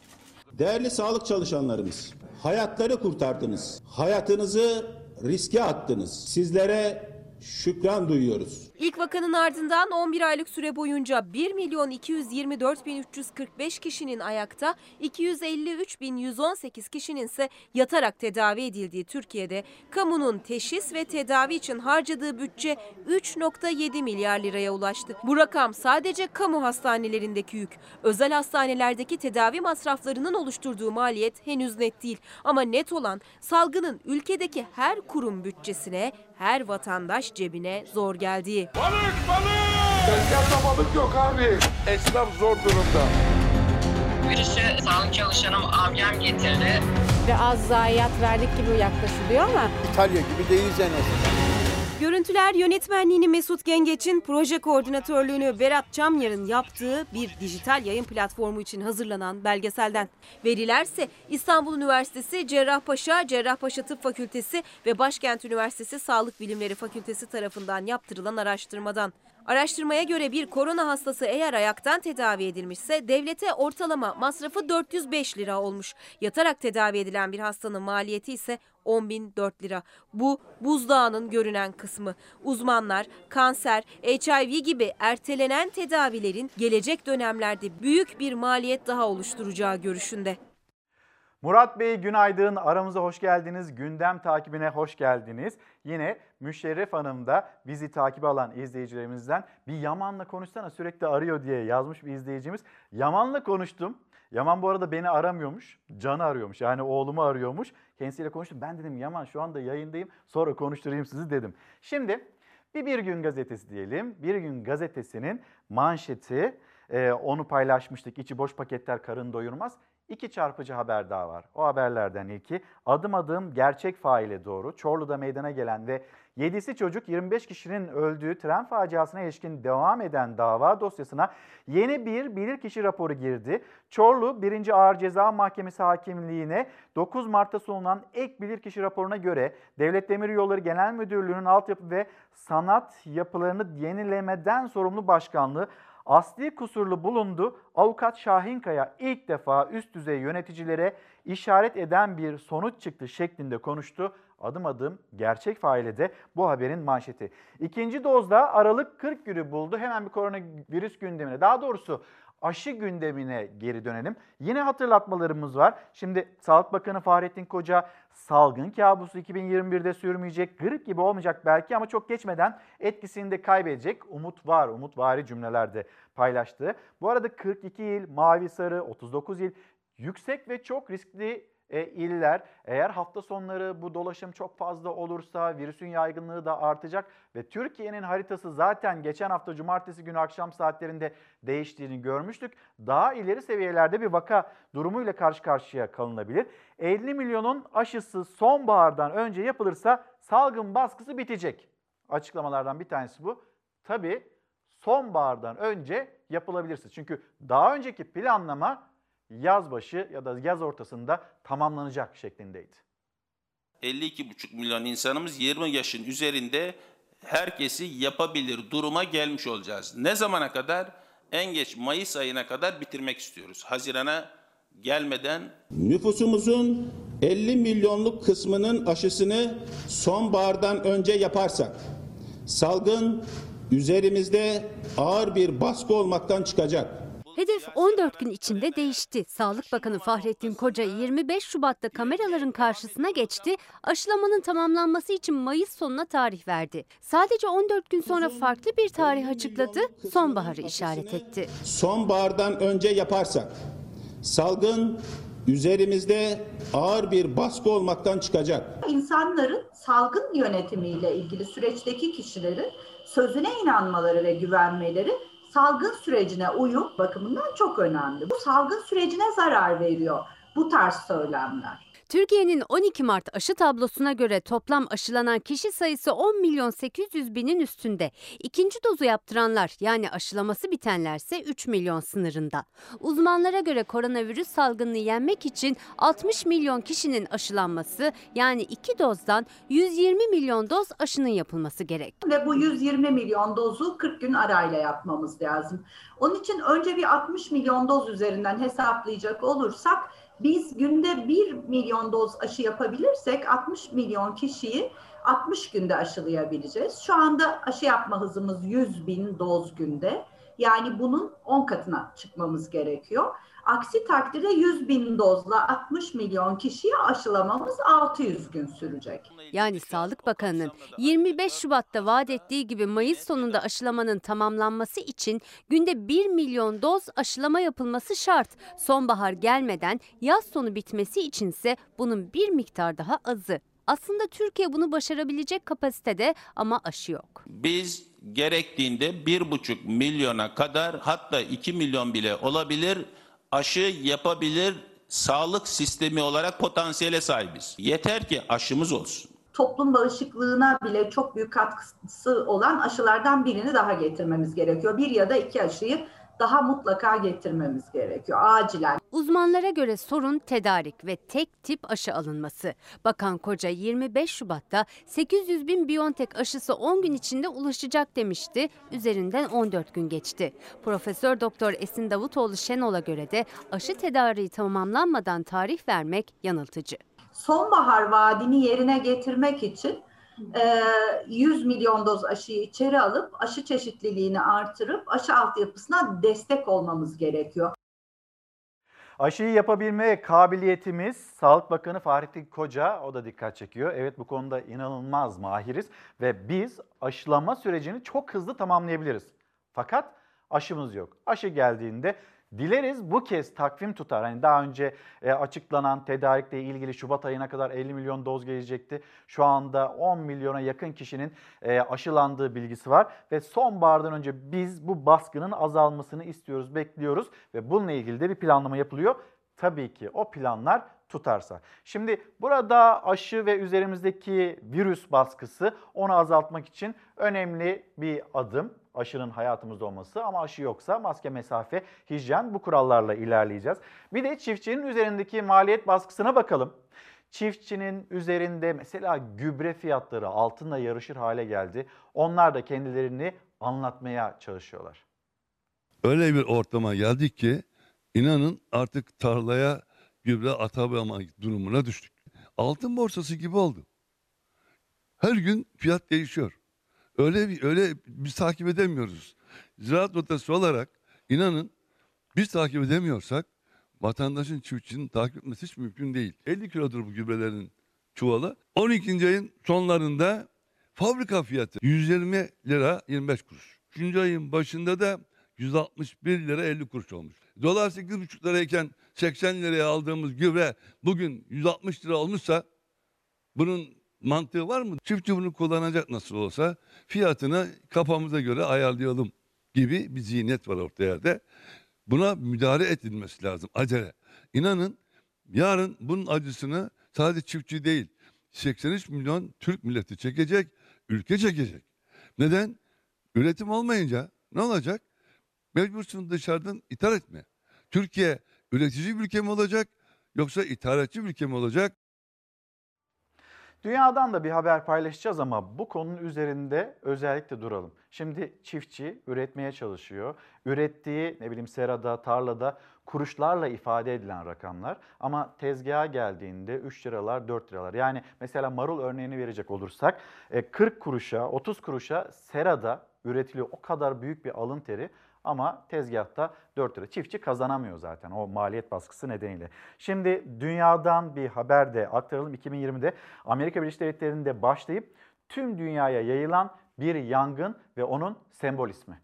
Değerli sağlık çalışanlarımız, hayatları kurtardınız. Hayatınızı riske attınız. Sizlere şükran duyuyoruz. İlk vakanın ardından 11 aylık süre boyunca 1 milyon 224 bin 345 kişinin ayakta, 253 bin 118 kişinin ise yatarak tedavi edildiği Türkiye'de kamunun teşhis ve tedavi için harcadığı bütçe 3.7 milyar liraya ulaştı. Bu rakam sadece kamu hastanelerindeki yük. Özel hastanelerdeki tedavi masraflarının oluşturduğu maliyet henüz net değil. Ama net olan salgının ülkedeki her kurum bütçesine, her vatandaş cebine zor geldiği. Balık balık! Tezgahta balık yok abi. Esnaf zor durumda. Virüsü sağlık çalışanım amcam getirdi. Ve az zayiat verdik gibi yaklaşılıyor ama. İtalya gibi değiliz en azından. Görüntüler yönetmenliğini Mesut Gengeç'in proje koordinatörlüğünü Berat Çamyar'ın yaptığı bir dijital yayın platformu için hazırlanan belgeselden. Verilerse İstanbul Üniversitesi Cerrahpaşa, Cerrahpaşa Tıp Fakültesi ve Başkent Üniversitesi Sağlık Bilimleri Fakültesi tarafından yaptırılan araştırmadan. Araştırmaya göre bir korona hastası eğer ayaktan tedavi edilmişse devlete ortalama masrafı 405 lira olmuş. Yatarak tedavi edilen bir hastanın maliyeti ise 10.004 lira. Bu buzdağının görünen kısmı. Uzmanlar kanser, HIV gibi ertelenen tedavilerin gelecek dönemlerde büyük bir maliyet daha oluşturacağı görüşünde. Murat Bey günaydın. Aramıza hoş geldiniz. Gündem takibine hoş geldiniz. Yine Müşerref Hanım da bizi takip alan izleyicilerimizden bir Yaman'la konuşsana sürekli arıyor diye yazmış bir izleyicimiz. Yaman'la konuştum. Yaman bu arada beni aramıyormuş. Can'ı arıyormuş. Yani oğlumu arıyormuş. Kendisiyle konuştum. Ben dedim Yaman şu anda yayındayım. Sonra konuşturayım sizi dedim. Şimdi bir Bir Gün Gazetesi diyelim. Bir Gün Gazetesi'nin manşeti e, onu paylaşmıştık. İçi boş paketler karın doyurmaz. İki çarpıcı haber daha var. O haberlerden ilki adım adım gerçek faile doğru Çorlu'da meydana gelen ve 7'si çocuk 25 kişinin öldüğü tren faciasına ilişkin devam eden dava dosyasına yeni bir bilirkişi raporu girdi. Çorlu 1. Ağır Ceza Mahkemesi hakimliğine 9 Mart'ta sunulan ek bilirkişi raporuna göre Devlet Demiryolları Genel Müdürlüğü'nün altyapı ve sanat yapılarını yenilemeden sorumlu başkanlığı asli kusurlu bulundu. Avukat Şahinkaya ilk defa üst düzey yöneticilere işaret eden bir sonuç çıktı şeklinde konuştu. Adım adım gerçek faile de bu haberin manşeti. İkinci dozda Aralık 40 günü buldu. Hemen bir koronavirüs gündemine daha doğrusu aşı gündemine geri dönelim. Yine hatırlatmalarımız var. Şimdi Sağlık Bakanı Fahrettin Koca salgın kabusu 2021'de sürmeyecek, grip gibi olmayacak belki ama çok geçmeden etkisini de kaybedecek. Umut var, umut vari cümlelerde paylaştı. Bu arada 42 il, mavi sarı, 39 il yüksek ve çok riskli e, iller eğer hafta sonları bu dolaşım çok fazla olursa virüsün yaygınlığı da artacak ve Türkiye'nin haritası zaten geçen hafta cumartesi günü akşam saatlerinde değiştiğini görmüştük. Daha ileri seviyelerde bir vaka durumuyla karşı karşıya kalınabilir. 50 milyonun aşısı sonbahardan önce yapılırsa salgın baskısı bitecek. Açıklamalardan bir tanesi bu. Tabii sonbahardan önce yapılabilirse. Çünkü daha önceki planlama yaz başı ya da yaz ortasında tamamlanacak şeklindeydi. 52,5 milyon insanımız 20 yaşın üzerinde herkesi yapabilir duruma gelmiş olacağız. Ne zamana kadar? En geç Mayıs ayına kadar bitirmek istiyoruz. Hazirana gelmeden Nüfusumuzun 50 milyonluk kısmının aşısını sonbahardan önce yaparsak salgın üzerimizde ağır bir baskı olmaktan çıkacak. Hedef 14 gün içinde değişti. Sağlık Bakanı Fahrettin Koca 25 Şubat'ta kameraların karşısına geçti. Aşılamanın tamamlanması için Mayıs sonuna tarih verdi. Sadece 14 gün sonra farklı bir tarih açıkladı, sonbaharı işaret etti. Sonbahardan önce yaparsak salgın üzerimizde ağır bir baskı olmaktan çıkacak. İnsanların salgın yönetimiyle ilgili süreçteki kişilerin sözüne inanmaları ve güvenmeleri salgın sürecine uyum bakımından çok önemli. Bu salgın sürecine zarar veriyor bu tarz söylemler. Türkiye'nin 12 Mart aşı tablosuna göre toplam aşılanan kişi sayısı 10 milyon 800 binin üstünde. İkinci dozu yaptıranlar yani aşılaması bitenlerse 3 milyon sınırında. Uzmanlara göre koronavirüs salgınını yenmek için 60 milyon kişinin aşılanması yani 2 dozdan 120 milyon doz aşının yapılması gerek. Ve bu 120 milyon dozu 40 gün arayla yapmamız lazım. Onun için önce bir 60 milyon doz üzerinden hesaplayacak olursak biz günde 1 milyon doz aşı yapabilirsek 60 milyon kişiyi 60 günde aşılayabileceğiz. Şu anda aşı yapma hızımız 100 bin doz günde. Yani bunun 10 katına çıkmamız gerekiyor. Aksi takdirde 100 bin dozla 60 milyon kişiyi aşılamamız 600 gün sürecek. Yani Sağlık Bakanı'nın 25 Şubat'ta vaat ettiği gibi Mayıs sonunda aşılamanın tamamlanması için günde 1 milyon doz aşılama yapılması şart. Sonbahar gelmeden yaz sonu bitmesi içinse bunun bir miktar daha azı. Aslında Türkiye bunu başarabilecek kapasitede ama aşı yok. biz gerektiğinde 1,5 milyona kadar hatta 2 milyon bile olabilir aşı yapabilir sağlık sistemi olarak potansiyele sahibiz. Yeter ki aşımız olsun. toplum bağışıklığına bile çok büyük katkısı olan aşılardan birini daha getirmemiz gerekiyor. Bir ya da iki aşıyı daha mutlaka getirmemiz gerekiyor acilen. Uzmanlara göre sorun tedarik ve tek tip aşı alınması. Bakan Koca 25 Şubat'ta 800 bin Biontech aşısı 10 gün içinde ulaşacak demişti. Üzerinden 14 gün geçti. Profesör Doktor Esin Davutoğlu Şenol'a göre de aşı tedariği tamamlanmadan tarih vermek yanıltıcı. Sonbahar vaadini yerine getirmek için 100 milyon doz aşıyı içeri alıp aşı çeşitliliğini artırıp aşı altyapısına destek olmamız gerekiyor. Aşıyı yapabilme kabiliyetimiz Sağlık Bakanı Fahrettin Koca o da dikkat çekiyor. Evet bu konuda inanılmaz mahiriz ve biz aşılama sürecini çok hızlı tamamlayabiliriz. Fakat aşımız yok. Aşı geldiğinde dileriz bu kez takvim tutar. Hani daha önce e, açıklanan tedarikle ilgili Şubat ayına kadar 50 milyon doz gelecekti. Şu anda 10 milyona yakın kişinin e, aşılandığı bilgisi var ve sonbahardan önce biz bu baskının azalmasını istiyoruz, bekliyoruz ve bununla ilgili de bir planlama yapılıyor. Tabii ki o planlar tutarsa. Şimdi burada aşı ve üzerimizdeki virüs baskısı onu azaltmak için önemli bir adım. Aşının hayatımızda olması ama aşı yoksa maske, mesafe, hijyen bu kurallarla ilerleyeceğiz. Bir de çiftçinin üzerindeki maliyet baskısına bakalım. Çiftçinin üzerinde mesela gübre fiyatları altınla yarışır hale geldi. Onlar da kendilerini anlatmaya çalışıyorlar. Öyle bir ortama geldik ki inanın artık tarlaya gübre atamama durumuna düştük. Altın borsası gibi oldu. Her gün fiyat değişiyor. Öyle bir öyle biz takip edemiyoruz. Ziraat notası olarak inanın biz takip edemiyorsak vatandaşın çiftçinin takip etmesi hiç mümkün değil. 50 kilodur bu gübrelerin çuvalı. 12. ayın sonlarında fabrika fiyatı 120 lira 25 kuruş. 3. ayın başında da 161 lira 50 kuruş olmuş. Dolar 8,5 lirayken 80 liraya aldığımız gübre bugün 160 lira olmuşsa bunun mantığı var mı? Çiftçi bunu kullanacak nasıl olsa fiyatını kafamıza göre ayarlayalım gibi bir zihniyet var orta yerde. Buna müdahale edilmesi lazım acele. İnanın yarın bunun acısını sadece çiftçi değil 83 milyon Türk milleti çekecek, ülke çekecek. Neden? Üretim olmayınca ne olacak? Mecbursun dışarıdan ithal etmeye. Türkiye üretici bir ülke mi olacak yoksa ithalatçı bir ülke mi olacak? Dünyadan da bir haber paylaşacağız ama bu konunun üzerinde özellikle duralım. Şimdi çiftçi üretmeye çalışıyor. Ürettiği ne bileyim serada, tarlada kuruşlarla ifade edilen rakamlar ama tezgaha geldiğinde 3 liralar 4 liralar. Yani mesela marul örneğini verecek olursak 40 e, kuruşa 30 kuruşa serada üretiliyor o kadar büyük bir alın teri ama tezgahta 4 lira. Çiftçi kazanamıyor zaten o maliyet baskısı nedeniyle. Şimdi dünyadan bir haber de aktaralım. 2020'de Amerika Birleşik Devletleri'nde başlayıp tüm dünyaya yayılan bir yangın ve onun sembol ismi.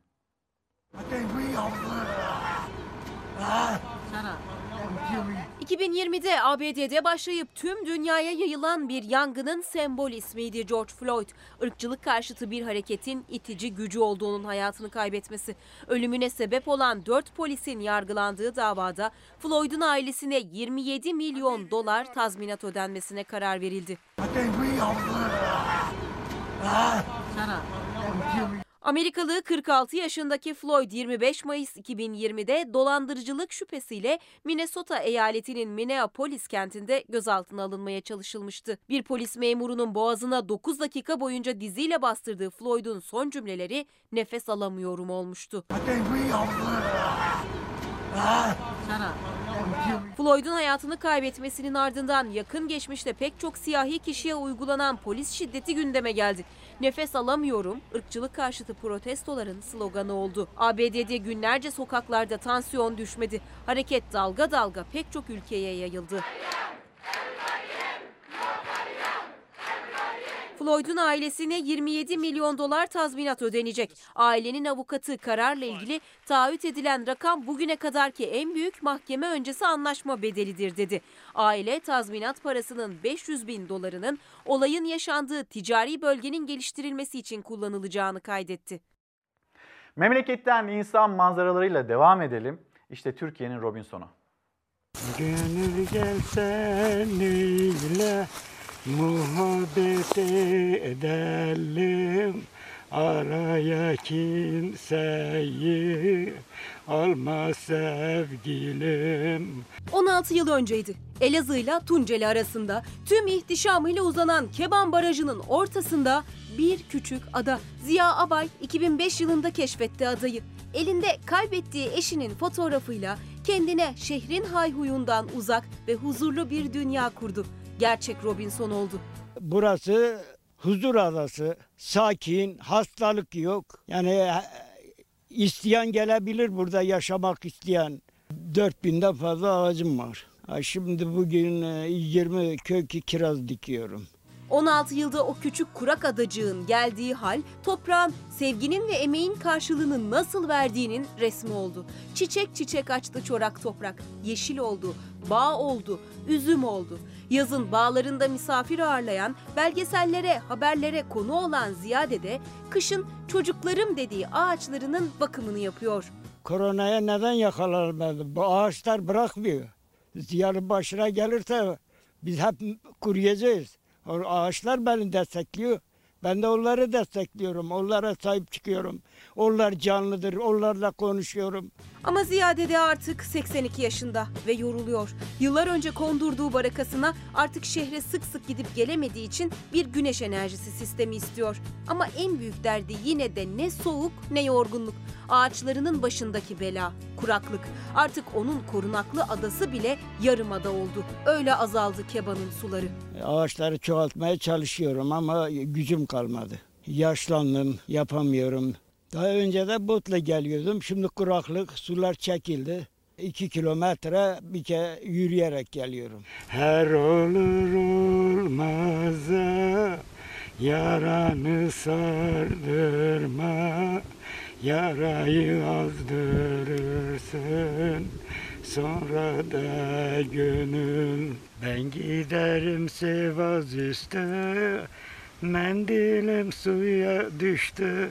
2020'de ABD'de başlayıp tüm dünyaya yayılan bir yangının sembol ismiydi George Floyd. Irkçılık karşıtı bir hareketin itici gücü olduğunun hayatını kaybetmesi. Ölümüne sebep olan 4 polisin yargılandığı davada Floyd'un ailesine 27 milyon dolar tazminat ödenmesine karar verildi. Amerikalı 46 yaşındaki Floyd 25 Mayıs 2020'de dolandırıcılık şüphesiyle Minnesota eyaletinin Minneapolis kentinde gözaltına alınmaya çalışılmıştı. Bir polis memurunun boğazına 9 dakika boyunca diziyle bastırdığı Floyd'un son cümleleri nefes alamıyorum olmuştu. Floyd'un hayatını kaybetmesinin ardından yakın geçmişte pek çok siyahi kişiye uygulanan polis şiddeti gündeme geldi. Nefes alamıyorum, ırkçılık karşıtı protestoların sloganı oldu. ABD'de günlerce sokaklarda tansiyon düşmedi. Hareket dalga dalga pek çok ülkeye yayıldı. Floyd'un ailesine 27 milyon dolar tazminat ödenecek. Ailenin avukatı kararla ilgili taahhüt edilen rakam bugüne kadarki en büyük mahkeme öncesi anlaşma bedelidir dedi. Aile tazminat parasının 500 bin dolarının olayın yaşandığı ticari bölgenin geliştirilmesi için kullanılacağını kaydetti. Memleketten insan manzaralarıyla devam edelim. İşte Türkiye'nin Robinson'u. Gönül gelsen eyle Muhabbet edelim araya kimseyi alma sevgilim. 16 yıl önceydi. Elazığ ile Tunceli arasında tüm ihtişamıyla uzanan Keban Barajı'nın ortasında bir küçük ada. Ziya Abay 2005 yılında keşfetti adayı. Elinde kaybettiği eşinin fotoğrafıyla kendine şehrin hayhuyundan uzak ve huzurlu bir dünya kurdu gerçek Robinson oldu. Burası huzur adası. Sakin, hastalık yok. Yani e, isteyen gelebilir burada yaşamak isteyen. 4000'den fazla ağacım var. Şimdi bugün 20 e, kök kiraz dikiyorum. 16 yılda o küçük kurak adacığın geldiği hal toprağın sevginin ve emeğin karşılığını nasıl verdiğinin resmi oldu. Çiçek çiçek açtı çorak toprak. Yeşil oldu, bağ oldu, üzüm oldu. Yazın bağlarında misafir ağırlayan, belgesellere, haberlere konu olan Ziyade de kışın çocuklarım dediği ağaçlarının bakımını yapıyor. Koronaya neden yakalanmadı? Bu ağaçlar bırakmıyor. Yarın başına gelirse biz hep kuruyacağız. O ağaçlar beni destekliyor. Ben de onları destekliyorum. Onlara sahip çıkıyorum. Onlar canlıdır. Onlarla konuşuyorum. Ama Ziyade de artık 82 yaşında ve yoruluyor. Yıllar önce kondurduğu barakasına artık şehre sık sık gidip gelemediği için bir güneş enerjisi sistemi istiyor. Ama en büyük derdi yine de ne soğuk ne yorgunluk. Ağaçlarının başındaki bela, kuraklık. Artık onun korunaklı adası bile yarım ada oldu. Öyle azaldı Keban'ın suları. Ağaçları çoğaltmaya çalışıyorum ama gücüm kalmadı. Yaşlandım, yapamıyorum. Daha önce de botla geliyordum. Şimdi kuraklık, sular çekildi. İki kilometre bir kere yürüyerek geliyorum. Her olur olmaza yaranı sardırma. Yarayı azdırırsın sonra da gönül. Ben giderim Sivas üstü, mendilim suya düştü.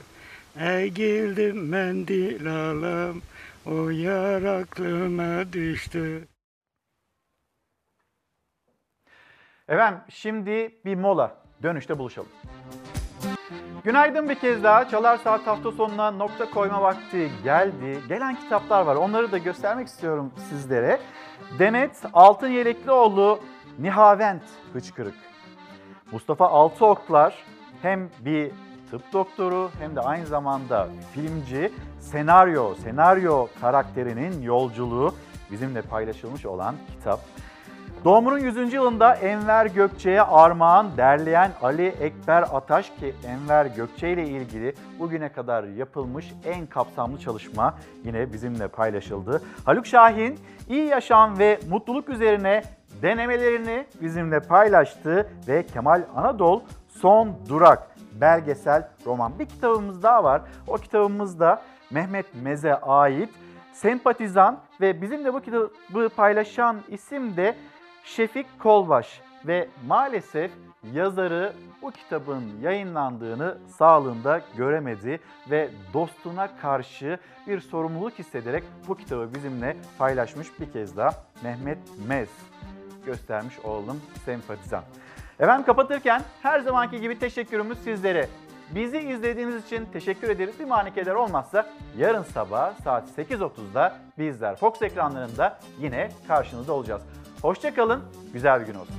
Eğildim mendil alım, o yar aklıma düştü. Efendim şimdi bir mola. Dönüşte buluşalım. Günaydın bir kez daha. Çalar Saat hafta sonuna nokta koyma vakti geldi. Gelen kitaplar var. Onları da göstermek istiyorum sizlere. Demet Altın Yeleklioğlu Nihavent Hıçkırık. Mustafa Altıoklar hem bir tıp doktoru hem de aynı zamanda filmci, senaryo, senaryo karakterinin yolculuğu bizimle paylaşılmış olan kitap. Doğumunun 100. yılında Enver Gökçe'ye armağan derleyen Ali Ekber Ataş ki Enver Gökçe ile ilgili bugüne kadar yapılmış en kapsamlı çalışma yine bizimle paylaşıldı. Haluk Şahin iyi yaşam ve mutluluk üzerine denemelerini bizimle paylaştı ve Kemal Anadol Son Durak belgesel roman. Bir kitabımız daha var. O kitabımızda Mehmet Mez'e ait sempatizan ve bizimle bu kitabı paylaşan isim de Şefik Kolbaş ve maalesef yazarı bu kitabın yayınlandığını sağlığında göremedi ve dostuna karşı bir sorumluluk hissederek bu kitabı bizimle paylaşmış bir kez daha Mehmet Mez göstermiş olalım sempatizan. Efendim kapatırken her zamanki gibi teşekkürümüz sizlere. Bizi izlediğiniz için teşekkür ederiz. Bir manikeler olmazsa yarın sabah saat 8.30'da bizler Fox ekranlarında yine karşınızda olacağız. Hoşçakalın, güzel bir gün olsun.